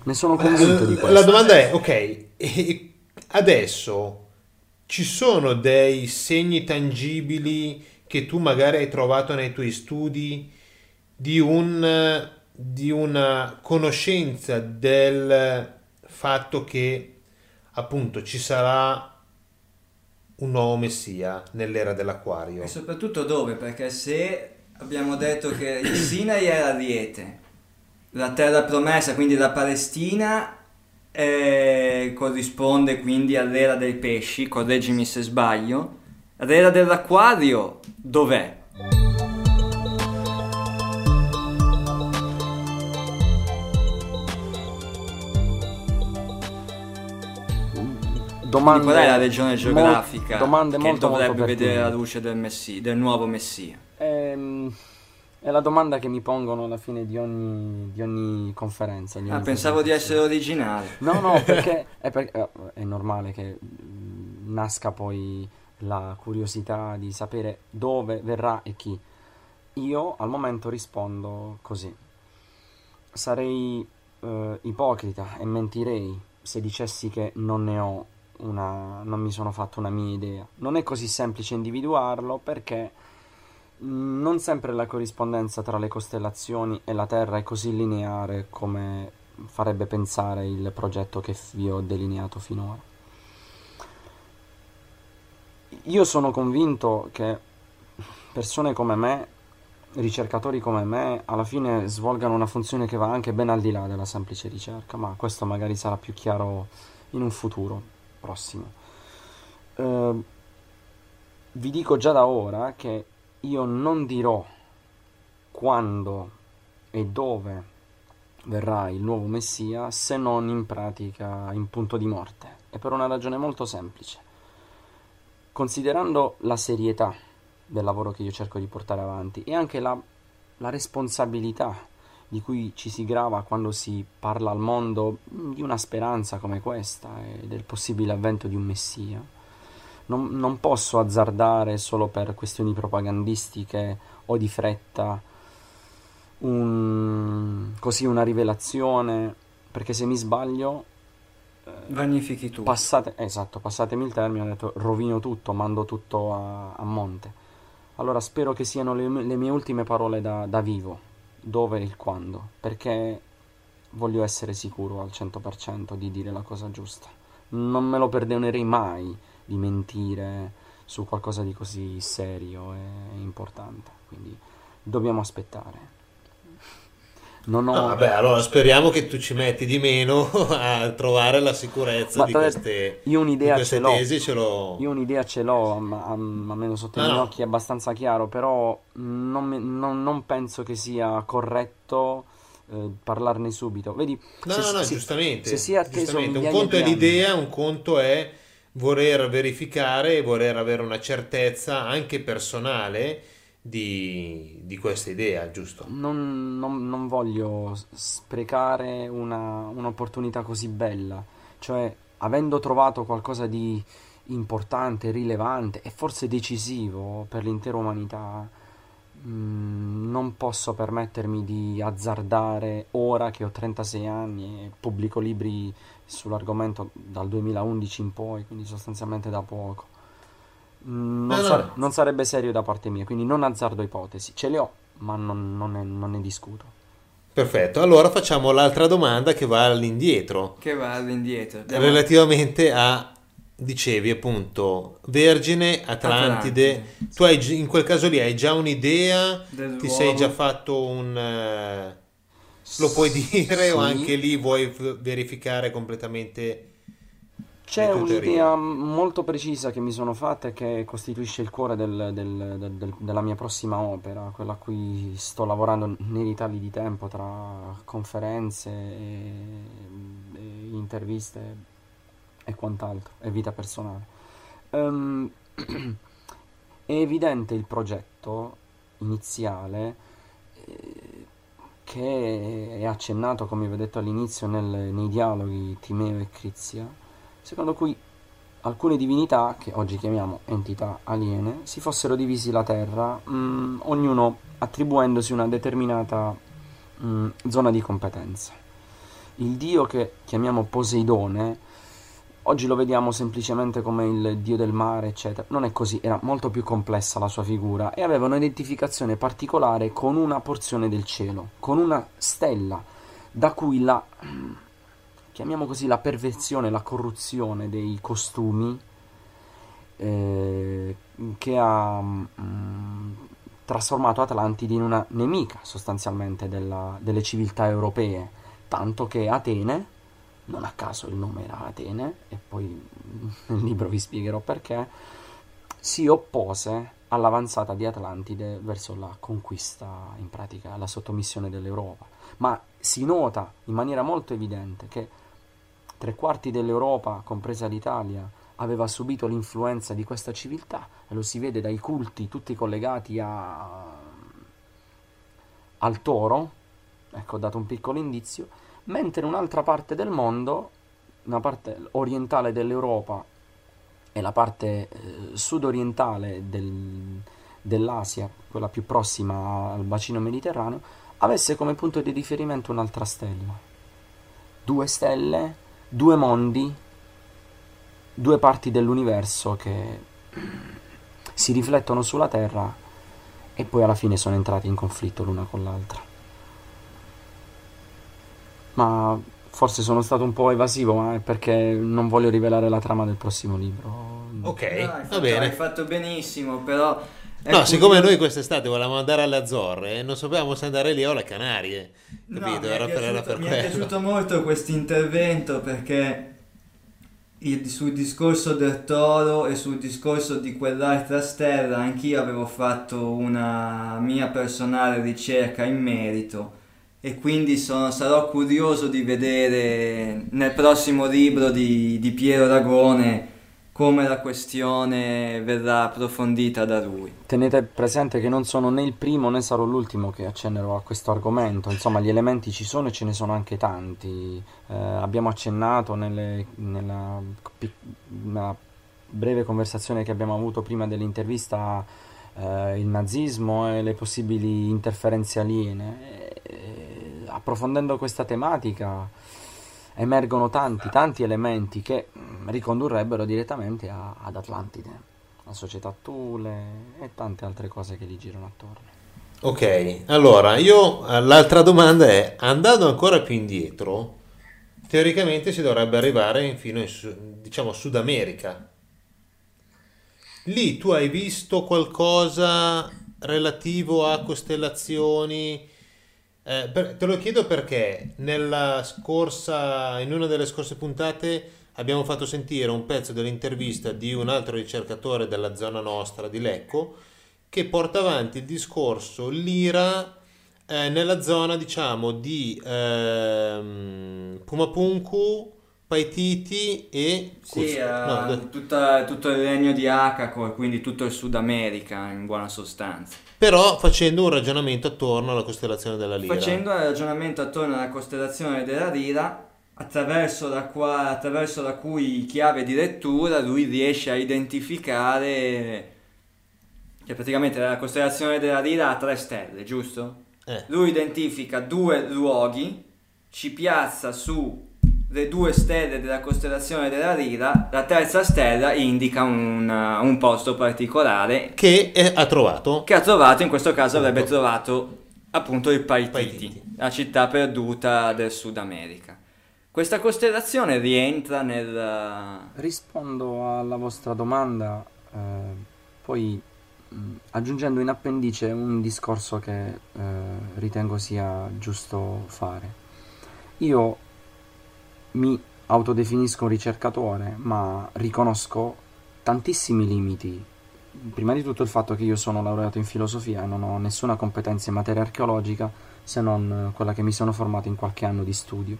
Ne sono convinto di la questo. domanda è, ok, adesso ci sono dei segni tangibili che tu magari hai trovato nei tuoi studi di, un, di una conoscenza del fatto che appunto ci sarà un nuovo messia nell'era dell'acquario? E soprattutto dove? Perché se abbiamo detto che il Sinai era Ariete, la terra promessa, quindi la Palestina, eh, corrisponde quindi all'era dei pesci, correggimi se sbaglio. L'era dell'acquario dov'è? Domande, qual è la regione mol- geografica domande che molto, dovrebbe molto vedere la luce del, messi- del nuovo Messia? Ehm, è la domanda che mi pongono alla fine di ogni, di ogni conferenza. di Ah, ogni pensavo di essere originale. No, no, perché è, per- eh, è normale che mm, nasca poi la curiosità di sapere dove verrà e chi. Io al momento rispondo così. Sarei eh, ipocrita e mentirei se dicessi che non ne ho una, non mi sono fatto una mia idea. Non è così semplice individuarlo perché non sempre la corrispondenza tra le costellazioni e la Terra è così lineare come farebbe pensare il progetto che vi ho delineato finora. Io sono convinto che persone come me, ricercatori come me, alla fine svolgano una funzione che va anche ben al di là della semplice ricerca, ma questo magari sarà più chiaro in un futuro prossimo. Eh, vi dico già da ora che io non dirò quando e dove verrà il nuovo Messia se non in pratica in punto di morte e per una ragione molto semplice. Considerando la serietà del lavoro che io cerco di portare avanti e anche la, la responsabilità di cui ci si grava quando si parla al mondo mm, di una speranza come questa e del possibile avvento di un Messia, non, non posso azzardare solo per questioni propagandistiche o di fretta un- così una rivelazione, perché se mi sbaglio Vanifichi tu. Passate, esatto, passatemi il termine, ho detto rovino tutto, mando tutto a, a monte. Allora spero che siano le, le mie ultime parole da, da vivo, dove e il quando, perché voglio essere sicuro al 100% di dire la cosa giusta. Non me lo perdonerei mai di mentire su qualcosa di così serio e importante, quindi dobbiamo aspettare. Non ho... No, vabbè, allora speriamo che tu ci metti di meno a trovare la sicurezza Ma di te- queste, io un'idea queste ce l'ho. tesi, ce l'ho... Io un'idea ce l'ho, ma a, a meno sotto i No, miei no. occhi è abbastanza chiaro, però non, non- non penso che sia corretto eh, parlarne subito. Vedi, No, se, no, no, se- giustamente. se si è atteso giustamente. Un migliaia conto è l'idea, un conto è voler verificare e voler avere una certezza anche personale di, di questa idea, giusto? Non, non- non voglio sprecare una- un'opportunità così bella, cioè avendo trovato qualcosa di importante, rilevante e forse decisivo per l'intera umanità, mm, non posso permettermi di azzardare ora che ho 36 anni e pubblico libri sull'argomento dal 2011 in poi, quindi sostanzialmente da poco. Mm, Non, No, no, sare- no. non sarebbe serio da parte mia, quindi non azzardo ipotesi. Ce le ho, ma non, non ne, non ne discuto. Perfetto, allora facciamo l'altra domanda che va all'indietro, Che va all'indietro. Relativamente a, dicevi appunto, Vergine, Atlantide. Atlantide. Tu hai, in quel caso lì hai già un'idea, Del ti luogo. sei già fatto un... lo puoi dire o Sì. anche lì vuoi verificare completamente C'è un'idea molto precisa che mi sono fatta e che costituisce il cuore del- del- del- del- della mia prossima opera, quella a cui sto lavorando nei ritagli di tempo tra conferenze e, e interviste e quant'altro, e vita personale. Ehm, è evidente il progetto iniziale eh, che è accennato, come vi ho detto all'inizio, nei dialoghi Timeo e Crizia, secondo cui alcune divinità, che oggi chiamiamo entità aliene, si fossero divisi la Terra, mm, ognuno attribuendosi una determinata mm, zona di competenza. Il dio che chiamiamo Poseidone, oggi lo vediamo semplicemente come il dio del mare, eccetera. Non è così, era molto più complessa la sua figura e aveva un'identificazione particolare con una porzione del cielo, con una stella, da cui la, chiamiamo così, la perversione, la corruzione dei costumi eh, che ha mm, trasformato Atlantide in una nemica sostanzialmente della- delle civiltà europee, tanto che Atene, non a caso il nome era Atene, e poi nel libro vi spiegherò perché, si oppose all'avanzata di Atlantide verso la conquista, in pratica la sottomissione dell'Europa. Ma si nota in maniera molto evidente che tre quarti dell'Europa, compresa l'Italia, aveva subito l'influenza di questa civiltà e lo si vede dai culti tutti collegati a- al toro, ecco ho dato un piccolo indizio, mentre un'altra parte del mondo, una parte orientale dell'Europa e la parte eh, sudorientale del- dell'Asia, quella più prossima al bacino mediterraneo, avesse come punto di riferimento un'altra stella. Due stelle, due mondi, due parti dell'universo che si riflettono sulla Terra e poi alla fine sono entrati in conflitto l'una con l'altra. Ma forse sono stato un po' evasivo, ma è perché non voglio rivelare la trama del prossimo libro. Ok, No, hai va fatto- bene. Hai fatto benissimo, però... è No, siccome curioso- noi quest'estate volevamo andare alle Azzorre e non sapevamo se andare lì o alle Canarie, No, capito? mi, è era, per, era piaciuto, per mi è piaciuto molto questo intervento perché il- sul discorso del toro e sul discorso di quell'altra stella anch'io avevo fatto una mia personale ricerca in merito e quindi sono- sarò curioso di vedere nel prossimo libro di, di Piero Ragone come la questione verrà approfondita da lui. Tenete presente che non sono né il primo né sarò l'ultimo che accennerò a questo argomento, insomma gli elementi ci sono e ce ne sono anche tanti. Eh, abbiamo accennato nelle- nella, nella breve conversazione che abbiamo avuto prima dell'intervista eh, il nazismo e le possibili interferenze aliene. Eh, approfondendo questa tematica emergono tanti, tanti elementi che mm, ricondurrebbero direttamente a- ad Atlantide, la società Thule e tante altre cose che gli girano attorno. Ok, allora io eh, l'altra domanda è, andando ancora più indietro, teoricamente si dovrebbe arrivare infino in diciamo Sud America. Lì tu hai visto qualcosa relativo a costellazioni? Eh, per- te lo chiedo perché scorsa, in una delle scorse puntate abbiamo fatto sentire un pezzo dell'intervista di un altro ricercatore della zona nostra di Lecco che porta avanti il discorso l'ira eh, nella zona diciamo di ehm, Pumapunku, Paititi e Sì, eh, no, tutta- tutto il regno di Akako, quindi tutto il Sud America in buona sostanza. però facendo un ragionamento attorno alla costellazione della Lira. Facendo il ragionamento attorno alla costellazione della Lira, attraverso la, qua- attraverso la cui chiave di lettura lui riesce a identificare che praticamente la costellazione della Lira ha tre stelle, giusto? Eh, Lui identifica due luoghi, ci piazza su le due stelle della costellazione della Lira, la terza stella indica un, un posto particolare che eh, ha trovato che ha trovato, in questo caso avrebbe Appunto. trovato appunto il Paititi, Paititi. la città perduta del Sud America. Questa costellazione rientra nel... Rispondo alla vostra domanda, eh, poi mh, aggiungendo in appendice un discorso che eh, ritengo sia giusto fare. Io mi autodefinisco un ricercatore, ma riconosco tantissimi limiti. Prima di tutto il fatto che io sono laureato in filosofia e non ho nessuna competenza in materia archeologica se non quella che mi sono formato in qualche anno di studio.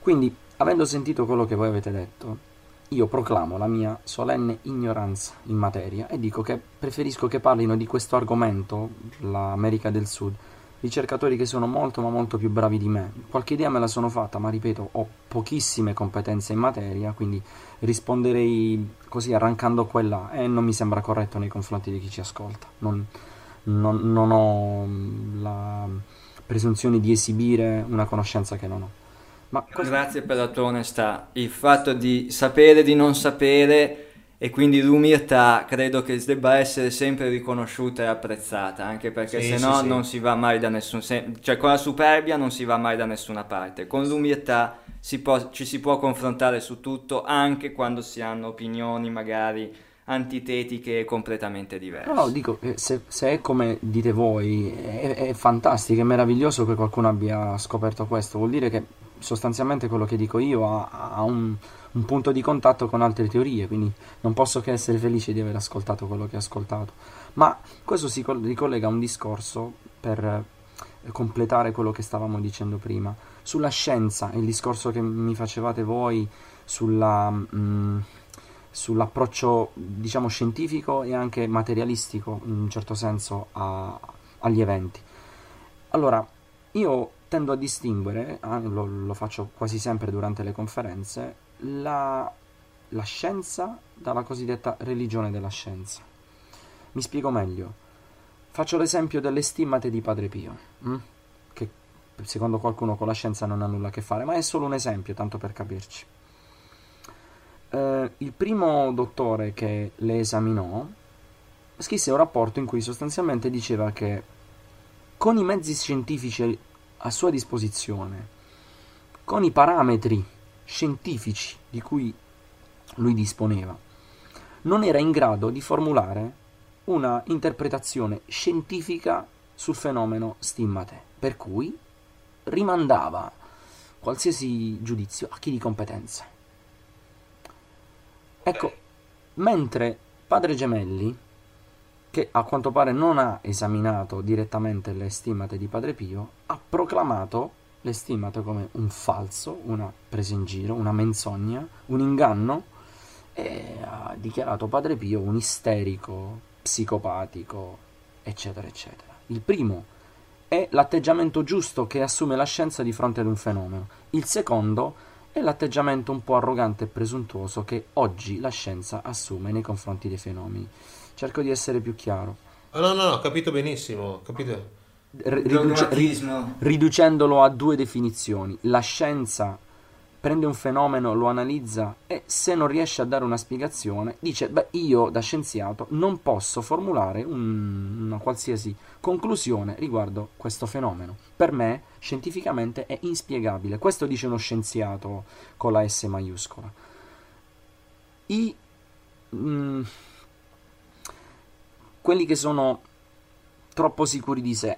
Quindi, avendo sentito quello che voi avete detto, io proclamo la mia solenne ignoranza in materia e dico che preferisco che parlino di questo argomento, l'America del Sud, ricercatori che sono molto ma molto più bravi di me. Qualche idea me la sono fatta, ma ripeto, ho pochissime competenze in materia, quindi risponderei così arrancando quella e non mi sembra corretto nei confronti di chi ci ascolta. Non, non, non ho la presunzione di esibire una conoscenza che non ho. Ma Grazie per la tua onestà. Il fatto di sapere di non sapere e quindi l'umiltà credo che debba essere sempre riconosciuta e apprezzata, anche perché sì, se no sì, non si va mai da nessun sen- cioè con la superbia non si va mai da nessuna parte. Con l'umiltà si può, ci si può confrontare su tutto anche quando si hanno opinioni magari antitetiche e completamente diverse. No, no, dico, se, se è come dite voi, è, è fantastico, è meraviglioso che qualcuno abbia scoperto questo, vuol dire che sostanzialmente quello che dico io ha, ha un, un, punto di contatto con altre teorie, quindi non posso che essere felice di aver ascoltato quello che ho ascoltato. Ma questo si ricollega a un discorso per eh, completare quello che stavamo dicendo prima, sulla scienza, il discorso che mi facevate voi sulla, mh, mm, sull'approccio diciamo scientifico e anche materialistico in un certo senso a, agli eventi. Allora, io tendo a distinguere, ah, lo, lo, faccio quasi sempre durante le conferenze, la, la, scienza dalla cosiddetta religione della scienza. Mi spiego meglio. Faccio l'esempio delle stimmate di Padre Pio, hm? che secondo qualcuno con la scienza non ha nulla a che fare, ma è solo un esempio, tanto per capirci. Eh, il primo dottore che le esaminò scrisse un rapporto in cui sostanzialmente diceva che con i mezzi scientifici a sua disposizione, con i parametri scientifici di cui lui disponeva, non era in grado di formulare una interpretazione scientifica sul fenomeno stimmate, per cui rimandava qualsiasi giudizio a chi di competenza. Ecco, mentre padre Gemelli che a quanto pare non ha esaminato direttamente le stimate di Padre Pio, ha proclamato le stimate come un falso, una presa in giro, una menzogna, un inganno e ha dichiarato Padre Pio un isterico, psicopatico, eccetera, eccetera. Il primo è l'atteggiamento giusto che assume la scienza di fronte ad un fenomeno. Il secondo è l'atteggiamento un po' arrogante e presuntuoso che oggi la scienza assume nei confronti dei fenomeni. Cerco di essere più chiaro. Oh, no, no, no, ho capito benissimo, capito. Riduce, riducendolo a due definizioni. La scienza prende un fenomeno, lo analizza e se non riesce a dare una spiegazione dice, beh, io da scienziato non posso formulare un, una qualsiasi conclusione riguardo questo fenomeno. Per me, scientificamente, è inspiegabile. Questo dice uno scienziato con la S maiuscola. I... Mm, quelli che sono troppo sicuri di sé,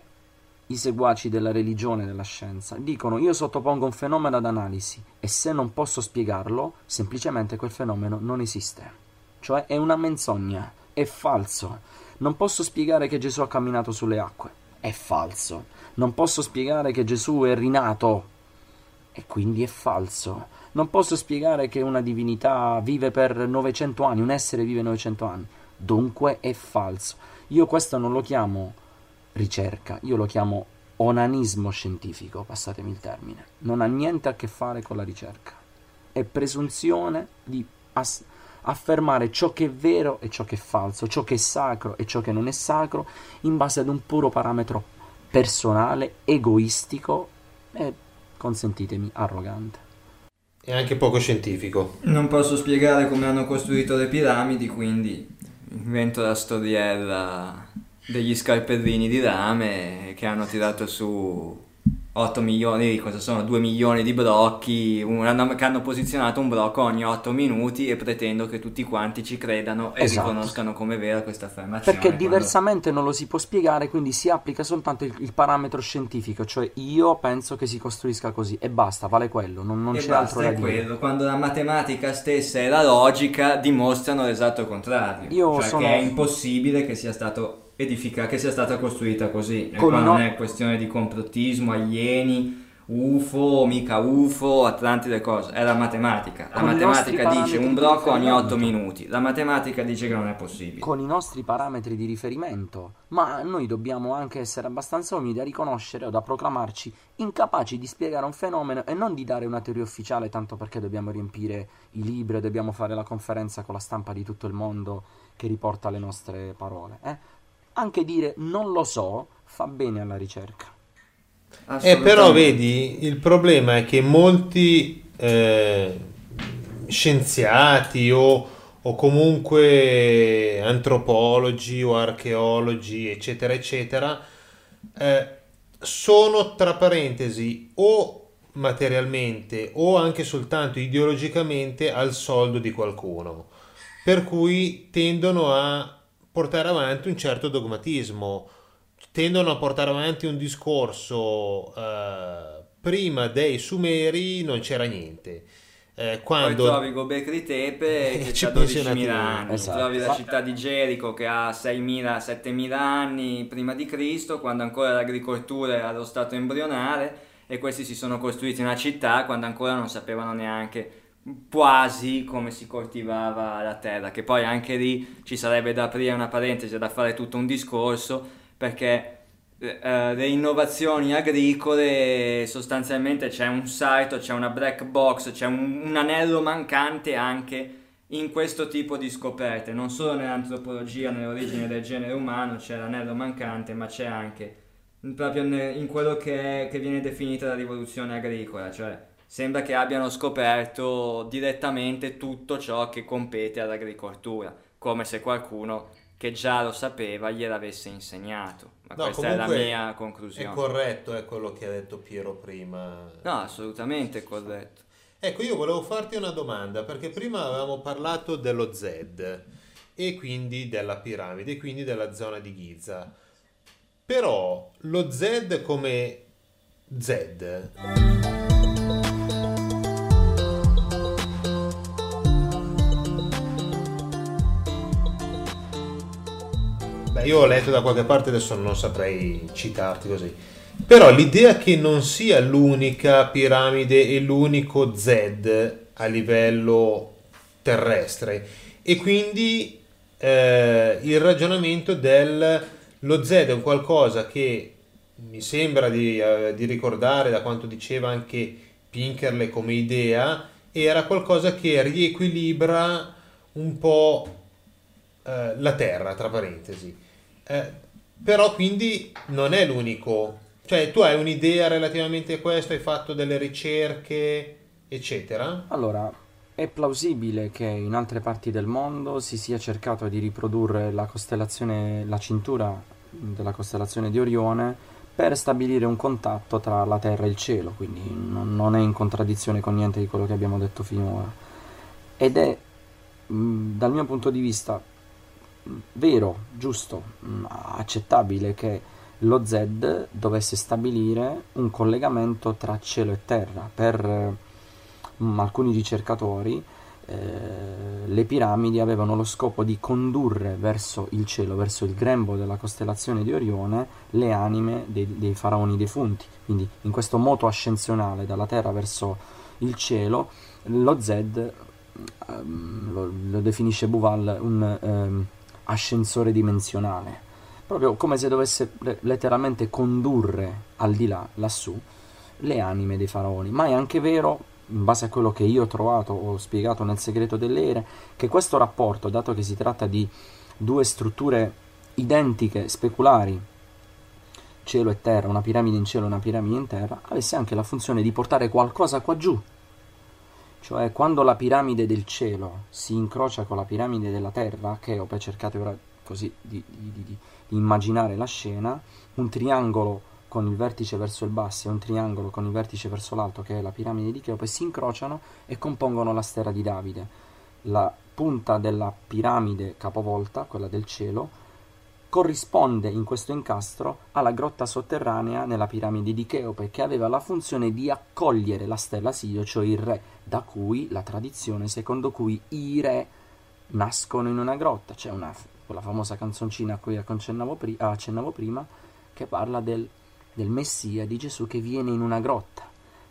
i seguaci della religione e della scienza, dicono io sottopongo un fenomeno ad analisi e se non posso spiegarlo, semplicemente quel fenomeno non esiste. Cioè è una menzogna, è falso. Non posso spiegare che Gesù ha camminato sulle acque, è falso. Non posso spiegare che Gesù è rinato e quindi è falso. Non posso spiegare che una divinità vive per 900 anni, un essere vive 900 anni dunque è falso. Io questo non lo chiamo ricerca, io lo chiamo onanismo scientifico, passatemi il termine. Non ha niente a che fare con la ricerca. È presunzione di ass- affermare ciò che è vero e ciò che è falso, ciò che è sacro e ciò che non è sacro, in base ad un puro parametro personale, egoistico e, consentitemi, arrogante. E anche poco scientifico. Non posso spiegare come hanno costruito le piramidi, quindi invento la storiella degli scarpellini di rame che hanno tirato su 8 milioni, cosa sono? 2 milioni di blocchi, un- hanno- che hanno posizionato un blocco ogni 8 minuti e pretendo che tutti quanti ci credano e Esatto. riconoscano come vera questa affermazione. Perché quando- diversamente non lo si può spiegare, quindi si applica soltanto il, il parametro scientifico, cioè io penso che si costruisca così e basta, vale quello, non, non c'è altro da dire. quello. Quando la matematica stessa e la logica dimostrano l'esatto contrario. Io cioè sono- che è impossibile che sia stato edifica- che sia stata costruita così. Con qua non no- è questione di complottismo, alieni, UFO, mica UFO, Atlantide cose, è la matematica. La Con matematica dice un blocco ogni 8 riferimento. minuti. La matematica dice che non è possibile. Con i nostri parametri di riferimento, ma noi dobbiamo anche essere abbastanza umili da riconoscere o da proclamarci incapaci di spiegare un fenomeno e non di dare una teoria ufficiale tanto perché dobbiamo riempire i libri dobbiamo fare la conferenza con la stampa di tutto il mondo che riporta le nostre parole. eh. Anche dire non lo so fa bene alla ricerca. Eh, però vedi, il problema è che molti eh, scienziati o, o comunque antropologi o archeologi, eccetera, eccetera, eh, sono tra parentesi o materialmente o anche soltanto ideologicamente al soldo di qualcuno, per cui tendono a portare avanti un certo dogmatismo tendono a portare avanti un discorso eh, prima dei Sumeri non c'era niente Eh, Poi quando trovi Gobekli Tepe Eh, che ci ha pensi un 12.000 attimo. anni, Esatto. trovi la Ma- città di Gerico che ha 6.000, 7.000 anni prima di Cristo, quando ancora l'agricoltura era allo stato embrionale e questi si sono costruiti una città quando ancora non sapevano neanche quasi come si coltivava la terra, che poi anche lì ci sarebbe da aprire una parentesi, da fare tutto un discorso, perché eh, le innovazioni agricole sostanzialmente c'è un sito, c'è una black box, c'è un, un anello mancante anche in questo tipo di scoperte, non solo nell'antropologia, nell'origine del genere umano c'è l'anello mancante, ma c'è anche proprio in quello che, è- che viene definita la rivoluzione agricola, cioè sembra che abbiano scoperto direttamente tutto ciò che compete all'agricoltura, come se qualcuno che già lo sapeva gliel'avesse insegnato. Ma No, questa è la mia è conclusione. corretto è quello che ha detto Piero prima No, assolutamente corretto. ecco io volevo farti una domanda perché prima avevamo parlato dello Z e quindi della piramide e quindi della zona di Giza però lo Z come Z io ho letto da qualche parte, adesso non saprei citarti così. Però l'idea che non sia l'unica piramide e l'unico Z a livello terrestre e quindi eh, il ragionamento del lo Z è un qualcosa che mi sembra di, eh, di ricordare da quanto diceva anche Pinkerle come idea era qualcosa che riequilibra un po' eh, la Terra, tra parentesi. Eh, però quindi non è l'unico, cioè tu hai un'idea relativamente a questo, hai fatto delle ricerche, eccetera. Allora, è plausibile che in altre parti del mondo si sia cercato di riprodurre la costellazione, la cintura della costellazione di Orione per stabilire un contatto tra la Terra e il cielo, quindi non, è in contraddizione con niente di quello che abbiamo detto finora. Ed è, dal mio punto di vista, vero, giusto, mh, accettabile che lo Z dovesse stabilire un collegamento tra cielo e terra per eh, mm, alcuni ricercatori eh, le piramidi avevano lo scopo di condurre verso il cielo, verso il grembo della costellazione di Orione, le anime dei, dei faraoni defunti. Quindi in questo moto ascensionale dalla terra verso il cielo, lo Z ehm, lo, lo definisce Buval un ehm, ascensore dimensionale, proprio come se dovesse le- letteralmente condurre al di là, lassù, le anime dei faraoni. Ma è anche vero, in base a quello che io ho trovato, ho spiegato nel segreto delle ere, che questo rapporto, dato che si tratta di due strutture identiche, speculari, cielo e terra, una piramide in cielo e una piramide in terra, avesse anche la funzione di portare qualcosa qua giù. Cioè, quando la piramide del cielo si incrocia con la piramide della terra, che ho poi cercato ora così di, di- di- di- immaginare la scena, un triangolo con il vertice verso il basso e un triangolo con il vertice verso l'alto, che è la piramide di Cheope, si incrociano e compongono la stella di Davide. La punta della piramide capovolta, quella del cielo, corrisponde in questo incastro alla grotta sotterranea nella piramide di Cheope, che aveva la funzione di accogliere la stella Sirio, cioè il re, da cui la tradizione secondo cui i re nascono in una grotta. C'è una, quella famosa canzoncina a cui accennavo, pri- accennavo prima, che parla del, del Messia, di Gesù che viene in una grotta.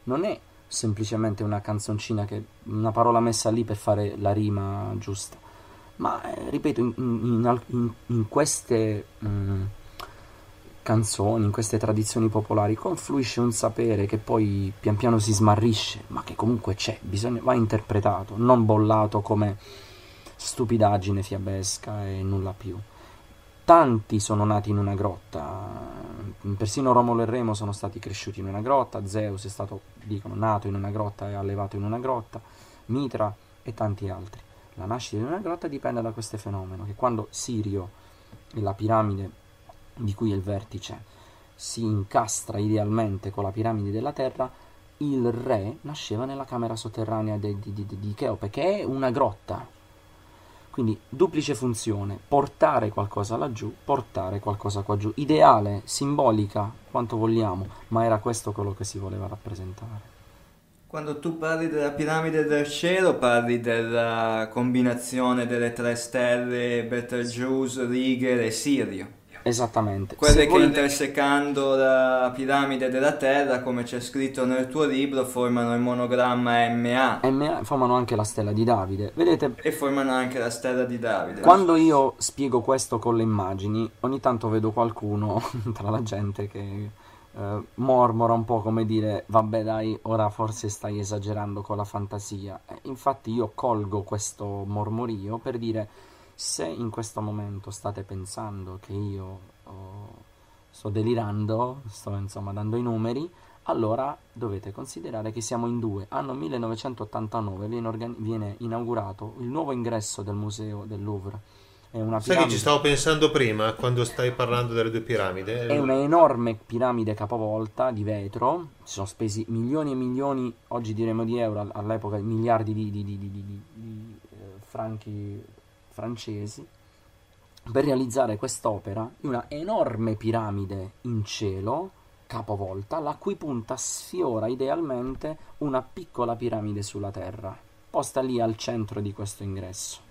Non è semplicemente una canzoncina, che, una parola messa lì per fare la rima giusta ma eh, ripeto, in, in, in, in queste mh, mm, canzoni, in queste tradizioni popolari, confluisce un sapere che poi pian piano si smarrisce, ma che comunque c'è, bisogna, va interpretato, non bollato come stupidaggine fiabesca e nulla più. Tanti sono nati in una grotta, persino Romolo e Remo sono stati cresciuti in una grotta, Zeus è stato, dicono, nato in una grotta e allevato in una grotta, Mitra e tanti altri. La nascita di una grotta dipende da questo fenomeno, che quando Sirio la piramide di cui è il vertice si incastra idealmente con la piramide della Terra, il re nasceva nella camera sotterranea di, di, di, di Cheope, che è una grotta. Quindi duplice funzione, portare qualcosa laggiù, portare qualcosa qua giù. Ideale, simbolica, quanto vogliamo, ma era questo quello che si voleva rappresentare. Quando tu parli della piramide del cielo, parli della combinazione delle tre stelle Betelgeuse, Rigel e Sirio. Esattamente. Quelle Se che volete... intersecando la piramide della Terra, come c'è scritto nel tuo libro, formano il monogramma MA. MA formano anche la stella di Davide. Vedete? E formano anche la stella di Davide. Quando io spiego questo con le immagini, ogni tanto vedo qualcuno tra la gente che eh, mormora un po' come dire vabbè dai ora forse stai esagerando con la fantasia eh, infatti io colgo questo mormorio per dire se in questo momento state pensando che io oh, sto delirando sto insomma dando i numeri allora dovete considerare che siamo in due. Anno 1989 viene, organi- viene inaugurato il nuovo ingresso del museo del Louvre è una Sai che ci stavo pensando prima quando stai parlando delle due piramidi? È una enorme piramide capovolta di vetro. Si sono spesi milioni e milioni, oggi diremo di euro, all'epoca miliardi di, di, di, di eh, franchi francesi per realizzare quest'opera. Una enorme piramide in cielo capovolta, la cui punta sfiora idealmente una piccola piramide sulla terra, posta lì al centro di questo ingresso.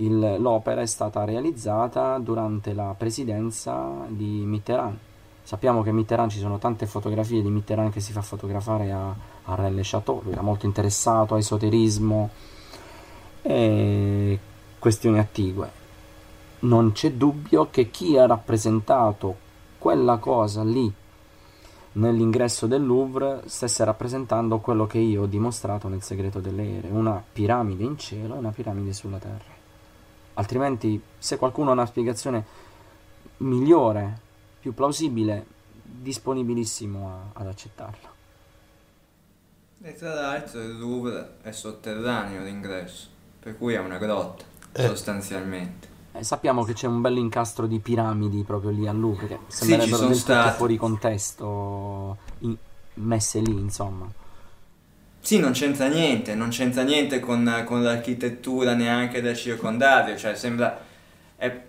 Il, l'opera è stata realizzata durante la presidenza di Mitterrand. Sappiamo che Mitterrand ci sono tante fotografie di Mitterrand che si fa fotografare a, a Rennes Chateau, lui era molto interessato a esoterismo e questioni attigue. Non c'è dubbio che chi ha rappresentato quella cosa lì nell'ingresso del Louvre stesse rappresentando quello che io ho dimostrato nel segreto delle ere, una piramide in cielo e una piramide sulla terra altrimenti se qualcuno ha una spiegazione migliore, più plausibile, disponibilissimo a, ad accettarla. E tra l'altro il Louvre è sotterraneo l'ingresso, per cui è una grotta, eh. sostanzialmente. Eh, sappiamo che c'è un bel incastro di piramidi proprio lì al Louvre, che sembrerebbero sì, del tutto fuori contesto, in, messe lì, insomma. Sì, non c'entra niente, non c'entra niente con, con l'architettura neanche del circondario, cioè sembra... È,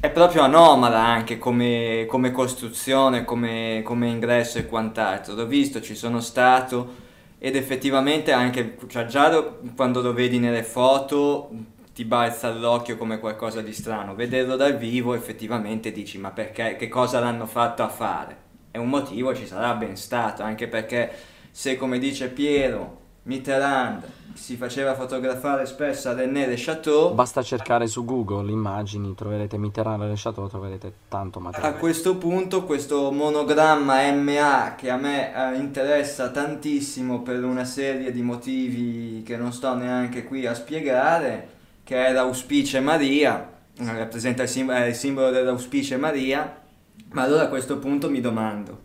è proprio anomala anche come, come costruzione, come, come, ingresso e quant'altro. L'ho visto, ci sono stato ed effettivamente anche, cioè già quando lo vedi nelle foto ti balza all'occhio come qualcosa di strano. Vederlo dal vivo effettivamente dici ma perché, che cosa l'hanno fatto a fare? E un motivo ci sarà ben stato, anche perché se come dice Piero Mitterrand si faceva fotografare spesso a René Le Chateau. Basta cercare su Google immagini, troverete Mitterrand e Le Chateau, troverete tanto materiale. A questo punto questo monogramma MA che a me eh, interessa tantissimo per una serie di motivi che non sto neanche qui a spiegare, che è l'auspice Maria, rappresenta il, sim- il simbolo dell'auspice Maria, ma allora a questo punto mi domando,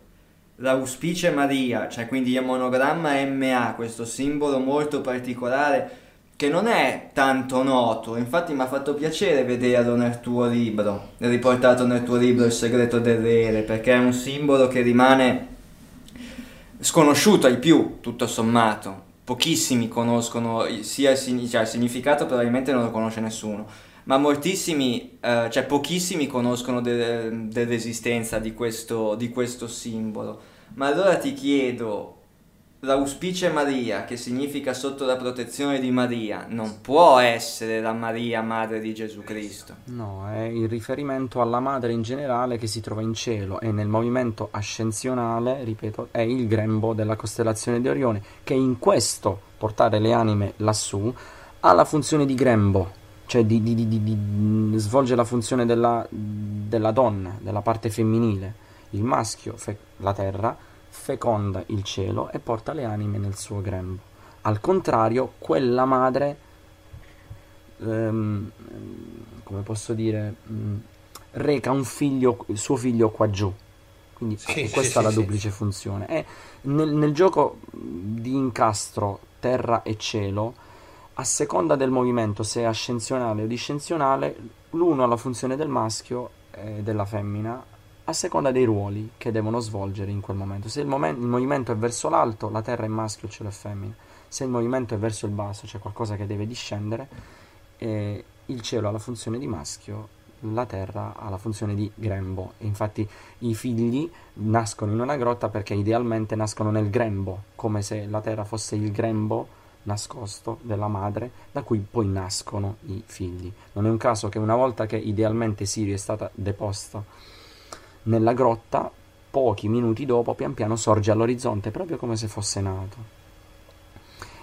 l'auspice Maria, cioè quindi il monogramma MA, questo simbolo molto particolare che non è tanto noto, infatti mi ha fatto piacere vederlo nel tuo libro, riportato nel tuo libro Il segreto delle ere, perché è un simbolo che rimane sconosciuto ai più, tutto sommato. Pochissimi conoscono sia il, cioè, il significato, probabilmente non lo conosce nessuno, ma moltissimi, eh, cioè pochissimi conoscono de- dell'esistenza di questo, di questo simbolo. Ma allora ti chiedo, l'auspice Maria, che significa sotto la protezione di Maria, non può essere la Maria madre di Gesù Cristo. No, è il riferimento alla madre in generale che si trova in cielo e nel movimento ascensionale, ripeto, è il grembo della costellazione di Orione, che in questo portare le anime lassù ha la funzione di grembo, cioè di, di, di, svolge la funzione della, della, donna, della parte femminile. Il maschio, fe- la terra, feconda il cielo e porta le anime nel suo grembo. Al contrario, quella madre, ehm, come posso dire, mh, mm, reca un figlio, il suo figlio qua giù. Quindi sì, questa sì, è la sì, duplice funzione. E nel, nel gioco di incastro terra e cielo, a seconda del movimento, se è ascensionale o discensionale, l'uno ha la funzione del maschio e della femmina, a seconda dei ruoli che devono svolgere in quel momento. Se il, momen- il movimento è verso l'alto, la terra è maschio, il cielo è femmina. Se il movimento è verso il basso, c'è qualcosa che deve discendere, eh, il cielo ha la funzione di maschio, la terra ha la funzione di grembo. Infatti i figli nascono in una grotta perché idealmente nascono nel grembo, come se la terra fosse il grembo nascosto della madre da cui poi nascono i figli. Non è un caso che una volta che idealmente Sirio è stata deposta nella grotta, pochi minuti dopo, pian piano sorge all'orizzonte, proprio come se fosse nato.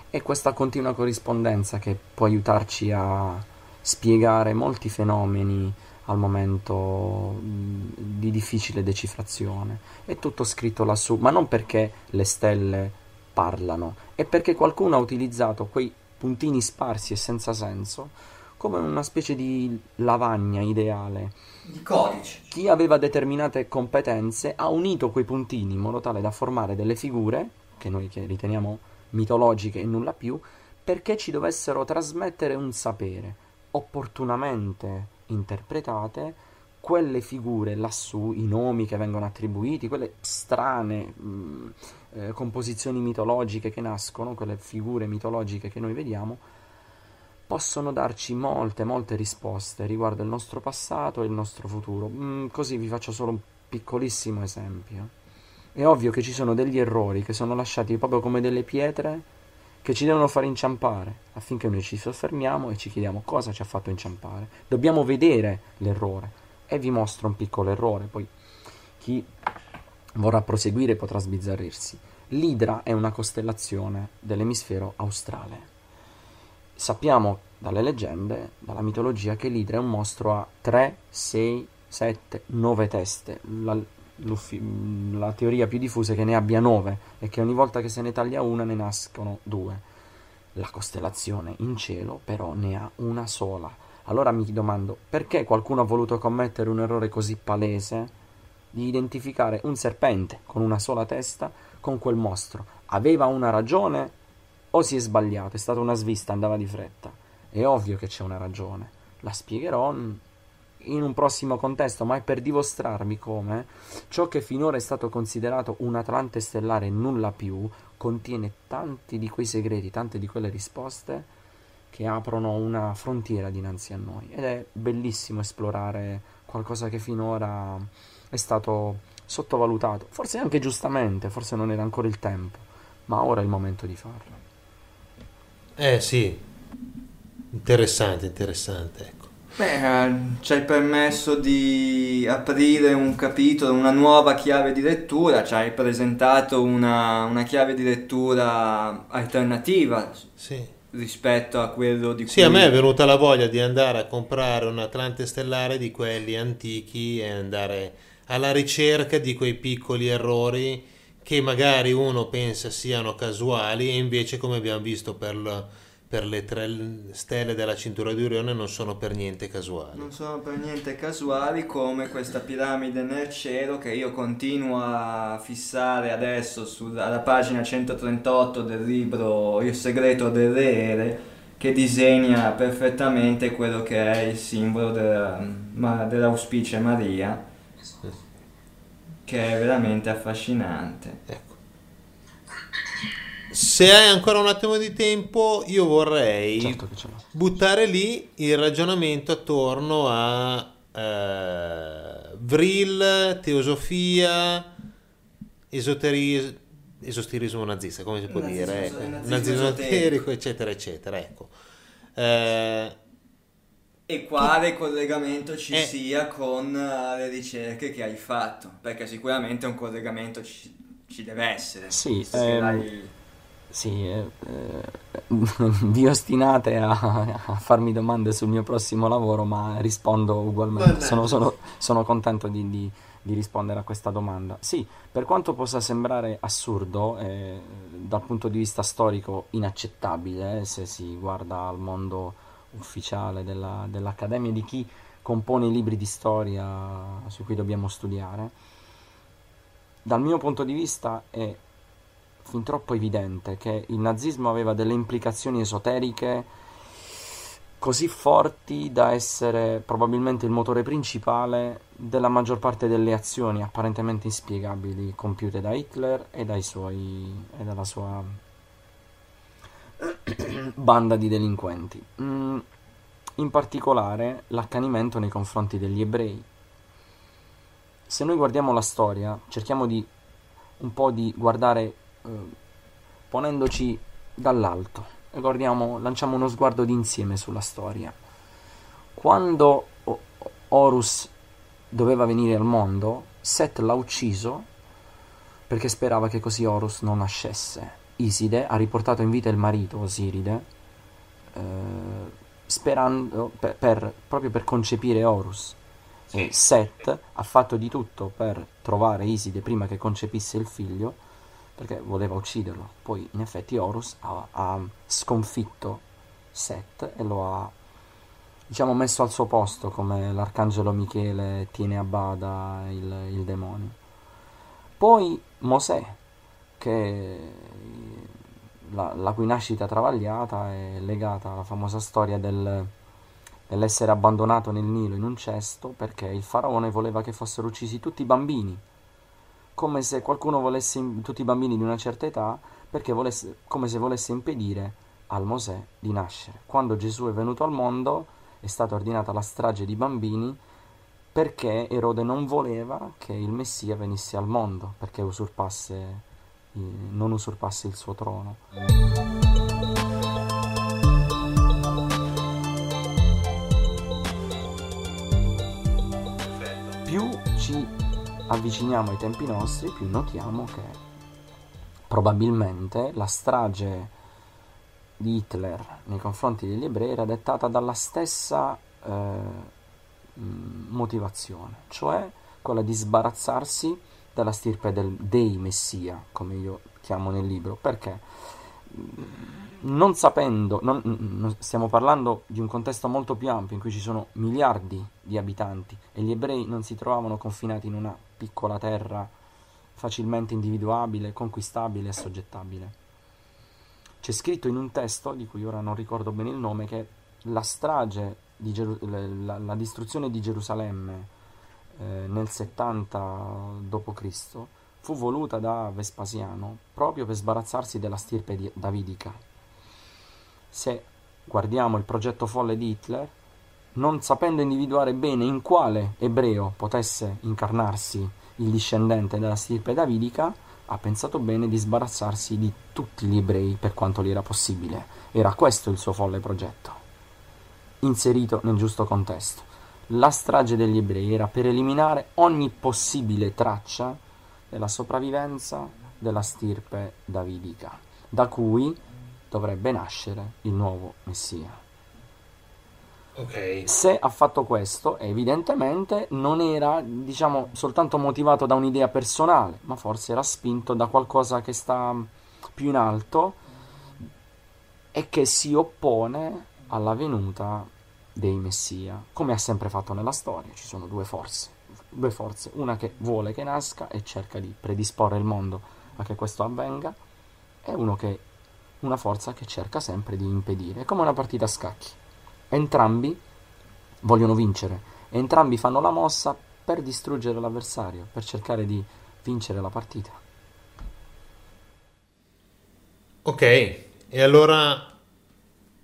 E questa continua corrispondenza che può aiutarci a spiegare molti fenomeni al momento di difficile decifrazione. È tutto scritto lassù, ma non perché le stelle parlano, è perché qualcuno ha utilizzato quei puntini sparsi e senza senso come una specie di lavagna ideale. Di codice. Chi aveva determinate competenze ha unito quei puntini in modo tale da formare delle figure, che noi riteniamo mitologiche e nulla più, perché ci dovessero trasmettere un sapere, opportunamente interpretate, quelle figure lassù, i nomi che vengono attribuiti, quelle strane mh, mm, eh, composizioni mitologiche che nascono, quelle figure mitologiche che noi vediamo, possono darci molte, molte risposte riguardo il nostro passato e il nostro futuro. Mm, così vi faccio solo un piccolissimo esempio. È ovvio che ci sono degli errori che sono lasciati proprio come delle pietre che ci devono fare inciampare affinché noi ci soffermiamo e ci chiediamo cosa ci ha fatto inciampare. Dobbiamo vedere l'errore e vi mostro un piccolo errore, poi chi vorrà proseguire potrà sbizzarrirsi. L'Idra è una costellazione dell'emisfero australe. Sappiamo dalle leggende, dalla mitologia, che l'Idra è un mostro a 3, 6, 7, 9 teste. La, la, teoria più diffusa è che ne abbia 9 e che ogni volta che se ne taglia una ne nascono due. La costellazione in cielo però ne ha una sola. Allora mi domando perché qualcuno ha voluto commettere un errore così palese di identificare un serpente con una sola testa con quel mostro. Aveva una ragione o si è sbagliato, è stata una svista, andava di fretta. È ovvio che c'è una ragione. La spiegherò in un prossimo contesto, ma è per dimostrarvi come ciò che finora è stato considerato un Atlante stellare e nulla più contiene tanti di quei segreti, tante di quelle risposte che aprono una frontiera dinanzi a noi. Ed è bellissimo esplorare qualcosa che finora è stato sottovalutato, forse anche giustamente, forse non era ancora il tempo, ma ora è il momento di farlo. Eh sì, interessante, interessante. Ecco. Beh, eh, ci hai permesso di aprire un capitolo, una nuova chiave di lettura, ci hai presentato una, una chiave di lettura alternativa sì. rispetto a quello di cui... Sì, a me è venuta la voglia di andare a comprare un Atlante stellare di quelli antichi e andare alla ricerca di quei piccoli errori che magari uno pensa siano casuali e invece come abbiamo visto per, la, per le tre stelle della cintura di Orione non sono per niente casuali. Non sono per niente casuali come questa piramide nel cielo che io continuo a fissare adesso sulla pagina 138 del libro Il segreto delle ere che disegna perfettamente quello che è il simbolo della, dell'auspice Maria, che è veramente affascinante. Ecco. Se hai ancora un attimo di tempo, io vorrei Certo che ce l'ho. buttare lì il ragionamento attorno a eh, Vril, teosofia, esoterismo, esoterismo nazista, come si può Nazismo, dire? Ecco. nazismo Nazismo esoterico. esoterico, eccetera, eccetera. Ecco. Eh, E quale collegamento ci Eh. sia con eh, le ricerche che hai fatto? Perché sicuramente un collegamento ci, ci deve essere. Sì, ehm, Sì, eh, eh, vi ostinate a, a farmi domande sul mio prossimo lavoro, ma rispondo ugualmente. Sono, sono- sono contento di, di- di rispondere a questa domanda. Sì, per quanto possa sembrare assurdo, eh, dal punto di vista storico inaccettabile, eh, se si guarda al mondo ufficiale della- dell'Accademia di chi compone i libri di storia su cui dobbiamo studiare, dal mio punto di vista è fin troppo evidente che il nazismo aveva delle implicazioni esoteriche così forti da essere probabilmente il motore principale della maggior parte delle azioni apparentemente inspiegabili compiute da Hitler e suoi e dalla sua banda di delinquenti. Mm, in particolare l'accanimento nei confronti degli ebrei. Se noi guardiamo la storia, cerchiamo di un po' di guardare eh, ponendoci dall'alto guardiamo, lanciamo uno sguardo d'insieme sulla storia. Quando Horus doveva venire al mondo, Set l'ha ucciso perché sperava che così Horus non nascesse. Iside ha riportato in vita il marito Osiride eh, sperando per, per- proprio per concepire Horus. E Set ha fatto di tutto per trovare Iside prima che concepisse il figlio, perché voleva ucciderlo. Poi, in effetti, Horus ha, ha sconfitto Set e lo ha, diciamo, messo al suo posto, come l'arcangelo Michele tiene a bada il, il demonio. Poi Mosè, che la, la cui nascita travagliata è legata alla famosa storia del, dell'essere abbandonato nel Nilo in un cesto perché il faraone voleva che fossero uccisi tutti i bambini, come se qualcuno volesse, tutti i bambini di una certa età, volesse, come se volesse impedire al Mosè di nascere. Quando Gesù è venuto al mondo è stata ordinata la strage di bambini perché Erode non voleva che il Messia venisse al mondo, perché usurpasse, non usurpasse il suo trono. più ci avviciniamo ai tempi nostri, più notiamo che probabilmente la strage di Hitler nei confronti degli ebrei era dettata dalla stessa eh, motivazione, cioè quella di sbarazzarsi dalla stirpe del, dei Messia, come io chiamo nel libro, perché non sapendo, non- non- stiamo parlando di un contesto molto più ampio in cui ci sono miliardi di abitanti e gli ebrei non si trovavano confinati in una piccola terra facilmente individuabile, conquistabile e assoggettabile. C'è scritto in un testo, di cui ora non ricordo bene il nome, che la strage, di Geru- la, la distruzione di Gerusalemme eh, nel 70 d.C. fu voluta da Vespasiano proprio per sbarazzarsi della stirpe di- davidica. Se guardiamo il progetto folle di Hitler, non sapendo individuare bene in quale ebreo potesse incarnarsi il discendente della stirpe davidica, ha pensato bene di sbarazzarsi di tutti gli ebrei per quanto gli era possibile. Era questo il suo folle progetto, inserito nel giusto contesto. La strage degli ebrei era per eliminare ogni possibile traccia della sopravvivenza della stirpe davidica, da cui dovrebbe nascere il nuovo Messia. Ok. Se ha fatto questo, evidentemente non era, diciamo, soltanto motivato da un'idea personale, ma forse era spinto da qualcosa che sta più in alto e che si oppone alla venuta dei Messia, come ha sempre fatto nella storia. Ci sono due forze, due forze, una che vuole che nasca e cerca di predisporre il mondo a che questo avvenga, e che una forza che cerca sempre di impedire. È come una partita a scacchi. Entrambi vogliono vincere, entrambi fanno la mossa per distruggere l'avversario, per cercare di vincere la partita. Ok, e allora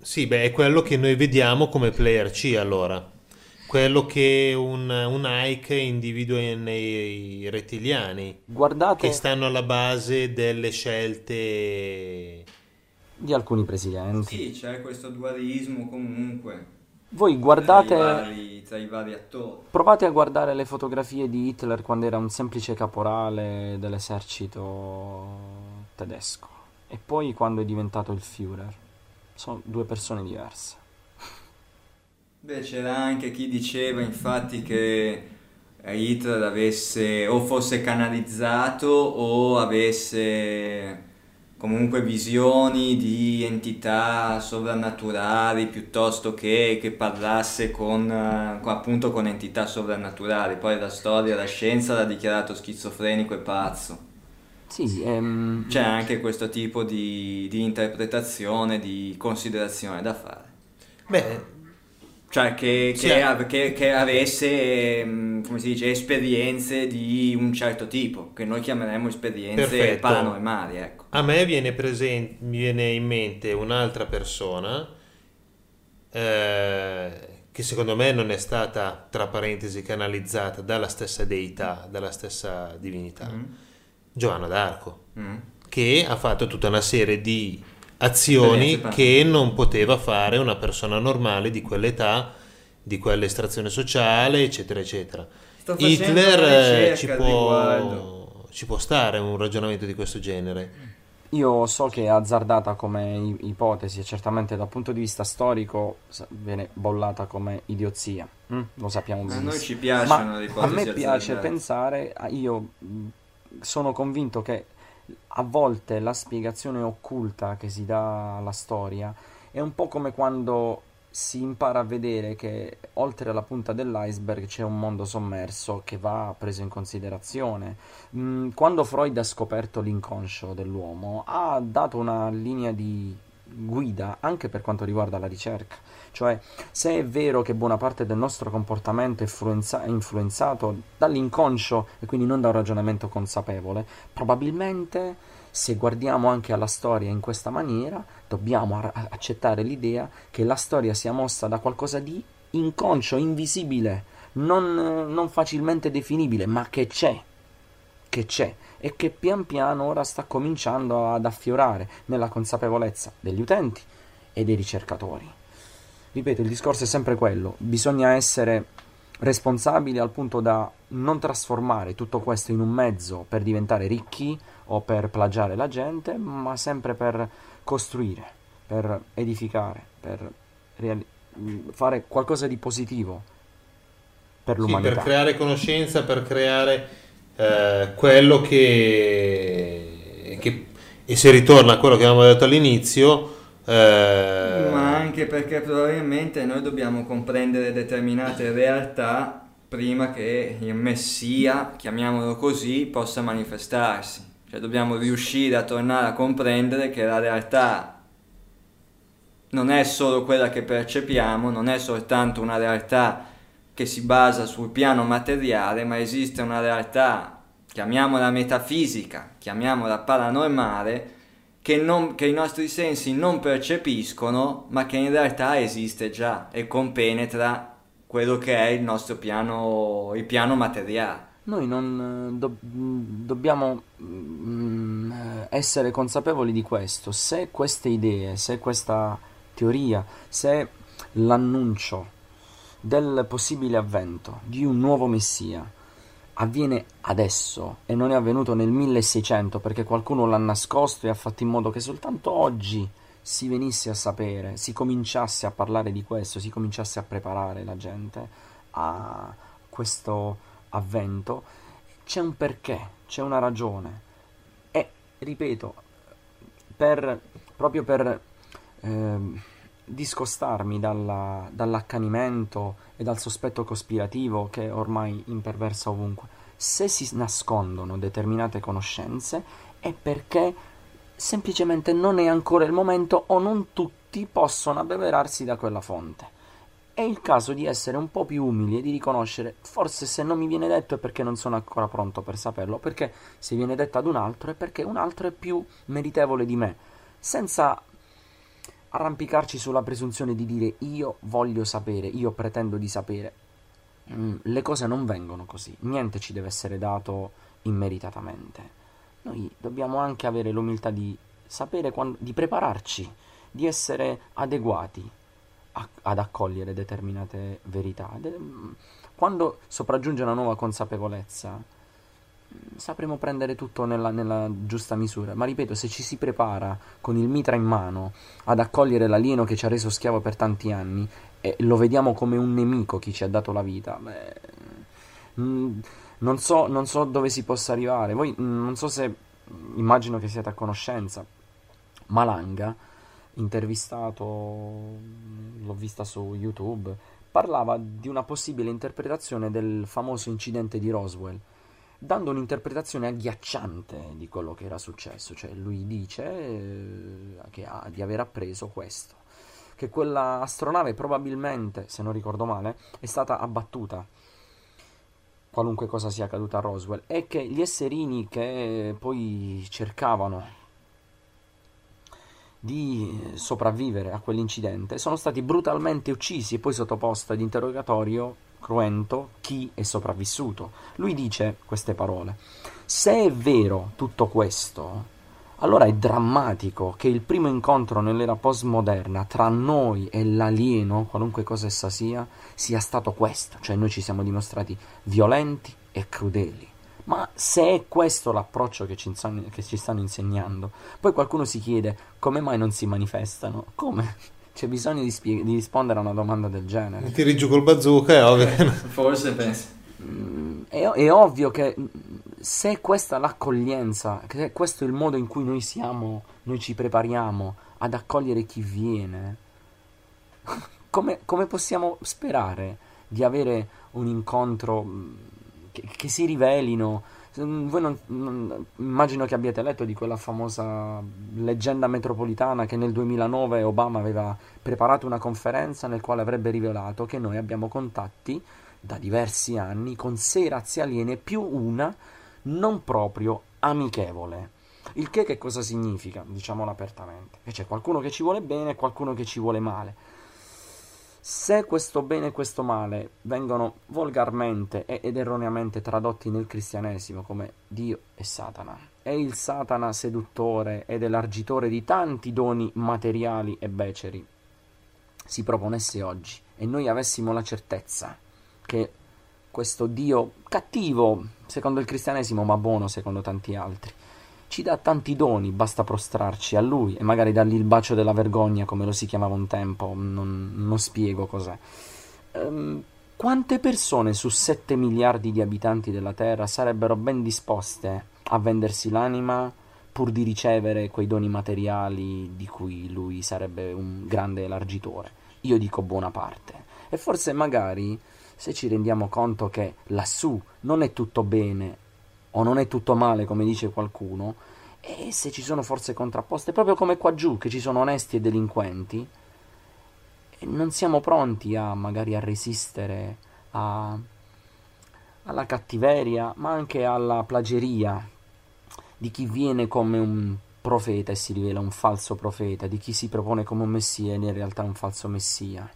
sì, beh, è quello che noi vediamo come player C allora. Quello che un, un Ike individua nei rettiliani, Guardate che stanno alla base delle scelte. di alcuni presidenti. Sì, c'è questo dualismo comunque Voi tra i, guardate, vari, tra i vari attori. provate a guardare le fotografie di Hitler quando era un semplice caporale dell'esercito tedesco e poi quando è diventato il Führer. Sono due persone diverse. Beh, c'era anche chi diceva infatti che Hitler avesse o fosse canalizzato o avesse comunque visioni di entità sovrannaturali piuttosto che che parlasse con, eh, appunto con entità sovrannaturali. Poi la storia, la scienza l'ha dichiarato schizofrenico e pazzo. Sì, ehm, C'è anche questo tipo di, di interpretazione, di considerazione da fare. Beh, Cioè che, Sì, che, av- che- che avesse, ehm, come si dice, esperienze di un certo tipo, che noi chiameremmo esperienze Perfetto. paranormali, ecco. a me viene, presen- mi viene in mente un'altra persona eh, che secondo me non è stata, tra parentesi, canalizzata dalla stessa deità, dalla stessa divinità, Mm. Giovanna d'Arco. Mm. che ha fatto tutta una serie di azioni che non poteva fare una persona normale di quell'età, di quell'estrazione sociale, eccetera, eccetera. Hitler eh, ci può, ci può stare un ragionamento di questo genere. io so che è azzardata come ipotesi e certamente dal punto di vista storico viene bollata come idiozia. mm? Lo sappiamo A benissimo. noi ci piacciono Ma le a ipotesi me piace azzardate. pensare, a- io sono convinto che a volte la spiegazione occulta che si dà alla storia è un po' come quando si impara a vedere che oltre alla punta dell'iceberg c'è un mondo sommerso che va preso in considerazione. Mm, Quando Freud ha scoperto l'inconscio dell'uomo ha dato una linea di guida anche per quanto riguarda la ricerca. Cioè, se è vero che buona parte del nostro comportamento è influenza- influenzato dall'inconscio e quindi non da un ragionamento consapevole, probabilmente se guardiamo anche alla storia in questa maniera, dobbiamo a- a- accettare l'idea che la storia sia mossa da qualcosa di inconscio, invisibile, non, non facilmente definibile, ma che c'è, che c'è e che pian piano ora sta cominciando ad affiorare nella consapevolezza degli utenti e dei ricercatori. Ripeto, il discorso è sempre quello, bisogna essere responsabili al punto da non trasformare tutto questo in un mezzo per diventare ricchi o per plagiare la gente, ma sempre per costruire, per edificare, per reali- fare qualcosa di positivo per Sì, l'umanità. per creare conoscenza, per creare eh, quello che, che- E se ritorna a quello che avevamo detto all'inizio... eh, Ma anche perché probabilmente noi dobbiamo comprendere determinate realtà prima che il Messia, chiamiamolo così, possa manifestarsi. Cioè dobbiamo riuscire a tornare a comprendere che la realtà non è solo quella che percepiamo, non è soltanto una realtà che si basa sul piano materiale, ma esiste una realtà, chiamiamola metafisica, chiamiamola paranormale, che, non- che i nostri sensi non percepiscono, ma che in realtà esiste già e compenetra quello che è il nostro piano, il piano materiale. Noi non eh, do- mh, dobbiamo mm, eh, essere consapevoli di questo. Se queste idee, se questa teoria, se l'annuncio del possibile avvento di un nuovo messia avviene adesso e non è avvenuto nel 1600 perché qualcuno l'ha nascosto e ha fatto in modo che soltanto oggi si venisse a sapere, si cominciasse a parlare di questo, si cominciasse a preparare la gente a questo avvento, c'è un perché, c'è una ragione. E ripeto, per, proprio per ehm, discostarmi dalla- dall'accanimento e dal sospetto cospirativo che ormai imperversa ovunque, se si nascondono determinate conoscenze è perché semplicemente non è ancora il momento o non tutti possono abbeverarsi da quella fonte. È il caso di essere un po' più umili e di riconoscere, forse se non mi viene detto è perché non sono ancora pronto per saperlo, perché se viene detto ad un altro è perché un altro è più meritevole di me, senza arrampicarci sulla presunzione di dire io voglio sapere, io pretendo di sapere. Mm, le cose non vengono così, niente ci deve essere dato immeritatamente. Noi dobbiamo anche avere l'umiltà di sapere, quando, di prepararci, di essere adeguati a, ad accogliere determinate verità. De, quando sopraggiunge una nuova consapevolezza, mm, sapremo prendere tutto nella, nella, giusta misura. Ma ripeto, se ci si prepara con il mitra in mano ad accogliere l'alieno che ci ha reso schiavo per tanti anni e lo vediamo come un nemico chi ci ha dato la vita, beh, mm, non, so, non so dove si possa arrivare. Voi mm, non so se immagino che siate a conoscenza. Malanga intervistato, l'ho vista su YouTube, parlava di una possibile interpretazione del famoso incidente di Roswell, dando un'interpretazione agghiacciante di quello che era successo. Cioè lui dice eh, che ha, di aver appreso questo, che quella astronave probabilmente, se non ricordo male, è stata abbattuta qualunque cosa sia accaduta a Roswell e che gli esserini che poi cercavano di sopravvivere a quell'incidente sono stati brutalmente uccisi e poi sottoposti ad interrogatorio cruento chi è sopravvissuto. Lui dice queste parole: Se è vero tutto questo, allora è drammatico che il primo incontro nell'era postmoderna tra noi e l'alieno, qualunque cosa essa sia, sia stato questo, cioè noi ci siamo dimostrati violenti e crudeli. Ma se è questo l'approccio che ci, che ci stanno insegnando, poi qualcuno si chiede come mai non si manifestano? Come? C'è bisogno di, spie- di rispondere a una domanda del genere. Tiri giù col bazooka, è ovvio. Forse pensi. Mm, è, è, ovvio che se questa è l'accoglienza, se questo è il modo in cui noi siamo, noi ci prepariamo ad accogliere chi viene, come, come possiamo sperare di avere un incontro mm, che, che si rivelino. Mm, voi non, non, immagino che abbiate letto di quella famosa leggenda metropolitana che nel 2009 Obama aveva preparato una conferenza nel quale avrebbe rivelato che noi abbiamo contatti da diversi anni con sei razze aliene più una non proprio amichevole. Il che che cosa significa? Diciamolo apertamente. Che c'è qualcuno che ci vuole bene e qualcuno che ci vuole male se questo bene e questo male vengono volgarmente ed erroneamente tradotti nel cristianesimo come Dio e Satana, e il Satana seduttore ed elargitore di tanti doni materiali e beceri, si proponesse oggi e noi avessimo la certezza che questo Dio cattivo, secondo il cristianesimo, ma buono secondo tanti altri, ci dà tanti doni, basta prostrarci a lui e magari dargli il bacio della vergogna, come lo si chiamava un tempo, non, non spiego cos'è. Um, quante persone su 7 miliardi di abitanti della Terra sarebbero ben disposte a vendersi l'anima pur di ricevere quei doni materiali di cui lui sarebbe un grande elargitore? Io dico buona parte. E forse magari, se ci rendiamo conto che lassù non è tutto bene o non è tutto male, come dice qualcuno, e se ci sono forze contrapposte, proprio come qua giù, che ci sono onesti e delinquenti, non siamo pronti a magari a resistere a, alla cattiveria, ma anche alla plageria di chi viene come un profeta e si rivela un falso profeta, di chi si propone come un messia e in realtà un falso messia.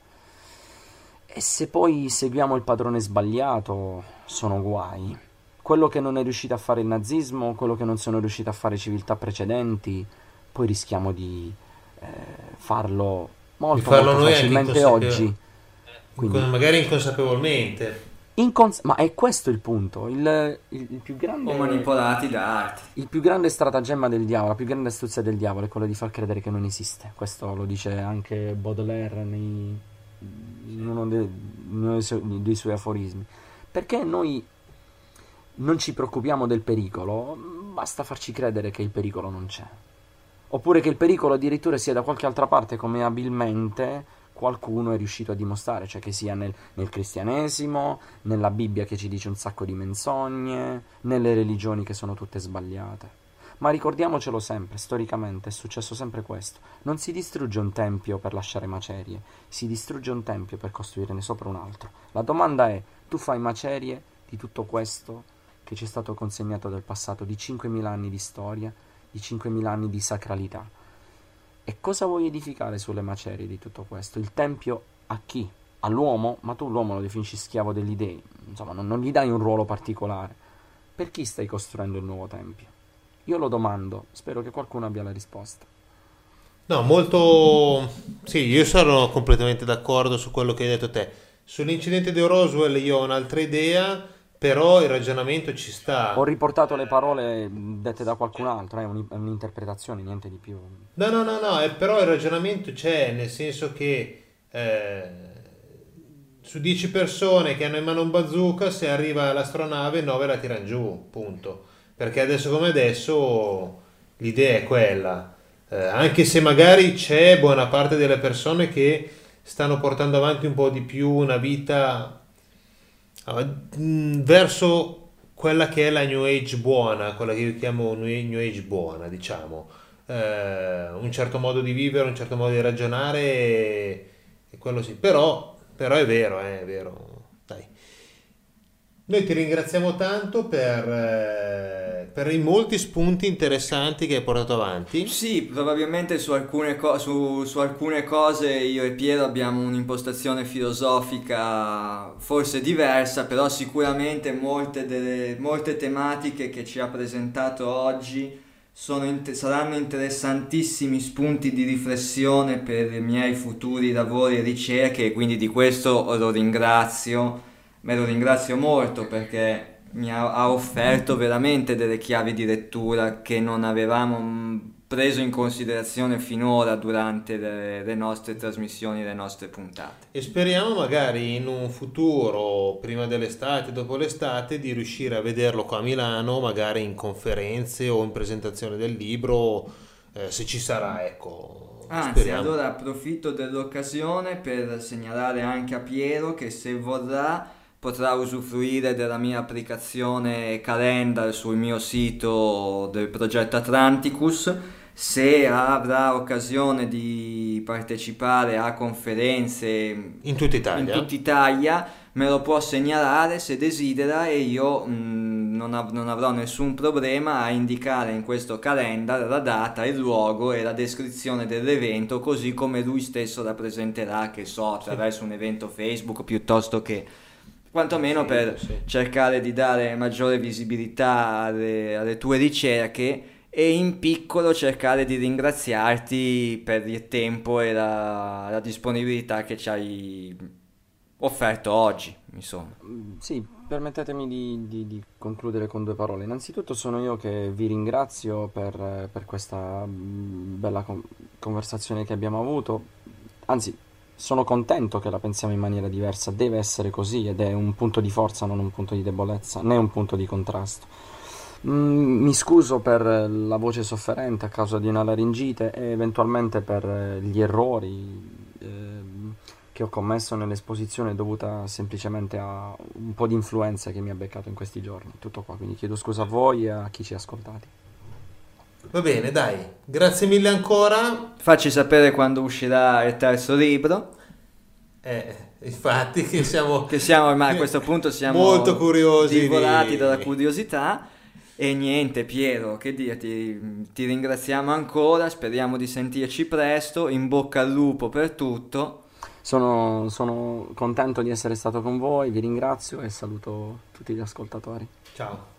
E se poi seguiamo il padrone sbagliato, sono guai quello che non è riuscito a fare il nazismo, quello che non sono riuscite a fare civiltà precedenti, poi rischiamo di eh, farlo molto, farlo molto facilmente oggi. Quindi, magari inconsapevolmente. Incons- ma è questo il punto, il, il, il, più grande... O manipolati da arte. Il più grande stratagemma del diavolo, la più grande astuzia del diavolo è quello di far credere che non esiste. Questo lo dice anche Baudelaire nei, in uno dei, uno dei, suoi, dei suoi aforismi. Perché noi non ci preoccupiamo del pericolo, basta farci credere che il pericolo non c'è. Oppure che il pericolo addirittura sia da qualche altra parte, come abilmente qualcuno è riuscito a dimostrare, cioè che sia nel, nel, cristianesimo, nella Bibbia che ci dice un sacco di menzogne, nelle religioni che sono tutte sbagliate. Ma ricordiamocelo sempre, storicamente è successo sempre questo. Non si distrugge un tempio per lasciare macerie, si distrugge un tempio per costruirne sopra un altro. La domanda è, tu fai macerie di tutto questo che ci è stato consegnato del passato, di 5.000 anni di storia, di 5.000 anni di sacralità. E cosa vuoi edificare sulle macerie di tutto questo? Il tempio a chi? All'uomo? Ma tu l'uomo lo definisci schiavo degli dei, insomma non, non gli dai un ruolo particolare. Per chi stai costruendo il nuovo tempio? Io lo domando, spero che qualcuno abbia la risposta. No, molto... Sì, io sono completamente d'accordo su quello che hai detto te. Sull'incidente di Roswell io ho un'altra idea, però il ragionamento ci sta. Ho riportato le parole dette da qualcun altro, è un- è un'interpretazione, niente di più. No, no, no, no, eh, però il ragionamento c'è, nel senso che eh, su 10 persone che hanno in mano un bazooka, se arriva l'astronave, 9 la tirano giù, punto. Perché adesso come adesso l'idea è quella. Eh, anche se magari c'è buona parte delle persone che stanno portando avanti un po' di più una vita eh, verso quella che è la New Age buona, quella che io chiamo New Age buona, diciamo. Eh, un certo modo di vivere, un certo modo di ragionare, e quello sì. Però, però è vero, eh, è vero. Noi ti ringraziamo tanto per, eh, per i molti spunti interessanti che hai portato avanti. Sì, probabilmente su alcune, co- su, su alcune cose io e Piero abbiamo un'impostazione filosofica forse diversa, però sicuramente molte, delle, molte tematiche che ci ha presentato oggi int- saranno interessantissimi spunti di riflessione per i miei futuri lavori e ricerche quindi di questo lo ringrazio, me lo ringrazio molto perché mi ha, ha offerto veramente delle chiavi di lettura che non avevamo mh, preso in considerazione finora durante le, le nostre trasmissioni, le nostre puntate. E speriamo magari in un futuro, prima dell'estate, dopo l'estate, di riuscire a vederlo qua a Milano, magari in conferenze o in presentazione del libro, eh, se ci sarà, ecco. Anzi, speriamo. allora approfitto dell'occasione per segnalare anche a Piero che se vorrà potrà usufruire della mia applicazione calendar sul mio sito del progetto Atlanticus. Se avrà occasione di partecipare a conferenze In tutta Italia. in tutta Italia, me lo può segnalare se desidera e io mh, non, av- non avrò nessun problema a indicare in questo calendar la data, il luogo e la descrizione dell'evento, così come lui stesso la presenterà, che so, attraverso un evento Facebook piuttosto che quantomeno Sì, per sì. cercare di dare maggiore visibilità alle, alle tue ricerche e in piccolo cercare di ringraziarti per il tempo e la, la disponibilità che ci hai offerto oggi, insomma. Mm, Sì, permettetemi di, di- di concludere con due parole. Innanzitutto sono io che vi ringrazio per, per questa mm, bella con- conversazione che abbiamo avuto. Anzi, sono contento che la pensiamo in maniera diversa. Deve essere così ed è un punto di forza, non un punto di debolezza, né un punto di contrasto. Mm, mi scuso per la voce sofferente a causa di una laringite e eventualmente per eh, gli errori ehm, che ho commesso nell'esposizione dovuta semplicemente a un po' di influenza che mi ha beccato in questi giorni. Tutto qua, quindi chiedo scusa a voi e a chi ci ha ascoltati. Va bene, dai. Grazie mille ancora. Facci sapere quando uscirà il terzo libro, Eh, infatti che siamo... che siamo ormai a questo punto siamo Molto curiosi divorati di- dalla curiosità. E niente, Piero, che dirti, ti ringraziamo ancora, speriamo di sentirci presto, in bocca al lupo per tutto. Sono, sono contento di essere stato con voi, vi ringrazio e saluto tutti gli ascoltatori. Ciao.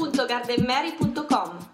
www.gardenmary.com